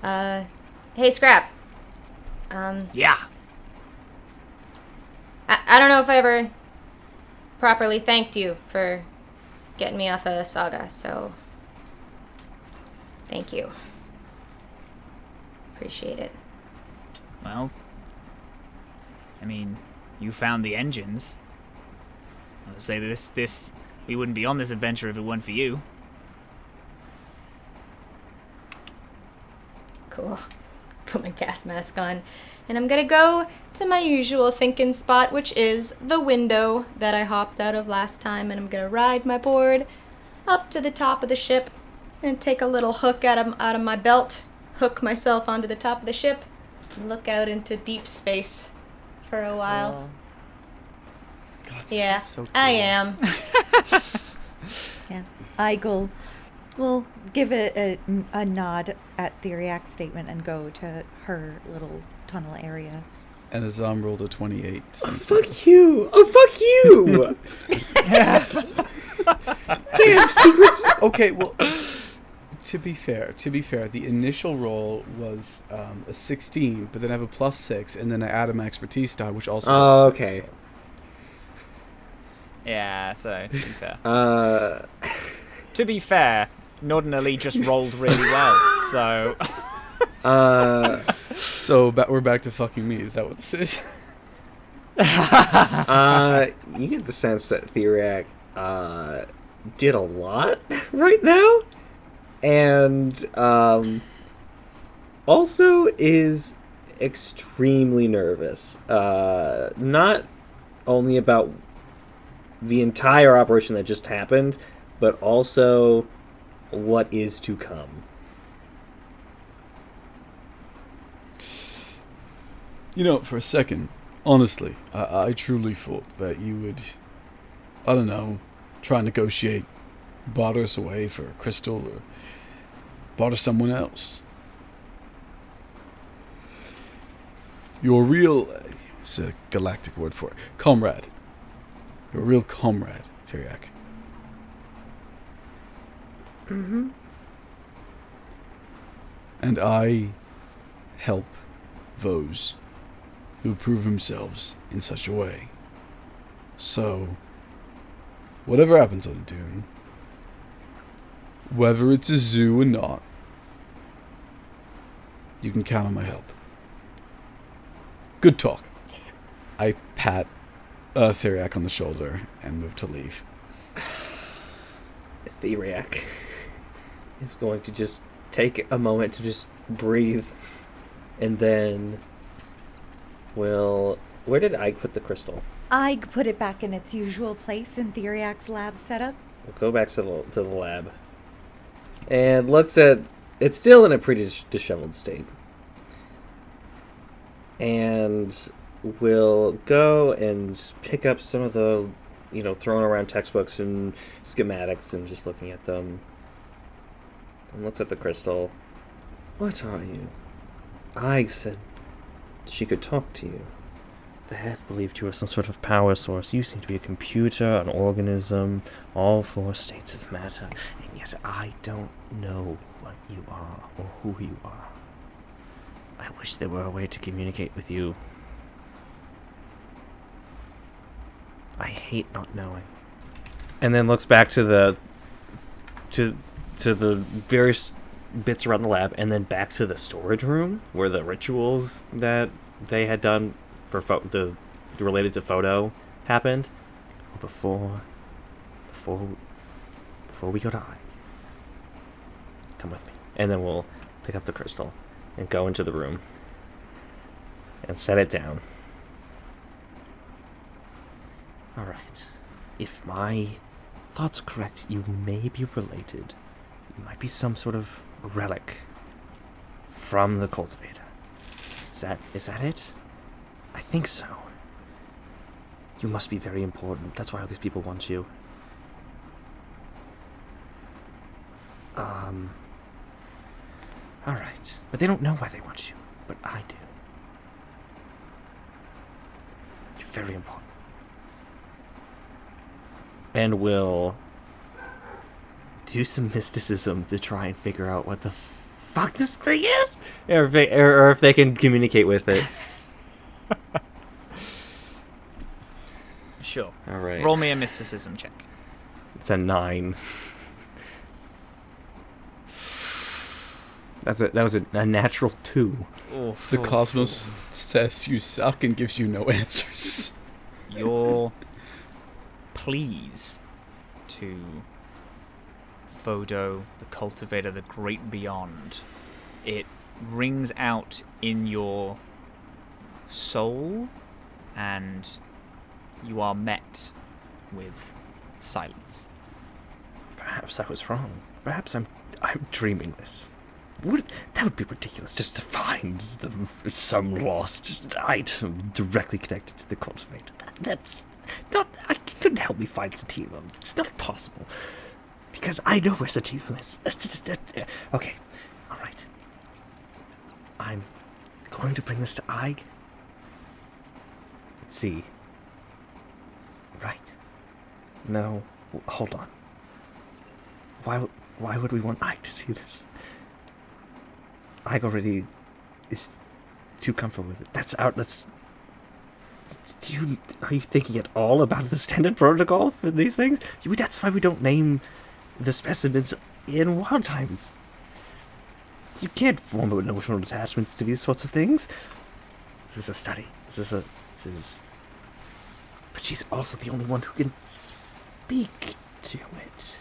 uh, hey, Scrap. Um, Yeah. I, I don't know if I ever properly thanked you for getting me off of Saga, so thank you. Appreciate it. Well, I mean, you found the engines. I would say this this we wouldn't be on this adventure if it weren't for you. Cool. Put my gas mask on. And I'm gonna go to my usual thinking spot, which is the window that I hopped out of last time. And I'm gonna ride my board up to the top of the ship and take a little hook out of, out of my belt, hook myself onto the top of the ship, and look out into deep space for a while. Oh. yeah, so I am. Yeah. Igel will give it a, a nod at the React statement and go to her little tunnel area. And Azhaam rolled a twenty-eight. to sense fuck you! Oh, fuck you! Damn secrets. okay, well, to be fair, to be fair, the initial roll was um, a 16, but then I have a plus six, and then I add my expertise die, which also. Oh, was six, okay. so- Yeah, so to be fair. Uh, to be fair, Nordinally just rolled really well, so uh, So ba- we're back to fucking me. Is that what this is? uh, you get the sense that Theriac uh, did a lot right now, and um, also is extremely nervous. Uh, not only about the entire operation that just happened, but also what is to come. You know, for a second, honestly, I, I truly thought that you would, I don't know, try and negotiate, barter us away for a crystal or barter someone else. You're real, it's a galactic word for it, comrade. You're real comrade, Theriac. Mm-hmm. And I help those who prove themselves in such a way. So, whatever happens on the Dune, whether it's a zoo or not, you can count on my help. Good talk. I pat uh, Theriac on the shoulder and move to leave. Theriac is going to just take a moment to just breathe, and then will. Where did I put the crystal? I put it back in its usual place in Theriac's lab setup. We'll go back to the to the lab, and looks at. It's still in a pretty dis- disheveled state, and we'll go and pick up some of the, you know, thrown around textbooks and schematics, and just looking at them. And looks at the crystal. What are you? I said she could talk to you. The Heth believed you were some sort of power source. You seem to be a computer, an organism, all four states of matter, and yet I don't know you are or who you are. I wish there were a way to communicate with you. I hate not knowing. And then looks back to the to to the various bits around the lab and then back to the storage room where the rituals that they had done for pho- the related to photo happened. Before, before, before we go to I, come with me, and then we'll pick up the crystal and go into the room and set it down. All right. If my thoughts are correct, you may be related. You might be some sort of relic from the cultivator. Is that is that it? I think so. You must be very important. That's why all these people want you. Um. All right, but they don't know why they want you, but I do. You're very important. And we'll do some mysticisms to try and figure out what the fuck this thing is, or if, they, or, or if they can communicate with it. Sure. All right. Roll me a mysticism check. It's a nine. That's a that was a, a natural two. Oh, the oh, cosmos oh. says you suck and gives you no answers. Your pleas to Fodo, the cultivator, the great beyond, it rings out in your soul, and you are met with silence. Perhaps I was wrong. Perhaps I'm I'm dreaming this. Would that would be ridiculous just to find the, some lost item directly connected to the cultivator. That, that's not. I couldn't help me find Sativa. It's not possible because I know where Sativa is. It's just, that- okay, all right. I'm going to bring this to Ayg. Let's see. Right. No, hold on. Why? Why would we want Ayg to see this? Ayg already is too comfortable with it. That's out. That's. Do you are you thinking at all about the standard protocol for these things? That's why we don't name the specimens in Wild Times. You can't form emotional attachments to these sorts of things. This is a study. This is a. This is. But she's also the only one who can speak to it.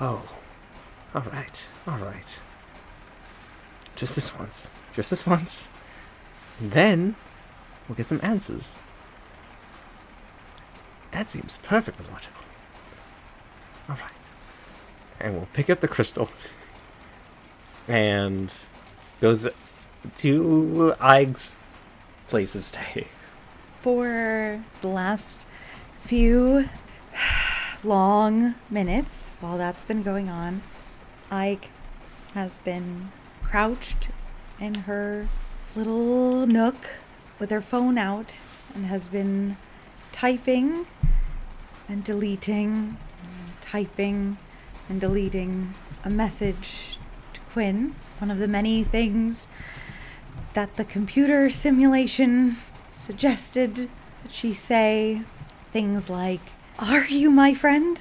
Oh. oh. All right. All right. Just this once. Just this once. And then we'll get some answers. That seems perfectly logical. All right. And we'll pick up the crystal. And goes to Ayg's place of stay. For the last few long minutes while that's been going on, Ayg has been crouched in her little nook with her phone out and has been typing and deleting, and typing and deleting a message to Quinn, one of the many things that the computer simulation suggested that she say things like, Are you my friend?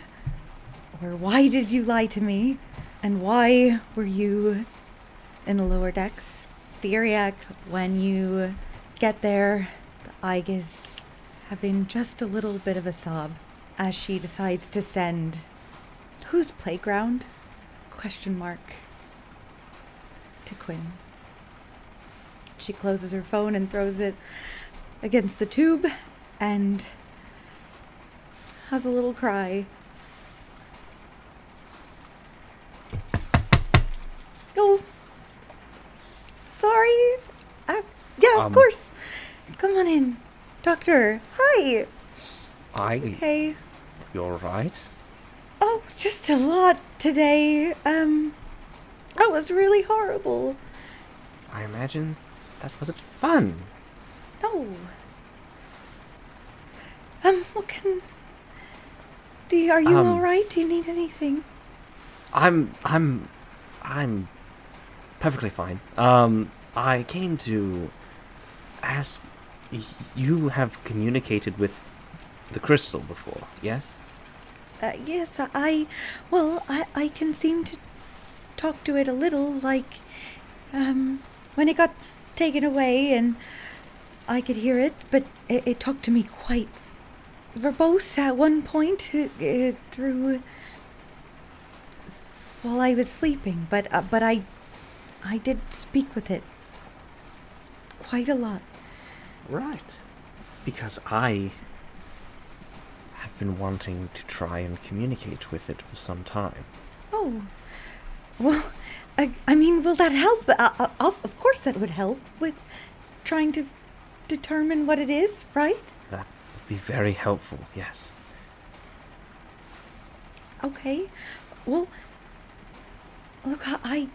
Or why did you lie to me? And why were you in the lower decks? The Theriac, when you get there, the Ayg is having just a little bit of a sob as she decides to send whose playground? Question mark to Quinn. She closes her phone and throws it against the tube and has a little cry. Oh, sorry. Uh, yeah, of Um, course. Come on in. Doctor, hi. I. Okay. You're right. Oh, just a lot today. Um, that was really horrible. I imagine that wasn't fun. No. Um, what can. Do you, are you Um, alright? Do you need anything? I'm I'm I'm perfectly fine. Um I came to ask you have communicated with the crystal before, yes? Uh, yes, I. Well, I, I can seem to talk to it a little, like. Um, when it got taken away and I could hear it, but it, it talked to me quite verbose at one point uh, uh, through. while I was sleeping, but, uh, but I. I did speak with it quite a lot. Right. Because I have been wanting to try and communicate with it for some time. Oh, well, I, I mean, will that help? Uh, uh, of of course, that would help with trying to determine what it is, right? That would be very helpful, yes. Okay. Well, look, I,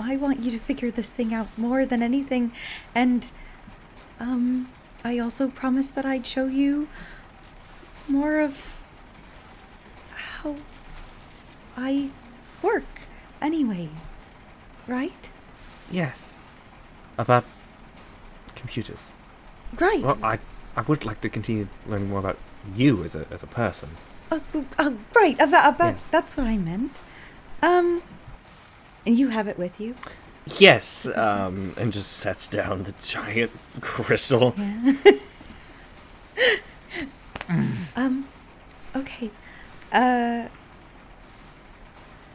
I want you to figure this thing out more than anything, and um, I also promised that I'd show you more of how I work anyway, right? Yes. About computers. Right. Well, I, I would like to continue learning more about you as a, as a person. Uh, uh, right, about, about Yes. that's what I meant. Um, and you have it with you. Yes, um, and just sets down the giant crystal. Yeah. um, okay. Uh,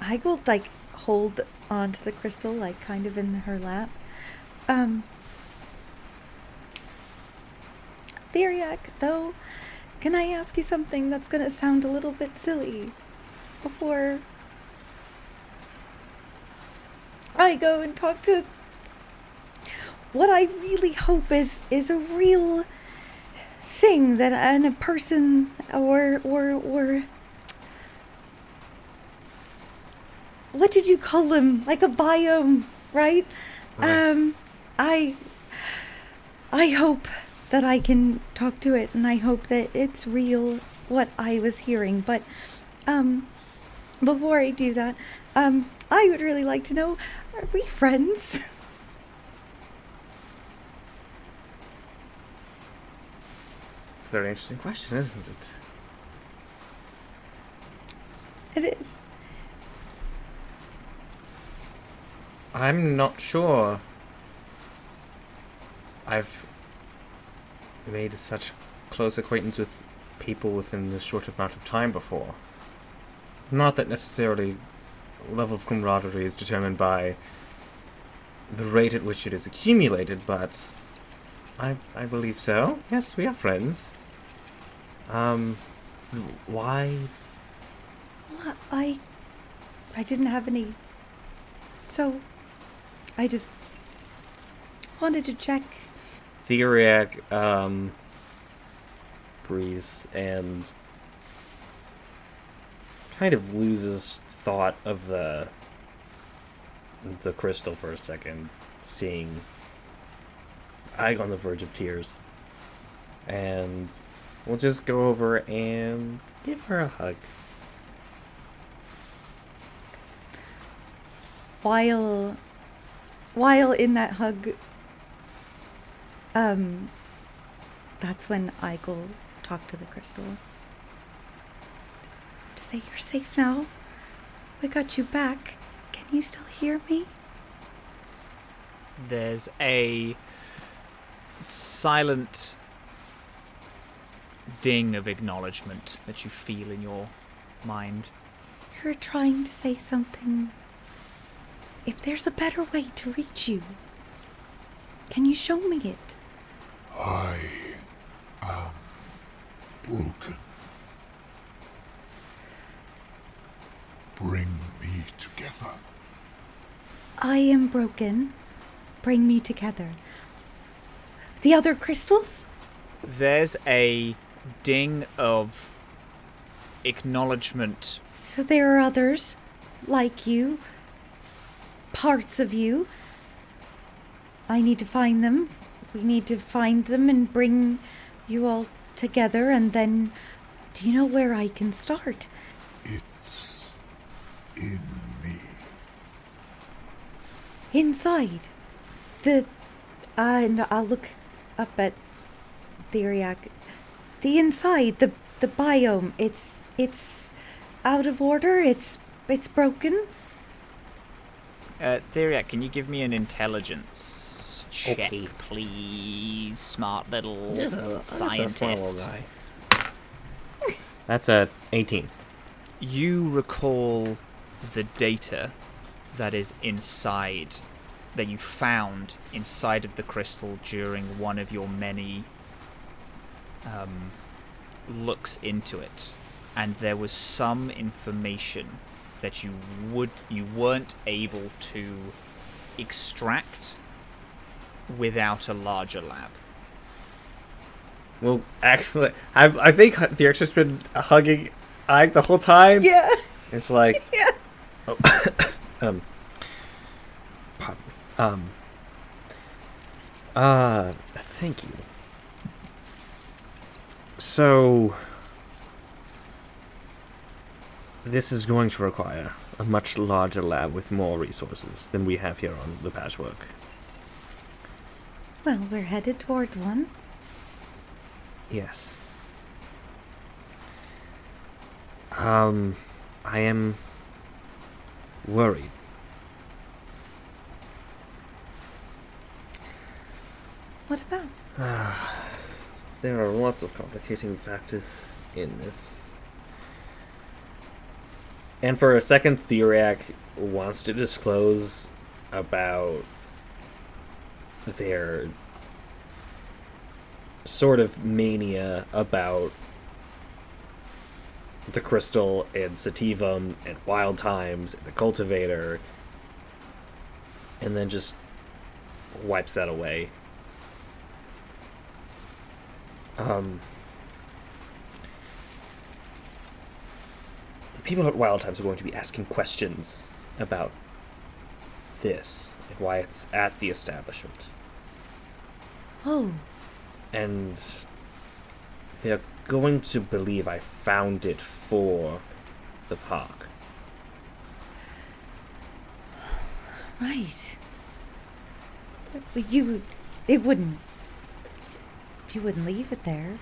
I will like hold onto the crystal, like kind of in her lap. Um, Theriac, though, can I ask you something that's gonna sound a little bit silly before I go and talk to what I really hope is is a real thing that and a person or or or what did you call them? Like a biome, right? Right. Um I I hope that I can talk to it and I hope that it's real what I was hearing. But um before I do that, um I would really like to know are we friends? It's a very interesting question, isn't it? It is. I'm not sure. I've made such close acquaintance with people within this short amount of time before. Not that necessarily level of camaraderie is determined by the rate at which it is accumulated, but I I believe so. Yes, we are friends. Um, why? Well, I I didn't have any. So I just wanted to check. Theriac um, breathes and kind of loses thought of the the crystal for a second, seeing Ayg on the verge of tears, and we'll just go over and give her a hug. while while in that hug um that's when I go talk to the crystal. To say you're safe now we got you back can you still hear me There's a silent ding of acknowledgement that you feel in your mind. you're trying to say something if there's a better way to reach you can you show me it I am broken. Bring me together. I am broken bring me together the other crystals There's a ding of acknowledgement. So there are others like you, parts of you. I need to find them. We need to find them and bring you all together, and then. Do you know where I can start? It's in me. Inside. The. Uh, and I'll look up at the Theriac. The inside, the the biome. It's it's out of order. It's it's broken. Uh, Theriac, can you give me an intelligence check, Okay. please? Smart little Yes, uh, that's a scientist. guy. That's a 18. You recall the data that is inside, that you found inside of the crystal during one of your many um, looks into it, and there was some information that you would you weren't able to extract without a larger lab. Well, actually, I, I think the has been hugging Ayg the whole time. Yeah. It's like, Yeah. Oh, um, pardon. Um, uh, thank you. So, this is going to require a much larger lab with more resources than we have here on the patchwork. Well, we're headed towards one. Yes. Um, I am worried. What about? Ah, There are lots of complicating factors in this. And for a second, Theriac wants to disclose about their sort of mania about the crystal and sativum and wild times and the cultivator and then just wipes that away. Um the people at wild times are going to be asking questions about this and why it's at the establishment. Oh, and they're going to believe I found it for the park. right. But you, it wouldn't. You wouldn't leave it there.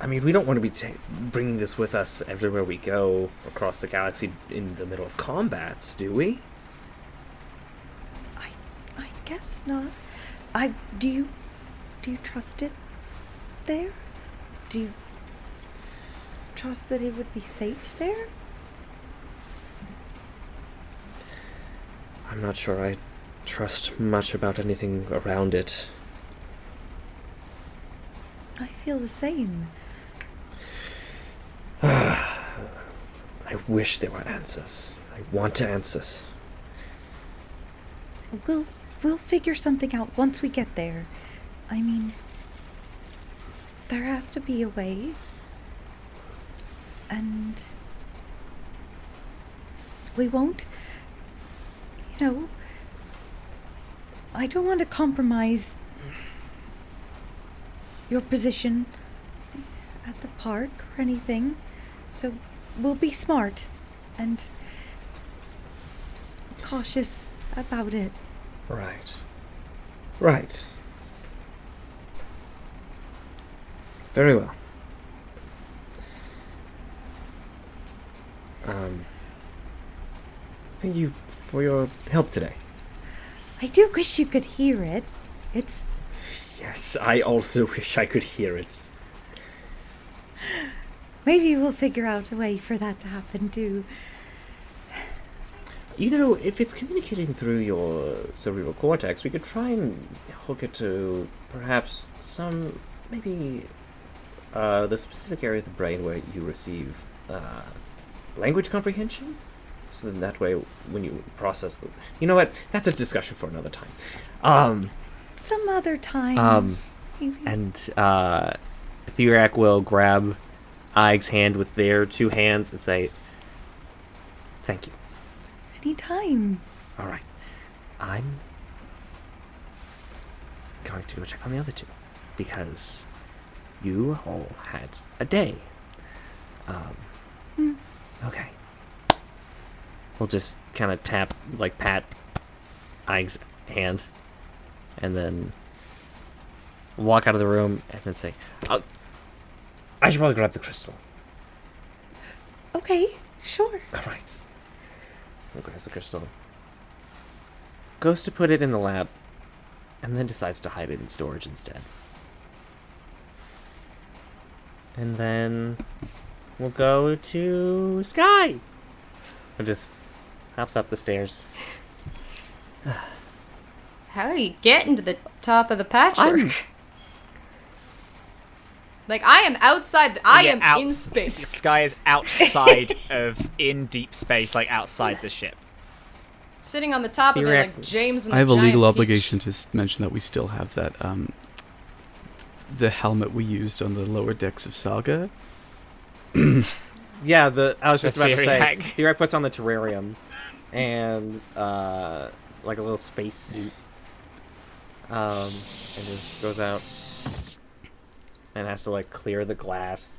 I mean, we don't want to be ta- bringing this with us everywhere we go across the galaxy in the middle of combats, do we? I, I guess not. I do you, do you trust it there? Do you trust that it would be safe there? I'm not sure I trust much about anything around it. I feel the same. I wish there were answers. I want answers. We'll we'll figure something out once we get there. I mean, there has to be a way. And we won't you know I don't want to compromise your position at the park or anything. So we'll be smart and cautious about it. Right. Right. Very well. Um, thank you for your help today. I do wish you could hear it. It's Yes, I also wish I could hear it. maybe we'll figure out a way for that to happen too. You know, if it's communicating through your cerebral cortex, we could try and hook it to perhaps some, maybe, uh, the specific area of the brain where you receive uh, language comprehension. So then that way, when you process the, you know what? That's a discussion for another time. Um, Some other time. um, maybe. and uh, will grab Ayg's hand with their two hands and say, "Thank you." Anytime. All right. I'm going to go check on the other two because you all had a day. Um, Hmm. okay. We'll just kind of tap, like pat Ayg's hand, and then walk out of the room and then say, oh, I should probably grab the crystal. Okay, sure. All right. He grabs the crystal. Goes to put it in the lab, and then decides to hide it in storage instead. And then we'll go to Skye. And just hops up the stairs. How do you get into the top of the patchwork? I'm- Like I am outside. The, I Yeah, am outs- in space. Skye is outside of in deep space, like outside the ship. Sitting on the top of it like James and I the have a legal peach. obligation to mention that we still have that um, the helmet we used on the lower decks of Saga. Yeah, the I was just The about to say. hack. Theory puts on the terrarium, and uh, like a little space suit, um, and just goes out and has to like clear the glass.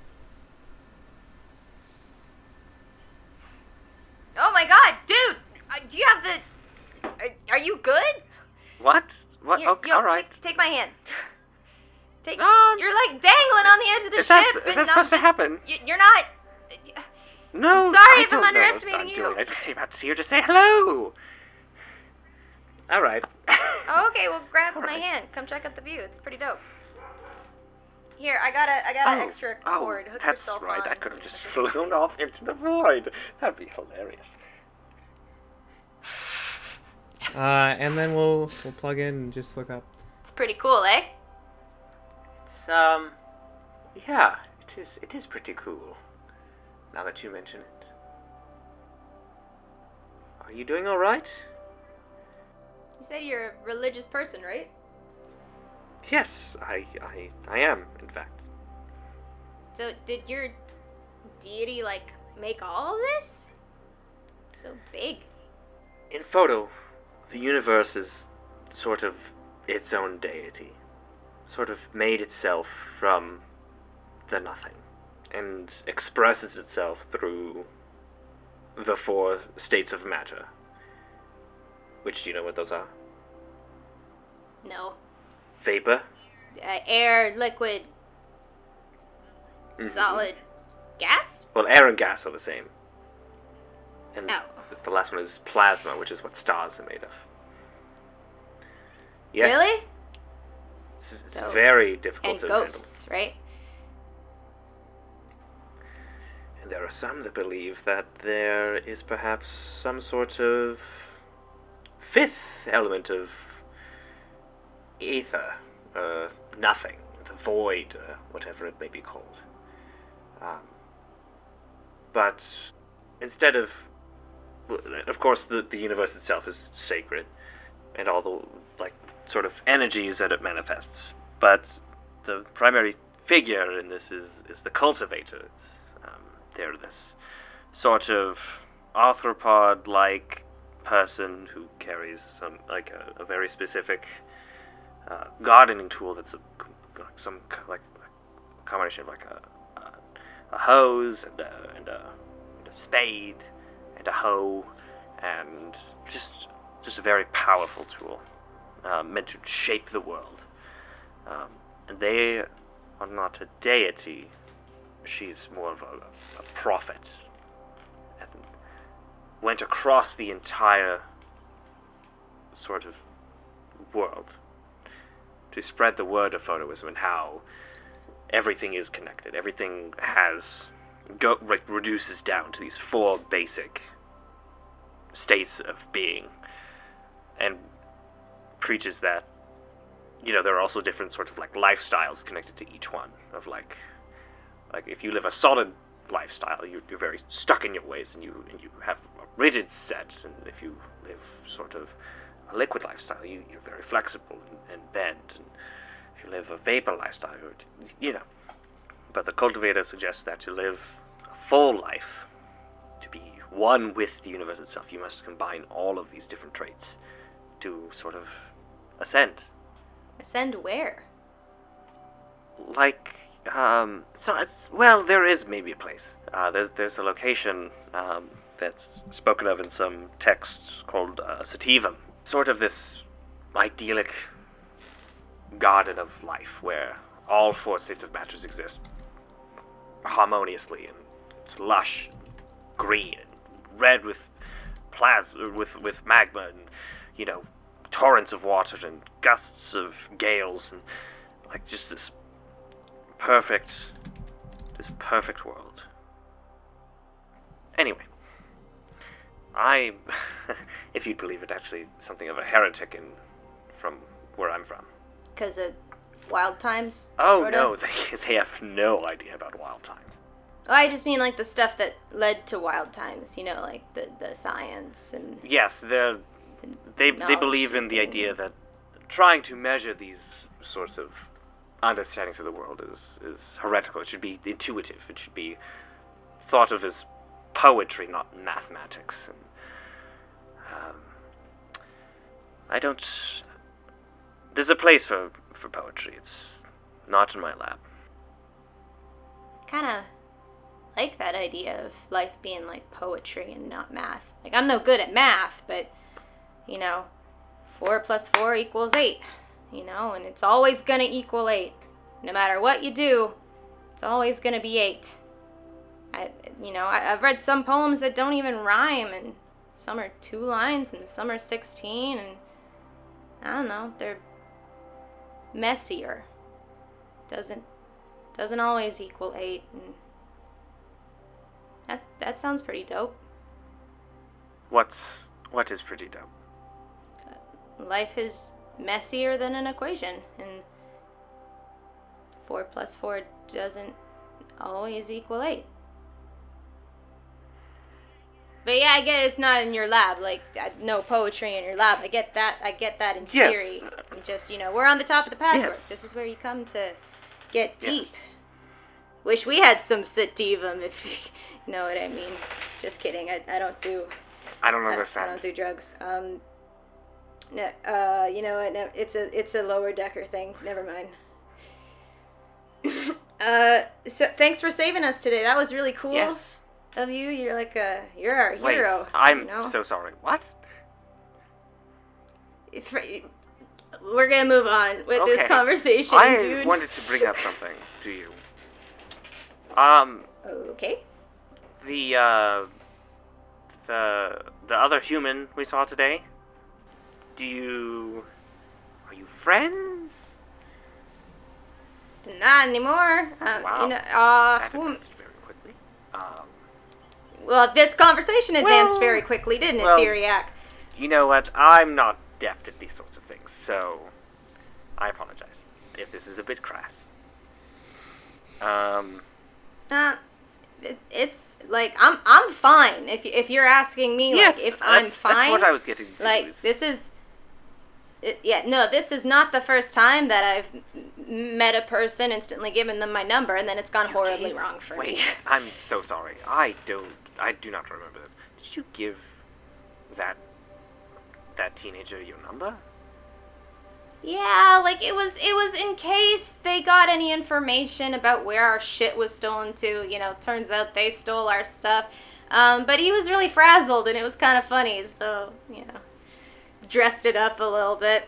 Oh my god, dude! Uh, do you have the. Are, are you good? What? What? Here, okay, yo, all right. Take, take my hand. Take. Um, you're like dangling on the edge of the Is that, ship. is and that I'm supposed to happen? y- You're not. No. sorry I if I'm don't know underestimating I'm you. doing. I just came out to see her to say hello. All right. Oh, okay. Well, grab All my right. hand. Come check out the view. It's pretty dope. Here, I got a, I got an Oh, extra oh, cord. Hook that's yourself right. on. I could have just flown off into the void. That'd be hilarious. Uh, and then we'll we'll plug in and just look up. It's pretty cool, eh? Um, yeah, it is. It is pretty cool. Now that you mention it. Are you doing all right? You say you're a religious person, right? Yes, I, I, I am. In fact, So did your deity like make all of this? So big. in photo, the universe is sort of its own deity, sort of made itself from the nothing, and expresses itself through the four states of matter. Which do you know what those are? No. Vapor, Uh, air, liquid, Mhm. solid, gas. Well, air and gas are the same. And Oh. the last one is plasma, which is what stars are made of. Yes, Really? It's, So- very difficult And to ghosts, handle. right? And there are some that believe that there is perhaps some sort of fifth element of ether, uh, nothing, the void, uh, whatever it may be called. Um, but instead of, of course, the the universe itself is sacred, and all the sort of energies that it manifests. But the primary figure in this is is the cultivator. Um, they're this sort of arthropod-like person who carries some like a, a very specific uh, gardening tool that's a, some like a combination of like a, a, a hose and a, and, a, and a spade and a hoe and just just a very powerful tool uh, meant to shape the world. Um, and they are not a deity. She's more of a, a prophet. And went across the entire sort of world to spread the word of photoism and how everything is connected. Everything has go reduces down to these four basic states of being, and preaches that you know there are also different sorts of like lifestyles connected to each one. Of like, like if you live a solid lifestyle, you, you're very stuck in your ways, and you and you have a rigid set. And if you live sort of a liquid lifestyle, you you're very flexible and, and bend. And if you live a vapor lifestyle, you're, you know. But the cultivator suggests that to live a full life, to be one with the universe itself, you must combine all of these different traits to sort of ascend. Ascend where? Like, um, so it's, well, there is maybe a place. Uh, there's there's a location um, that's spoken of in some texts called uh, Sativum. Sort of this idyllic garden of life where all four states of matters exist harmoniously and it's lush, green and red with plasma, with with magma, and you know, torrents of water and gusts of gales, and like just this perfect, this perfect world. Anyway, I, if you'd believe it, actually something of a heretic in from where I'm from. Because of wild times? Oh Sorta? no, they they have no idea about wild times. Oh, I just mean like the stuff that led to wild times, you know, like the, the science and. Yes, they're they they believe in the idea that trying to measure these sorts of understandings of the world is is heretical. It should be intuitive. It should be thought of as poetry, not mathematics. And, um, I don't. There's a place for for poetry. It's not in my lab. kind of like that idea of life being like poetry and not math. Like I'm no good at math, but you know, four plus four equals eight. You know, and it's always gonna equal eight, no matter what you do. It's always gonna be eight. I, you know, I, I've read some poems that don't even rhyme, and some are two lines, and some are sixteen, and I don't know, they're messier. Doesn't doesn't always equal eight, and that that sounds pretty dope. What's what is pretty dope. Life is messier than an equation, and four plus four doesn't always equal eight. But yeah, I get it's not in your lab. Like no poetry in your lab. I get that. I get that in Yes. theory. And just you know, we're on the top of the patchwork. This is where you come to get Yes. deep. Wish we had some sativum, if you know what I mean. Just kidding. I I don't do I don't I, I don't do drugs. Um, no, uh, you know what? No, it's a it's a lower decker thing. Never mind. uh, so thanks for saving us today. That was really cool Yes. of you. You're like a you're our Wait, hero. I'm you know? so sorry. What? It's we're gonna move on with okay. this conversation, I dude. wanted to bring up something to you. Um, Okay. the uh, the the other human we saw today. Do you are you friends? Not anymore. Uh, Wow. You know, uh, That very quickly. Um, well, this conversation advanced Well, very quickly, didn't it, well- Theriac? you know what? I'm not deft at these sorts of things, so I apologize if this is a bit crass. Um, Uh, it, it's like I'm I'm fine. If if you're asking me, yes, like if I'm fine, that's what I was getting to. like this is. It, yeah, no, this is not the first time that I've met a person, instantly given them my number, and then it's gone horribly wrong for me. Wait, me. I'm so sorry. I don't. I do not remember this. Did you give that that teenager your number? Yeah, like it was it was in case they got any information about where our shit was stolen to. You know, turns out they stole our stuff. Um, but he was really frazzled and it was kind of funny, so you know, dressed it up a little bit.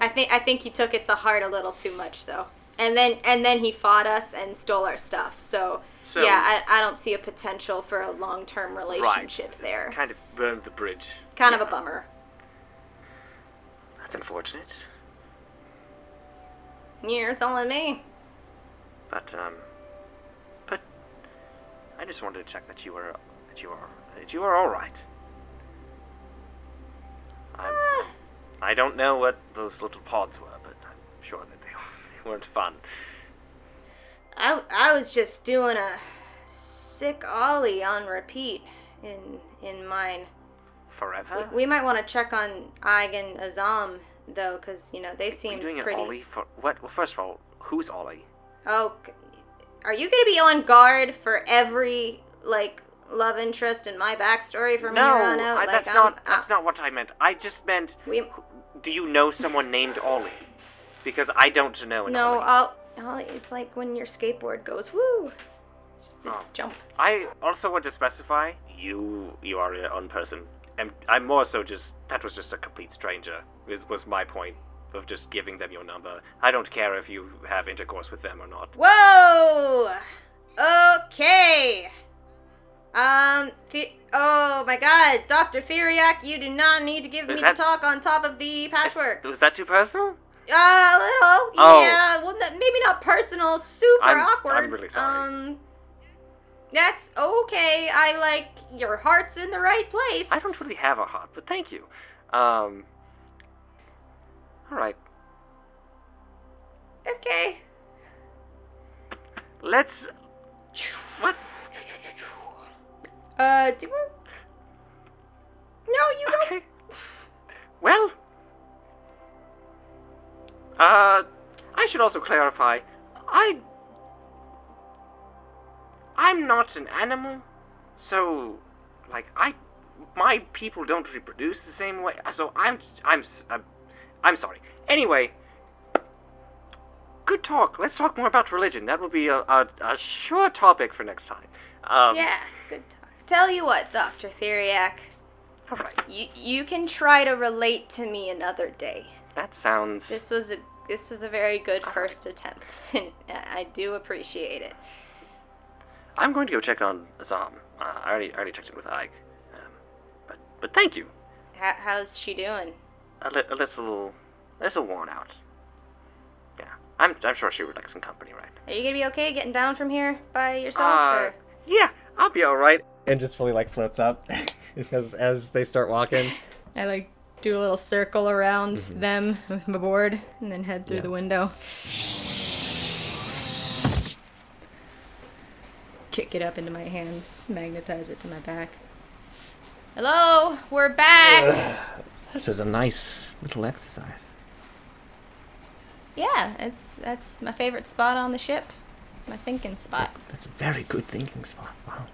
I think I think he took it to heart a little too much though. And then and then he fought us and stole our stuff. So, So- yeah, I I don't see a potential for a long-term relationship there. Kind of burned the bridge. Kind of a bummer. That's unfortunate. You're telling me. But um, but I just wanted to check that you were that you are that you are all right. I'm. I don't know what those little pods were, but I'm sure that they weren't fun. I I was just doing a sick ollie on repeat in in mine. Forever. We, we might want to check on Ayg and Azhaam though, because you know they seem pretty. an ollie for what? Well, first of all, who's Ollie? Oh, are you gonna be on guard for every like love interest in my backstory from no, here on out? I, like that's I'm, not that's not what I meant. I just meant, we do you know someone named Ollie? Because I don't know no. Ollie. I'll, it's like when your skateboard goes woo. Just Oh. jump. I also want to specify you you are your own person. And I'm more so just that was just a complete stranger. Is was my point of just giving them your number. I don't care if you have intercourse with them or not. Whoa! Okay. Um. Oh my God, Doctor Theriac, you do not need to give Is me that- the talk on top of the patchwork. Was that too personal? Uh, a little. Oh. Yeah. Well, maybe not personal. Super I'm- awkward. I'm really sorry. Um. That's okay. I like your heart's in the right place. I don't really have a heart, but thank you. Um. All right. Okay. Let's. What? Uh, do you... No, you don't. Okay. Well. Uh, I should also clarify. I. I'm not an animal, so, like, I. My people don't reproduce the same way, so I'm. I'm. I'm, I'm sorry. Anyway. Good talk. Let's talk more about religion. That will be a, a, a sure topic for next time. Um, yeah, good talk. Tell you what, Doctor Theriac. All right. You you can try to relate to me another day. That sounds. This was a this was a very good first attempt. I do appreciate it. I'm going to go check on Azhaam. Uh, I already, I already checked it with Ayg. Um, but, but thank you. How, how's she doing? A, li- a little, a little worn out. Yeah, I'm, I'm sure she would like some company, right? Are you gonna be okay getting down from here by yourself? Uh, or? yeah, I'll be all right. And just fully like floats up as as they start walking. I like do a little circle around mm-hmm. them with my board and then head through Yeah. the window. Kick it up into my hands, magnetize it to my back. Hello, we're back. That was a nice little exercise. Yeah, it's that's my favorite spot on the ship. It's my thinking spot. That's a very good thinking spot. Wow.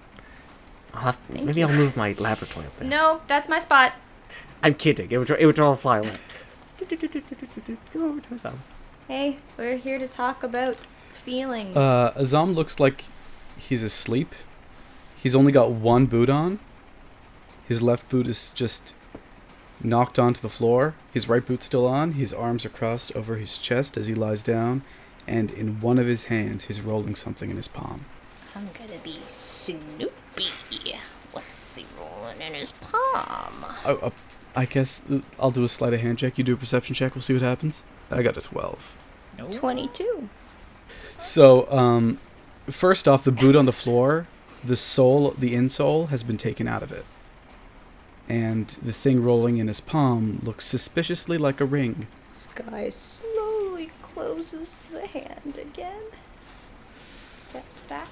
I'll have, Thank maybe you. I'll move my laboratory up there. No, that's my spot. I'm kidding. It would, it would all fly away. Go over to Azhaam. Hey, we're here to talk about feelings. Uh, Azhaam looks like he's asleep. He's only got one boot on. His left boot is just knocked onto the floor. His right boot's still on. His arms are crossed over his chest as he lies down, and in one of his hands, he's rolling something in his palm. I'm gonna be Snoopy. What's he rolling in his palm? Oh, uh, I guess I'll do a sleight of hand check. You do a perception check. We'll see what happens. I got a 12. 22. So, um, first off, the boot on the floor, the sole, the insole has been taken out of it. And the thing rolling in his palm looks suspiciously like a ring. Skye slowly closes the hand again. Steps back.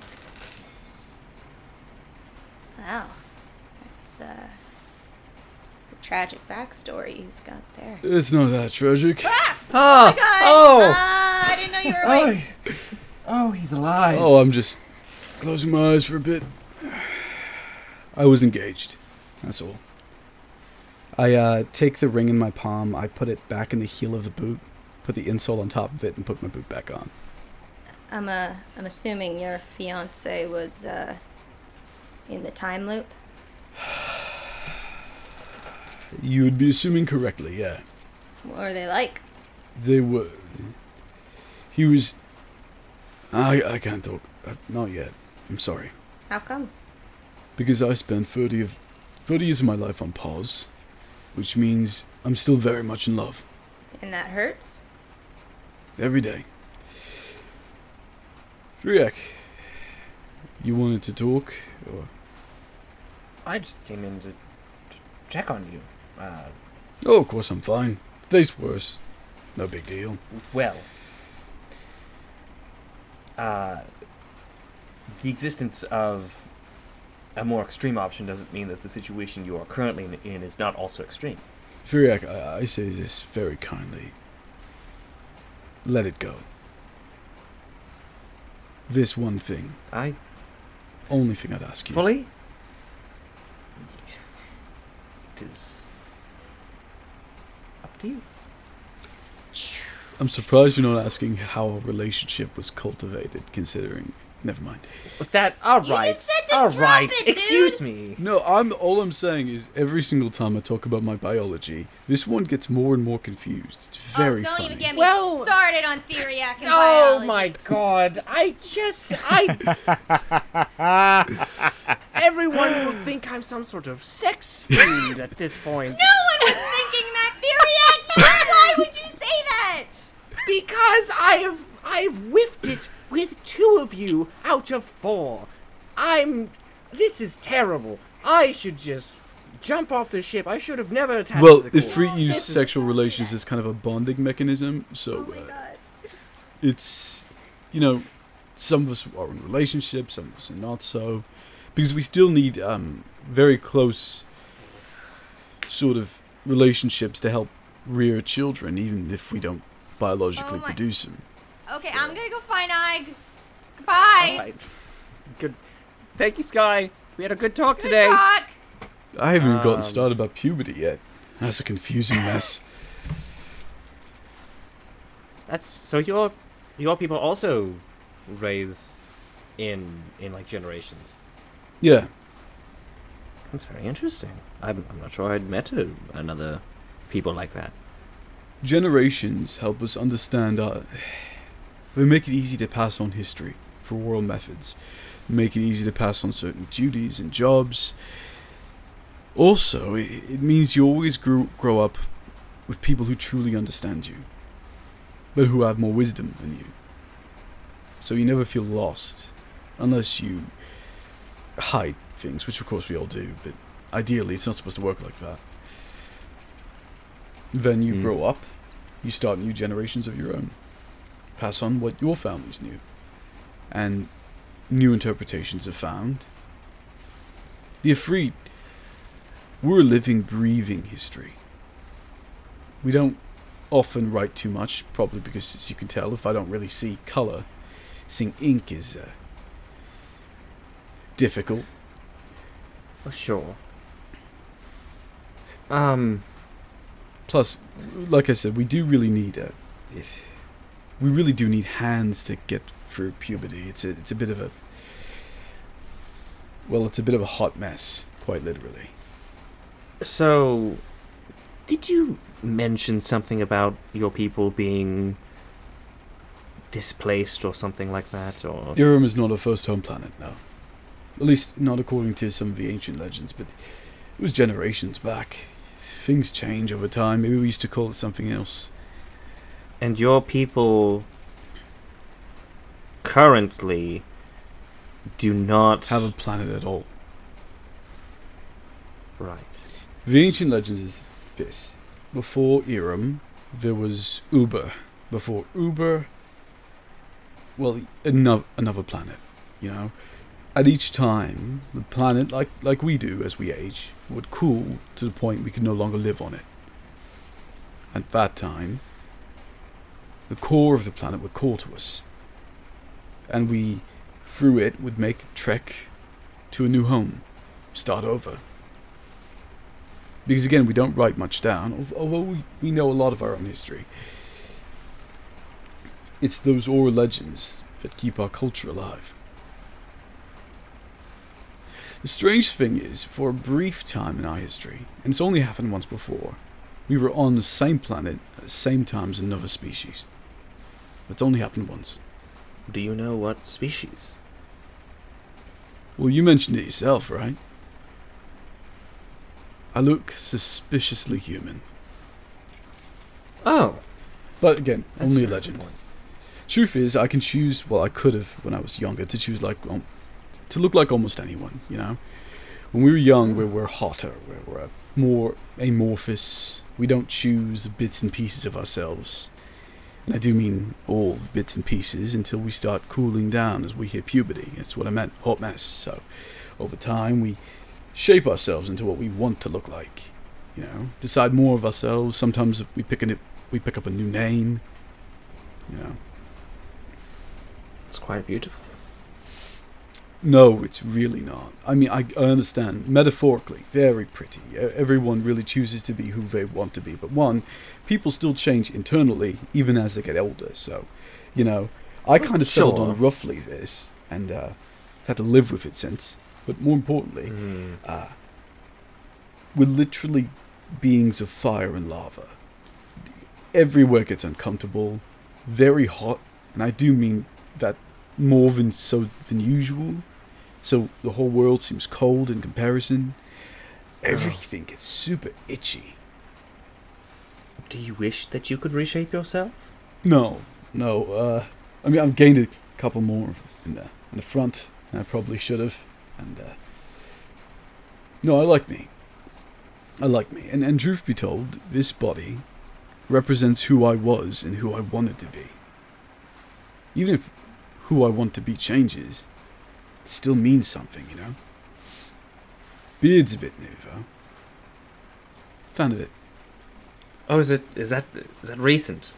Wow. That's, uh. It's a tragic backstory he's got there. It's not that tragic. Ah! Oh, God! oh, Ah, I didn't know you were awake. oh, he's alive. Oh, I'm just closing my eyes for a bit. I was engaged. That's all. I uh, take the ring in my palm, I put it back in the heel of the boot, put the insole on top of it, and put my boot back on. I'm, uh, I'm assuming your fiance was, uh, in the time loop. You would be assuming correctly, yeah. What were they like? They were. He was. I I can't talk. Uh, not yet. I'm sorry. How come? Because I spent 30 of 30 years of my life on pause, which means I'm still very much in love And that hurts? every day. Friak, you wanted to talk, or I just came in to, to check on you. Uh, oh, of course I'm fine. Face worse, no big deal. well, uh, the existence of a more extreme option doesn't mean that the situation you are currently in, is not also extreme. Friak, I, I say this very kindly. Let it go. This one thing, I only thing I'd ask you. fully. It is up to you. I'm surprised you're not asking how a relationship was cultivated, considering. Never mind. But that, all You just said to all drop right. it, Excuse me. No, I'm. All I'm saying is every single time I talk about my biology, this one gets more and more confused. It's oh, very oh, don't funny. even get me Well- started on Theriac and Oh biology. my god! I just I. Everyone will think I'm some sort of sex fiend at this point. No one was thinking that, Furiac! Why would you say that? Because I've I've whiffed it with two of you out of four. I'm. This is terrible. I should just jump off the ship. I should have never attached Well, the if core. we use This sexual relations as kind of a bonding mechanism, so uh, it's you know, some of us are in relationships, some of us are not so, because we still need um, very close sort of relationships to help rear children, even if we don't biologically Oh produce them. Okay, I'm gonna go find Ayg. Goodbye. Alright. Good. Thank you, Skye. We had a good talk Good today. talk. I haven't even gotten Um, started about puberty yet. That's a confusing mess. That's so your your people also raise in in like generations. Yeah, That's very interesting. I'm, I'm not sure I'd met a, another people like that. generations help us understand our. They make it easy to pass on history for oral methods, make it easy to pass on certain duties and jobs. Also, it, it means you always grow, grow up with people who truly understand you, but who have more wisdom than you. So you never feel lost, unless you hide things, which of course we all do, but ideally it's not supposed to work like that. Then you Mm. grow up, you start new generations of your own. Pass on what your families knew. And new interpretations are found. The Ifrit, we're living, breathing history. We don't often write too much, probably because, as you can tell, if I don't really see colour, seeing ink is uh, difficult. Oh, sure. Um, Plus, like I said, we do really need a. It, we really do need hands to get through puberty. It's a it's a bit of a. Well, it's a bit of a hot mess, quite literally. so did you mention something about your people being displaced or something like that or Urim is not a first home planet, no. At least not according to some of the ancient legends, but it was generations back. Things change over time. Maybe we used to call it something else. and your people currently do not Have a planet at all. right The ancient legends is this. Before Iram, there was Uber. Before Uber, well, another, another planet, you know? At each time, the planet, like, like we do as we age, would cool to the point we could no longer live on it. At that time, the core of the planet would call to us. And we, through it, would make a trek to a new home, start over. Because again, we don't write much down, although we, we know a lot of our own history. It's those oral legends that keep our culture alive. The strange thing is, for a brief time in our history, and it's only happened once before, we were on the same planet at the same time as another species. It's only happened once. do you know what species Well, you mentioned it yourself, right? I look suspiciously human. oh But again, that's only a legend. point. Truth is, I can choose. Well, I could have when I was younger to choose like um, to look like almost anyone. You know, when we were young, we were hotter. We were more amorphous. We don't choose the bits and pieces of ourselves, and I do mean all bits and pieces until we start cooling down as we hit puberty. That's what I meant. Hot mess. So, over time, we shape ourselves into what we want to look like. You know, decide more of ourselves. Sometimes we pick a we pick up a new name. You know. it's quite beautiful No, it's really not. I mean, I, I understand. Metaphorically, very pretty. Everyone really chooses to be who they want to be. But one, people still change internally, even as they get older. So, you know, I kind of settled Sure. on roughly this, and uh, had to live with it since. But more importantly, Hmm. uh, we're literally beings of fire and lava. Everywhere gets uncomfortable, very hot, and I do mean that more than so than usual. So the whole world seems cold in comparison. Everything gets super itchy. Do you wish that you could reshape yourself? No, no. Uh, I mean, I've gained a couple more in the in the front. I probably should have. And uh, no, I like me. I like me. And and truth be told, this body represents who I was and who I wanted to be. Even if who I want to be changes, still means something, you know. Beard's a bit new, though. Fan of it. Oh, is it is that is that recent?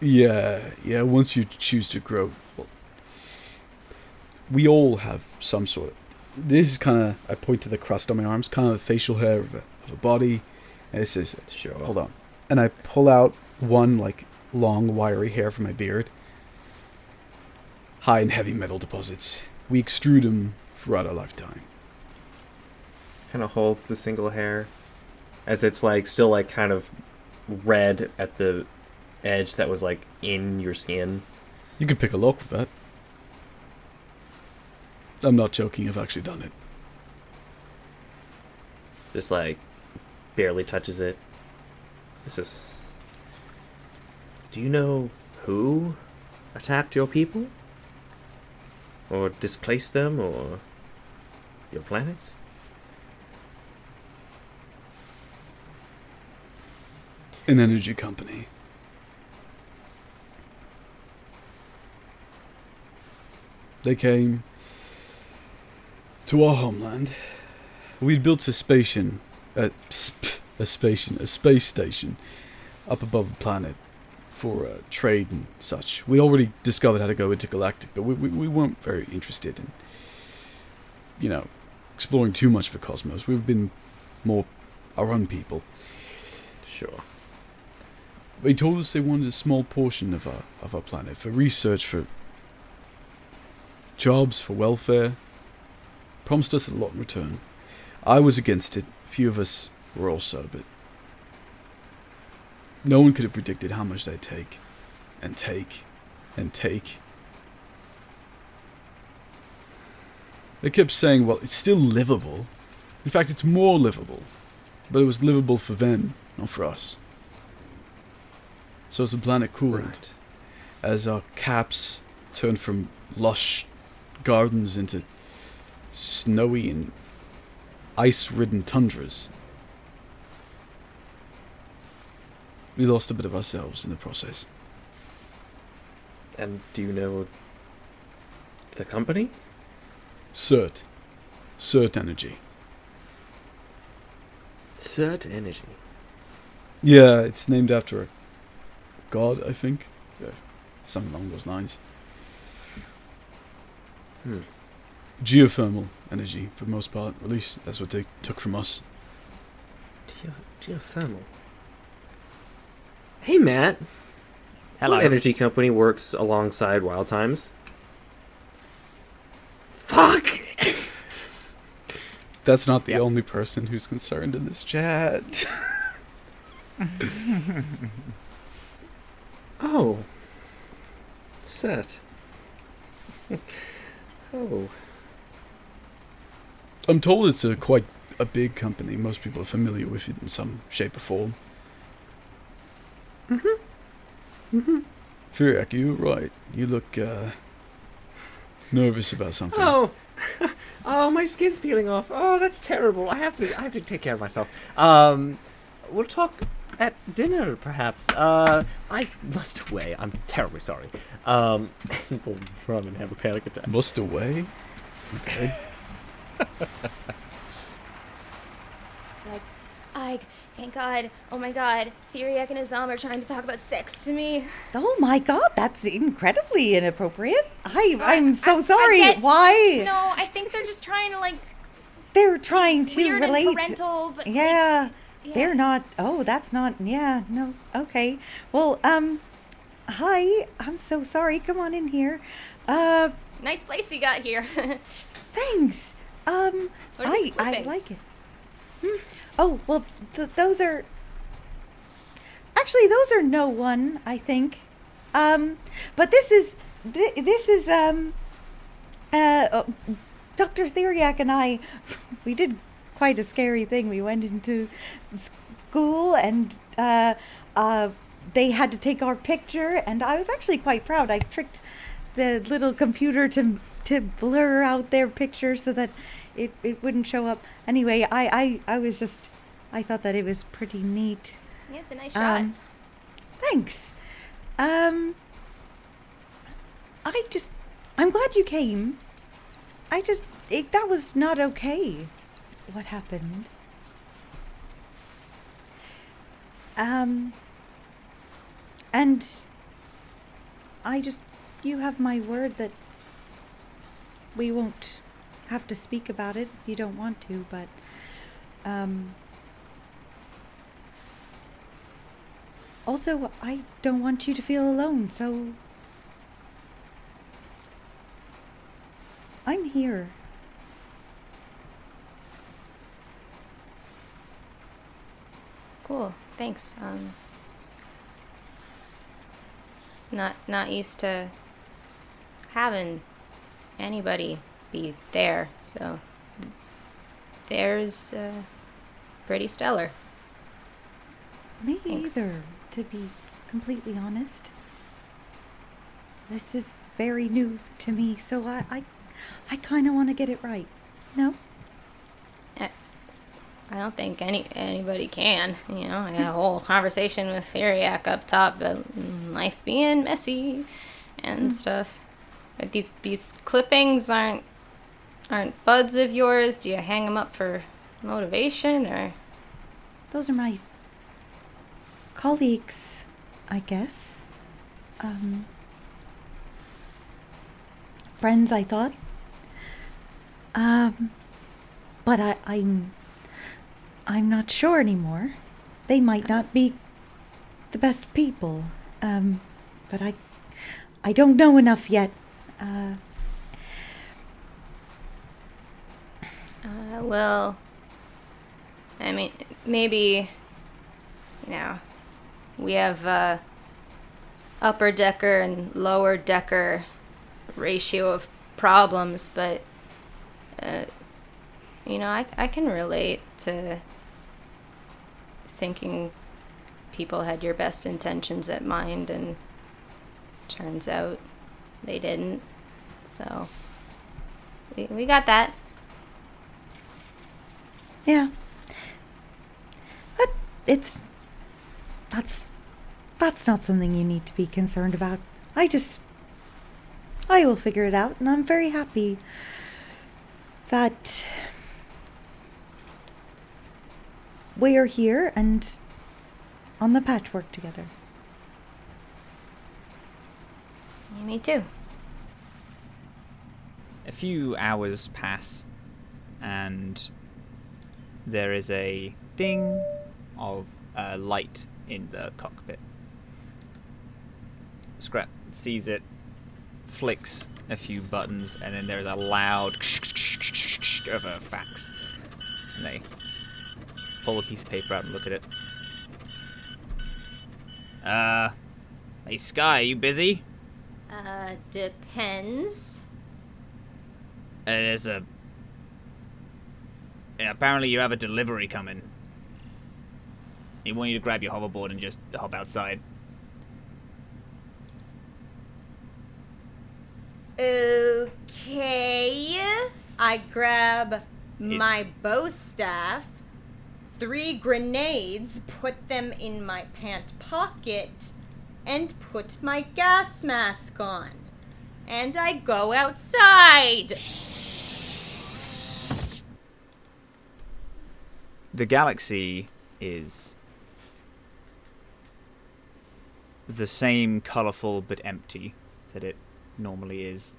Yeah, yeah. Once you choose to grow, well, we all have some sort. of... This is kind of. I point to the crust on my arms, kind of the facial hair of a, of a body. And this is Sure. hold on, and I pull out one like long, wiry hair from my beard. High and heavy metal deposits. We extrude them throughout our lifetime. Kind of holds the single hair, as it's like still like kind of red at the edge that was like in your skin. You could pick a lock with that. I'm not joking. I've actually done it. Just like barely touches it. This is. Do you know who attacked your people? Or displace them, or your planet? An energy company. They came to our homeland. We'd built a station, a, sp- a station, a space station, up above the planet for uh, trade and such. We already discovered how to go intergalactic, but we, we, we weren't very interested in, you know, exploring too much of the cosmos. We've been more our own people. Sure. They told us they wanted a small portion of our of our planet for research, for jobs, for welfare. Promised us a lot in return. I was against it. A few of us were also, but no one could have predicted how much they'd take, and take, and take. They kept saying, well, it's still livable. In fact, it's more livable. But it was livable for them, not for us. So as the planet cooled, Right. as our caps turned from lush gardens into snowy and ice-ridden tundras, we lost a bit of ourselves in the process. And do you know the company? Cert. Cert Energy. Cert Energy. Yeah, it's named after a god, I think. Yeah, something along those lines. Hmm. Geothermal energy, for the most part. At least that's what they took from us. Geo- geothermal. Hey, Matt. Hello. What energy company works alongside Wild Times? Fuck! That's not the Yep. only person who's concerned in this chat. Oh. Set. oh. I'm told it's a quite a big company. Most people are familiar with it in some shape or form. Mm-hmm. Mm-hmm. Theriac, you're right. You look uh, nervous about something. Oh. oh, my skin's peeling off. Oh, that's terrible. I have to I have to take care of myself. Um we'll talk at dinner perhaps. Uh I must away. I'm terribly sorry. Um we'll run and have a panic attack. Must away? Okay. Like, thank God. Oh my God. Theriac and Azhaam are trying to talk about sex to me. Oh my god, that's incredibly inappropriate. I I'm so I- I sorry. get- Why? No, I think they're just trying to like They're trying to weird relate. and parental, but like, yeah. They're not. Oh, that's not. Yeah, no. Okay. Well, um hi. I'm so sorry. Come on in here. Uh nice place you got here. thanks. Um I I like it. Hmm. Oh, well th- those are Actually, those are no one, I think. Um but this is th- this is um uh oh, Dr. Theriac and I, we did quite a scary thing. We went into school and uh, uh, they had to take our picture, and I was actually quite proud. I tricked the little computer to to blur out their picture so that it, it wouldn't show up. Anyway, I, I, I was just, I thought that it was pretty neat. Yeah, it's a nice shot. Um, thanks. Um, I just, I'm glad you came. I just, it, that was not okay. What happened? Um, and I just, you have my word that we won't have to speak about it if you don't want to, but, um, also, I don't want you to feel alone, so I'm here. Cool. Thanks. Um not not used to having anybody be there, so there's uh, pretty stellar. Me Thanks. either, to be completely honest. This is very new to me, so I I, I kind of want to get it right. No? I don't think any anybody can. You know, I had a whole conversation with Theriac up top about life being messy and stuff. But these these clippings aren't aren't buds of yours. Do you hang them up for motivation or? Those are my colleagues, I guess. Um, friends, I thought. Um, but I, I'm, I'm not sure anymore. They might not be the best people. Um, but I, I don't know enough yet. Uh, Uh, well, I mean, maybe, you know, we have uh, upper decker and lower decker ratio of problems, but, uh, you know, I, I can relate to thinking people had your best intentions at mind, and turns out they didn't. So, we, we got that. Yeah. But it's that's that's not something you need to be concerned about. I just I will figure it out and I'm very happy that we are here and on the patchwork together. Yeah, me too. A few hours pass, and there is a ding of uh, light in the cockpit. Scrap sees it, flicks a few buttons, and then there's a loud of a fax. And they pull a piece of paper out and look at it. Uh, hey Skye, are you busy? Uh, depends. Uh, there's a. Apparently, you have a delivery coming. He want you to grab your hoverboard and just hop outside. Okay. I grab my bow staff, three grenades, put them in my pant pocket, and put my gas mask on. And I go outside. The galaxy is the same colorful but empty that it normally is.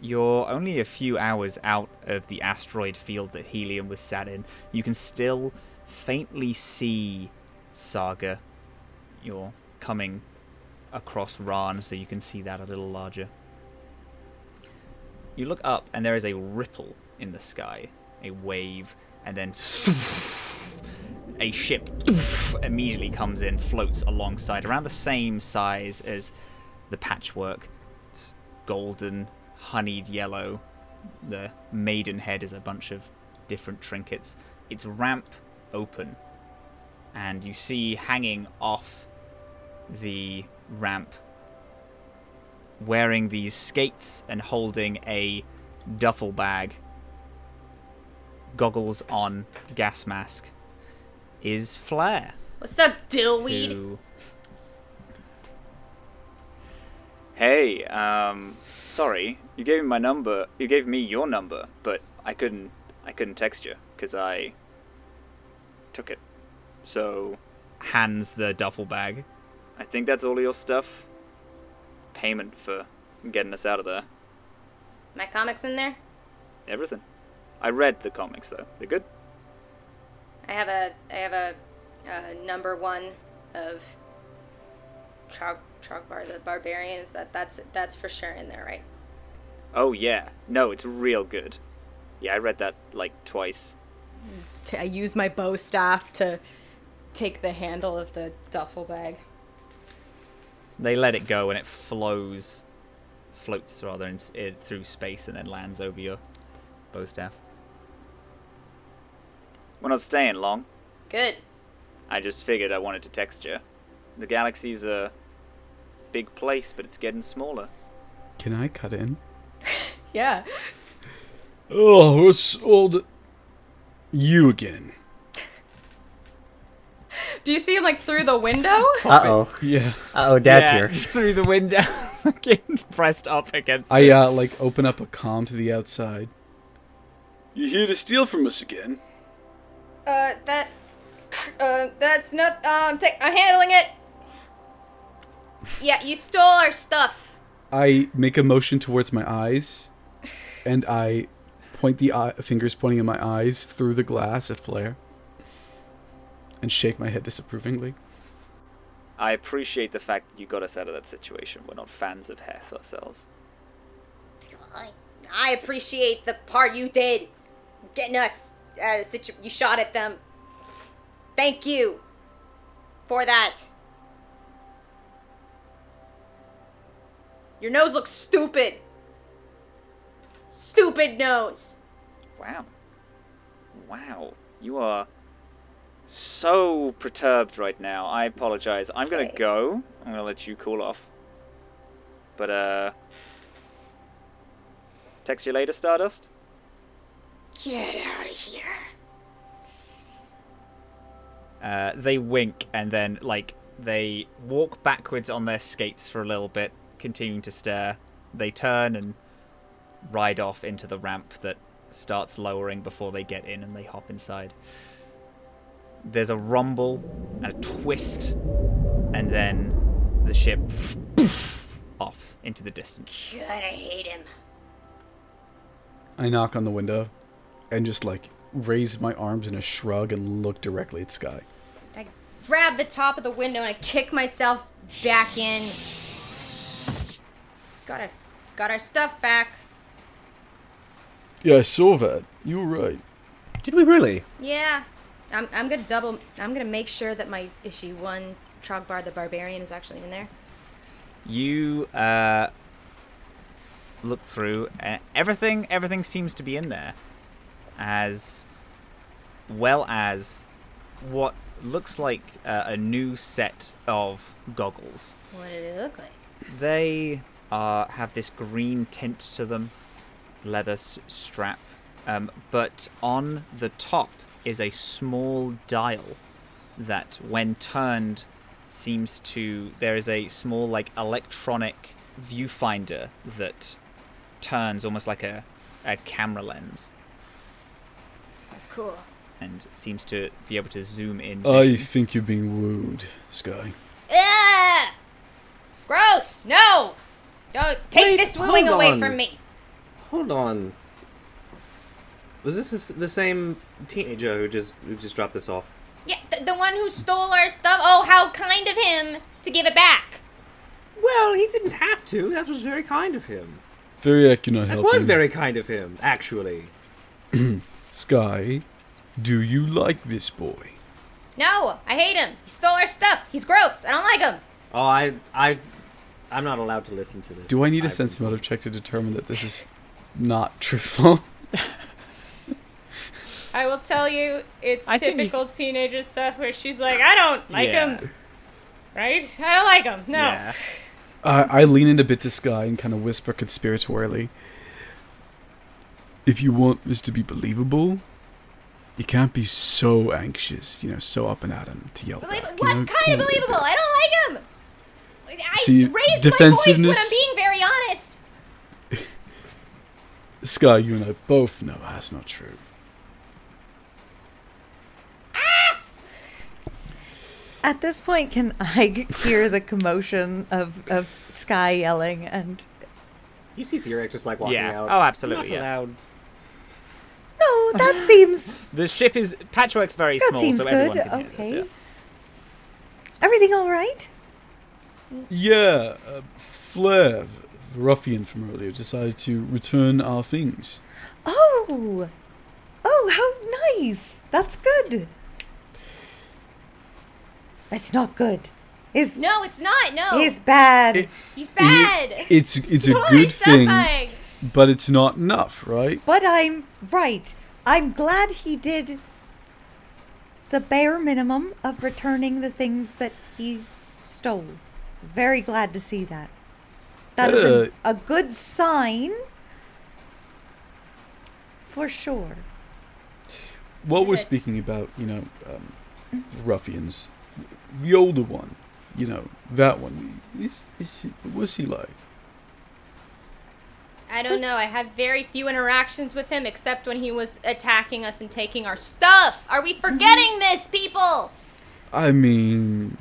You're only a few hours out of the asteroid field that Helium was sat in. You can still faintly see Saga. You're coming across Ran, so you can see that a little larger. You look up, and there is a ripple in the sky, a wave, and then a ship immediately comes in, floats alongside, around the same size as the patchwork. It's golden, honeyed yellow. The maiden head is a bunch of different trinkets. Its ramp open, and you see hanging off the ramp, wearing these skates and holding a duffel bag, goggles on, gas mask, is Flair. What's up, dillweed? Who Hey, um, sorry. You gave me my number. You gave me your number, but I couldn't. I couldn't text you because I took it. So hands the duffel bag. I think that's all your stuff. Payment for getting us out of there. My comics in there? Everything. I read the comics though. They're good. I have a I have a uh, number one of Trog Trogbar the Barbarians. That that's that's for sure in there, right? Oh yeah. No, it's real good. Yeah, I read that like twice. I use my bow staff to take the handle of the duffel bag. They let it go and it flows, floats rather in, in, through space and then lands over your bow staff. We're not staying long. Good. I just figured I wanted to text you. The galaxy's a big place, but it's getting smaller. Can I cut in? Yeah. Oh, what's old you again? Do you see him like through the window? Uh oh. Yeah. Uh oh, Dad's yeah, here. just through the window, getting pressed up against. I it. uh like open up a comm to the outside. You here to steal from us again? Uh, that uh, that's not um. Take, I'm handling it. Yeah, you stole our stuff. I make a motion towards my eyes, and I point the eye, fingers pointing at my eyes through the glass at Flair, and shake my head disapprovingly. I appreciate the fact that you got us out of that situation. We're not fans of Heth ourselves. I, I appreciate the part you did, getting us. Uh, situ- you shot at them. Thank you for that. Your nose looks stupid. Stupid nose. Wow. Wow. You are so perturbed right now. I apologize. I'm gonna go. I'm gonna let you cool off. But, uh. Text you later, Stardust? Get out of here. Uh, they wink and then like they walk backwards on their skates for a little bit, continuing to stare. They turn and ride off into the ramp that starts lowering before they get in and they hop inside. There's a rumble and a twist, and then the ship off into the distance. God, I hate him. I knock on the window, and just like raise my arms in a shrug and look directly at Sky. I grab the top of the window and I kick myself back in. Got our, got our stuff back. Yeah, I saw that. You were right. Did we really? Yeah. I'm, I'm gonna double. I'm gonna make sure that my issue one Trogbar the Barbarian is actually in there. You uh, look through, and everything everything seems to be in there, as well as what looks like uh, a new set of goggles. What did it look like? They uh, have this green tint to them, leather s- strap, um, but on the top is a small dial that, when turned, seems to. There is a small, like, electronic viewfinder that turns almost like a, a camera lens That's cool. and seems to be able to zoom in. I think you're being wooed, Skye. Ah! Gross! No! Don't take Wait, this wooing away on. from me. Hold on. Was this the same teenager who just who just dropped this off? Yeah, the, the one who stole our stuff. Oh, how kind of him to give it back. Well, he didn't have to. That was very kind of him. Very I cannot That was you. very kind of him, actually. Skye, do you like this boy? No, I hate him. He stole our stuff. He's gross. I don't like him. Oh, I I I'm not allowed to listen to this. Do I need a I've sense been motive check to determine that this is not truthful? I will tell you, it's I think you- typical teenager stuff where she's like, I don't like Yeah. him. Right? I don't like him. No. Yeah. I I lean in a bit to Skye and kind of whisper conspiratorially. If you want this to be believable, you can't be so anxious, you know, so up and at him to yell. Belie- back, what know, kind of it a bit. believable? I don't like him. I See, raise my voice when I'm being very honest. Skye, you and I both know that's not true. At this point, can I hear the commotion of, of Skye yelling and You see Theriac just like walking Yeah. out. Oh, absolutely, Not yeah. allowed. No, that seems The ship is patchwork's very that small, seems so good. everyone can hear Okay. this. Yeah. Everything all right? Yeah, uh, Flair, the ruffian from earlier, decided to return our things. Oh. Oh, how nice. That's good. It's not good. It's No, it's not. No. it's bad. It- He's bad. It's it's a good thing, terrifying. But it's not enough, right? But I'm right. I'm glad he did the bare minimum of returning the things that he stole. Very glad to see that. That is Uh, a, a good sign for sure. What we're speaking about, you know, um, ruffians, the older one, you know, that one. Is, is he, what's he like? I don't know. I had very few interactions with him except when he was attacking us and taking our stuff. Are we forgetting this, people? I mean,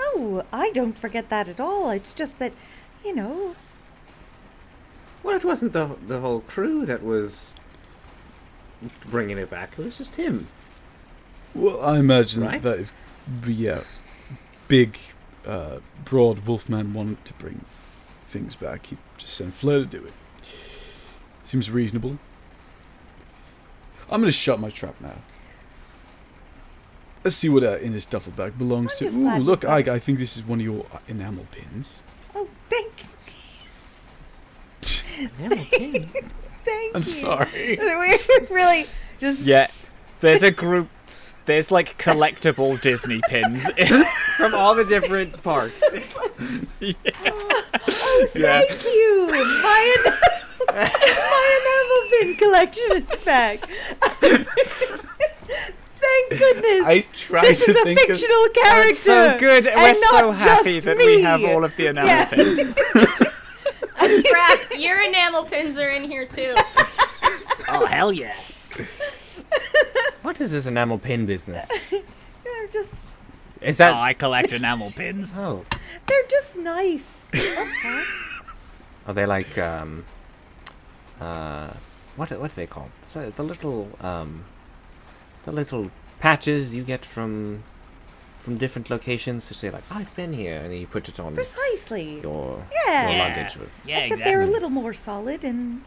Oh, I don't forget that at all. It's just that, you know, Well, it wasn't the the whole crew that was bringing it back. It was just him. well, I imagine Right? that if the uh, big, uh, broad wolfman wanted to bring things back, he'd just send Flair to do it. Seems reasonable. I'm gonna shut my trap now. Let's see what uh, in his duffel bag belongs I'm to. just Ooh, look, I, I think this is one of your uh, enamel pins. oh, thank you. enamel pin? thank you. I'm you. sorry. We're really just Yeah. There's a group. There's like collectible Disney pins. From all the different parks. yeah. Thank you. My, en- my enamel pin collection is back. Thank goodness. I tried this to is a think of- fictional character. It's so good. and We're so happy just that we have all of the enamel Yeah. pins. Scrap, your enamel pins are in here too. oh hell yeah! What is this enamel pin business? They're just Is that? Oh, that? I collect enamel pins. Oh, they're just nice. That's all. are they like um, uh, what what are they called? So the little um, the little patches you get from from different locations to say like I've been here, and then you put it on Precisely. your Yeah. your luggage. or- Yeah, Except exactly. they're a little more solid and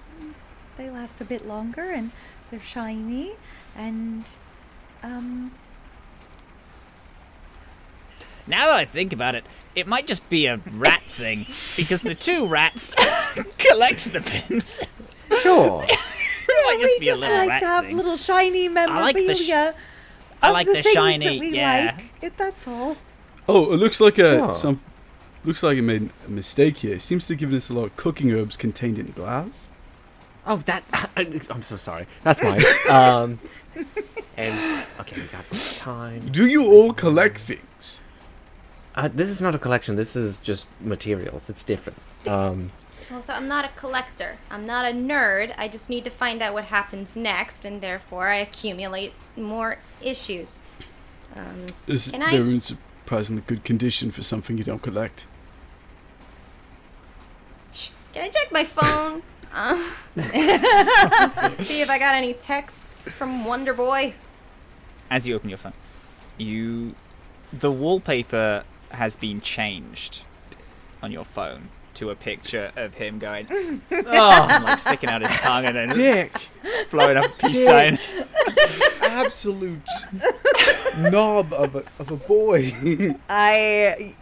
they last a bit longer and they're shiny and um Now that I think about it, it might just be a rat thing because the two rats collect the pins. Sure. It might we just a just little like rat to have thing. little shiny memorabilia. like the sh- I like the, the shiny- that we yeah. like. It, that's all. Oh, it looks like a Sure. some looks like it made a mistake here. It seems to have given us a lot of cooking herbs contained in glass. Oh, that. I'm so sorry. That's mine. um, and okay, we got time. Do you all collect things? Uh, this is not a collection. This is just materials. It's different. Um, Well, so I'm not a collector. I'm not a nerd. I just need to find out what happens next, and therefore I accumulate more issues. Um, This, Can I- they're in surprisingly good condition for something you don't collect. can I check my phone? Uh, see, see if I got any texts from Wonder Boy. As you open your phone, you the wallpaper has been changed on your phone to a picture of him going, oh, and, like sticking out his tongue and then Dick, blowing up a peace sign. absolute knob of a of a boy. I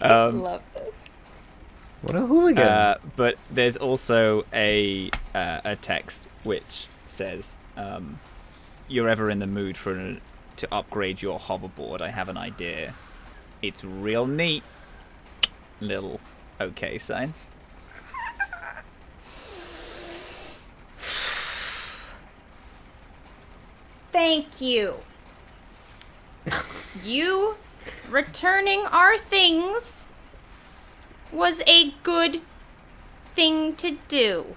Um, love this. What a hooligan. Uh, but there's also a uh, a text which says, um, "You're ever in the mood for an, to upgrade your hoverboard? I have an idea. It's real neat." Little okay sign. Thank you. you returning our things was a good thing to do.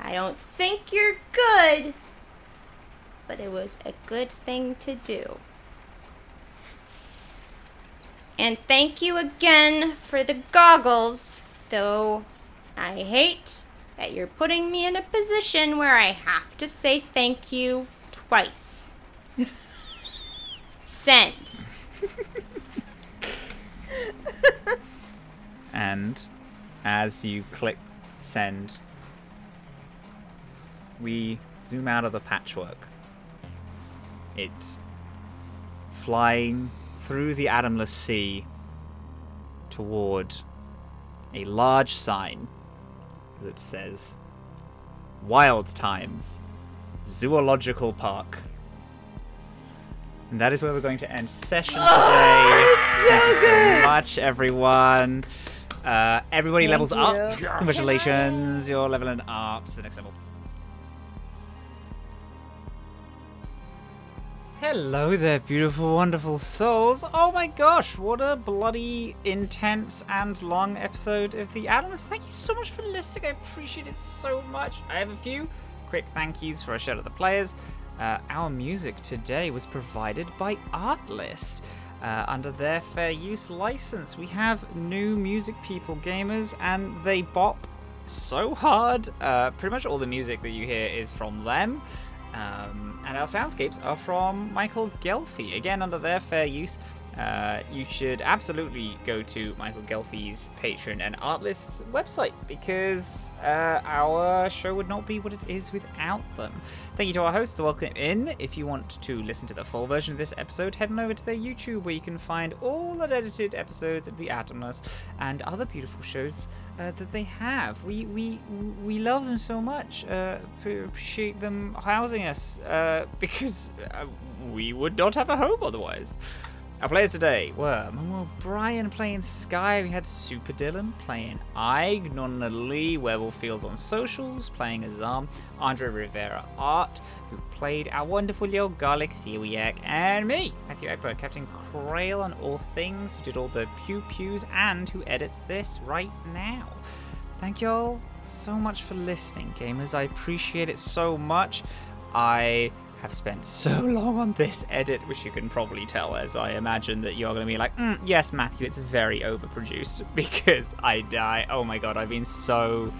I don't think you're good, but it was a good thing to do. And thank you again for the goggles, though I hate that you're putting me in a position where I have to say thank you twice. Send. And as you click send, we zoom out of the patchwork. It flying through the atomless sea toward a large sign that says Wild Times Zoological Park. And that is where we're going to end session oh, today. Thank you so much, everyone. Uh, everybody Thank levels up. you. Congratulations, you're leveling up to the next level. Hello there, beautiful, wonderful souls. Oh my gosh, what a bloody intense and long episode of The Atoms. Thank you so much for listening. I appreciate it so much. I have a few quick thank yous for a shout of the players. Uh, our music today was provided by Artlist. Uh, under their fair use license, we have new music people gamers, and they bop so hard. Uh, pretty much all the music that you hear is from them. Um, and our soundscapes are from Michael Gelfi. Again, under their fair use, uh, you should absolutely go to Michael Gelfi's Patreon and Artlist's website because uh, our show would not be what it is without them. Thank you to our hosts, the Welcome In. If you want to listen to the full version of this episode, head on over to their YouTube where you can find all unedited episodes of The Atomless and other beautiful shows uh, that they have. We we we love them so much. Uh, appreciate them housing us uh, because uh, we would not have a home otherwise. Our players today were Momo O'Brien playing Skye. We had Super Dylan playing Ayg, Nonna Lee, Werewolf Feels on socials, playing Azhaam, Andre Rivera Art, who played our wonderful little garlic Theriac, and me, Matthew Eckberg, Captain Krail on all things, who did all the pew pews and who edits this right now. Thank you all so much for listening, gamers. I appreciate it so much. I have spent so long on this edit, which you can probably tell as I imagine that you're going to be like, mm, yes, Matthew, it's very overproduced because I die. Oh my god, I've been so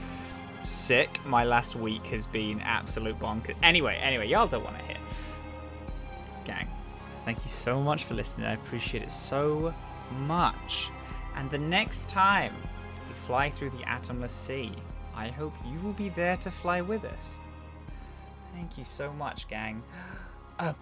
sick. My last week has been absolute bonkers. Anyway, anyway, y'all don't want to hear. Gang, thank you so much for listening. I appreciate it so much. And the next time we fly through the atomless sea, I hope you will be there to fly with us. Thank you so much, gang. Uh,